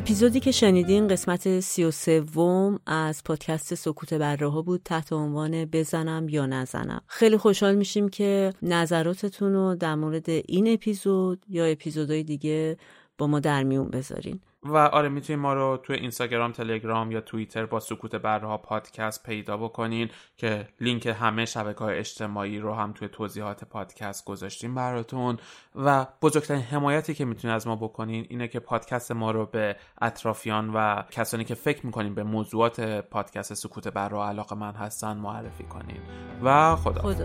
اپیزودی که شنیدین قسمت سی و سوم از پادکست سکوت برراها بود تحت عنوان بزنم یا نزنم. خیلی خوشحال میشیم که نظراتتون رو در مورد این اپیزود یا اپیزودهای دیگه با ما در میون بذارین. و آره می‌تونید ما رو توی اینستاگرام تلگرام یا توییتر با سکوت برها پادکست پیدا بکنین که لینک همه شبکه های اجتماعی رو هم توی توضیحات پادکست گذاشتیم براتون. و بزرگترین حمایتی که می‌تونید از ما بکنین اینه که پادکست ما رو به اطرافیان و کسانی که فکر می‌کنین به موضوعات پادکست سکوت برها علاقه من هستن معرفی کنین. و خدا, خدا.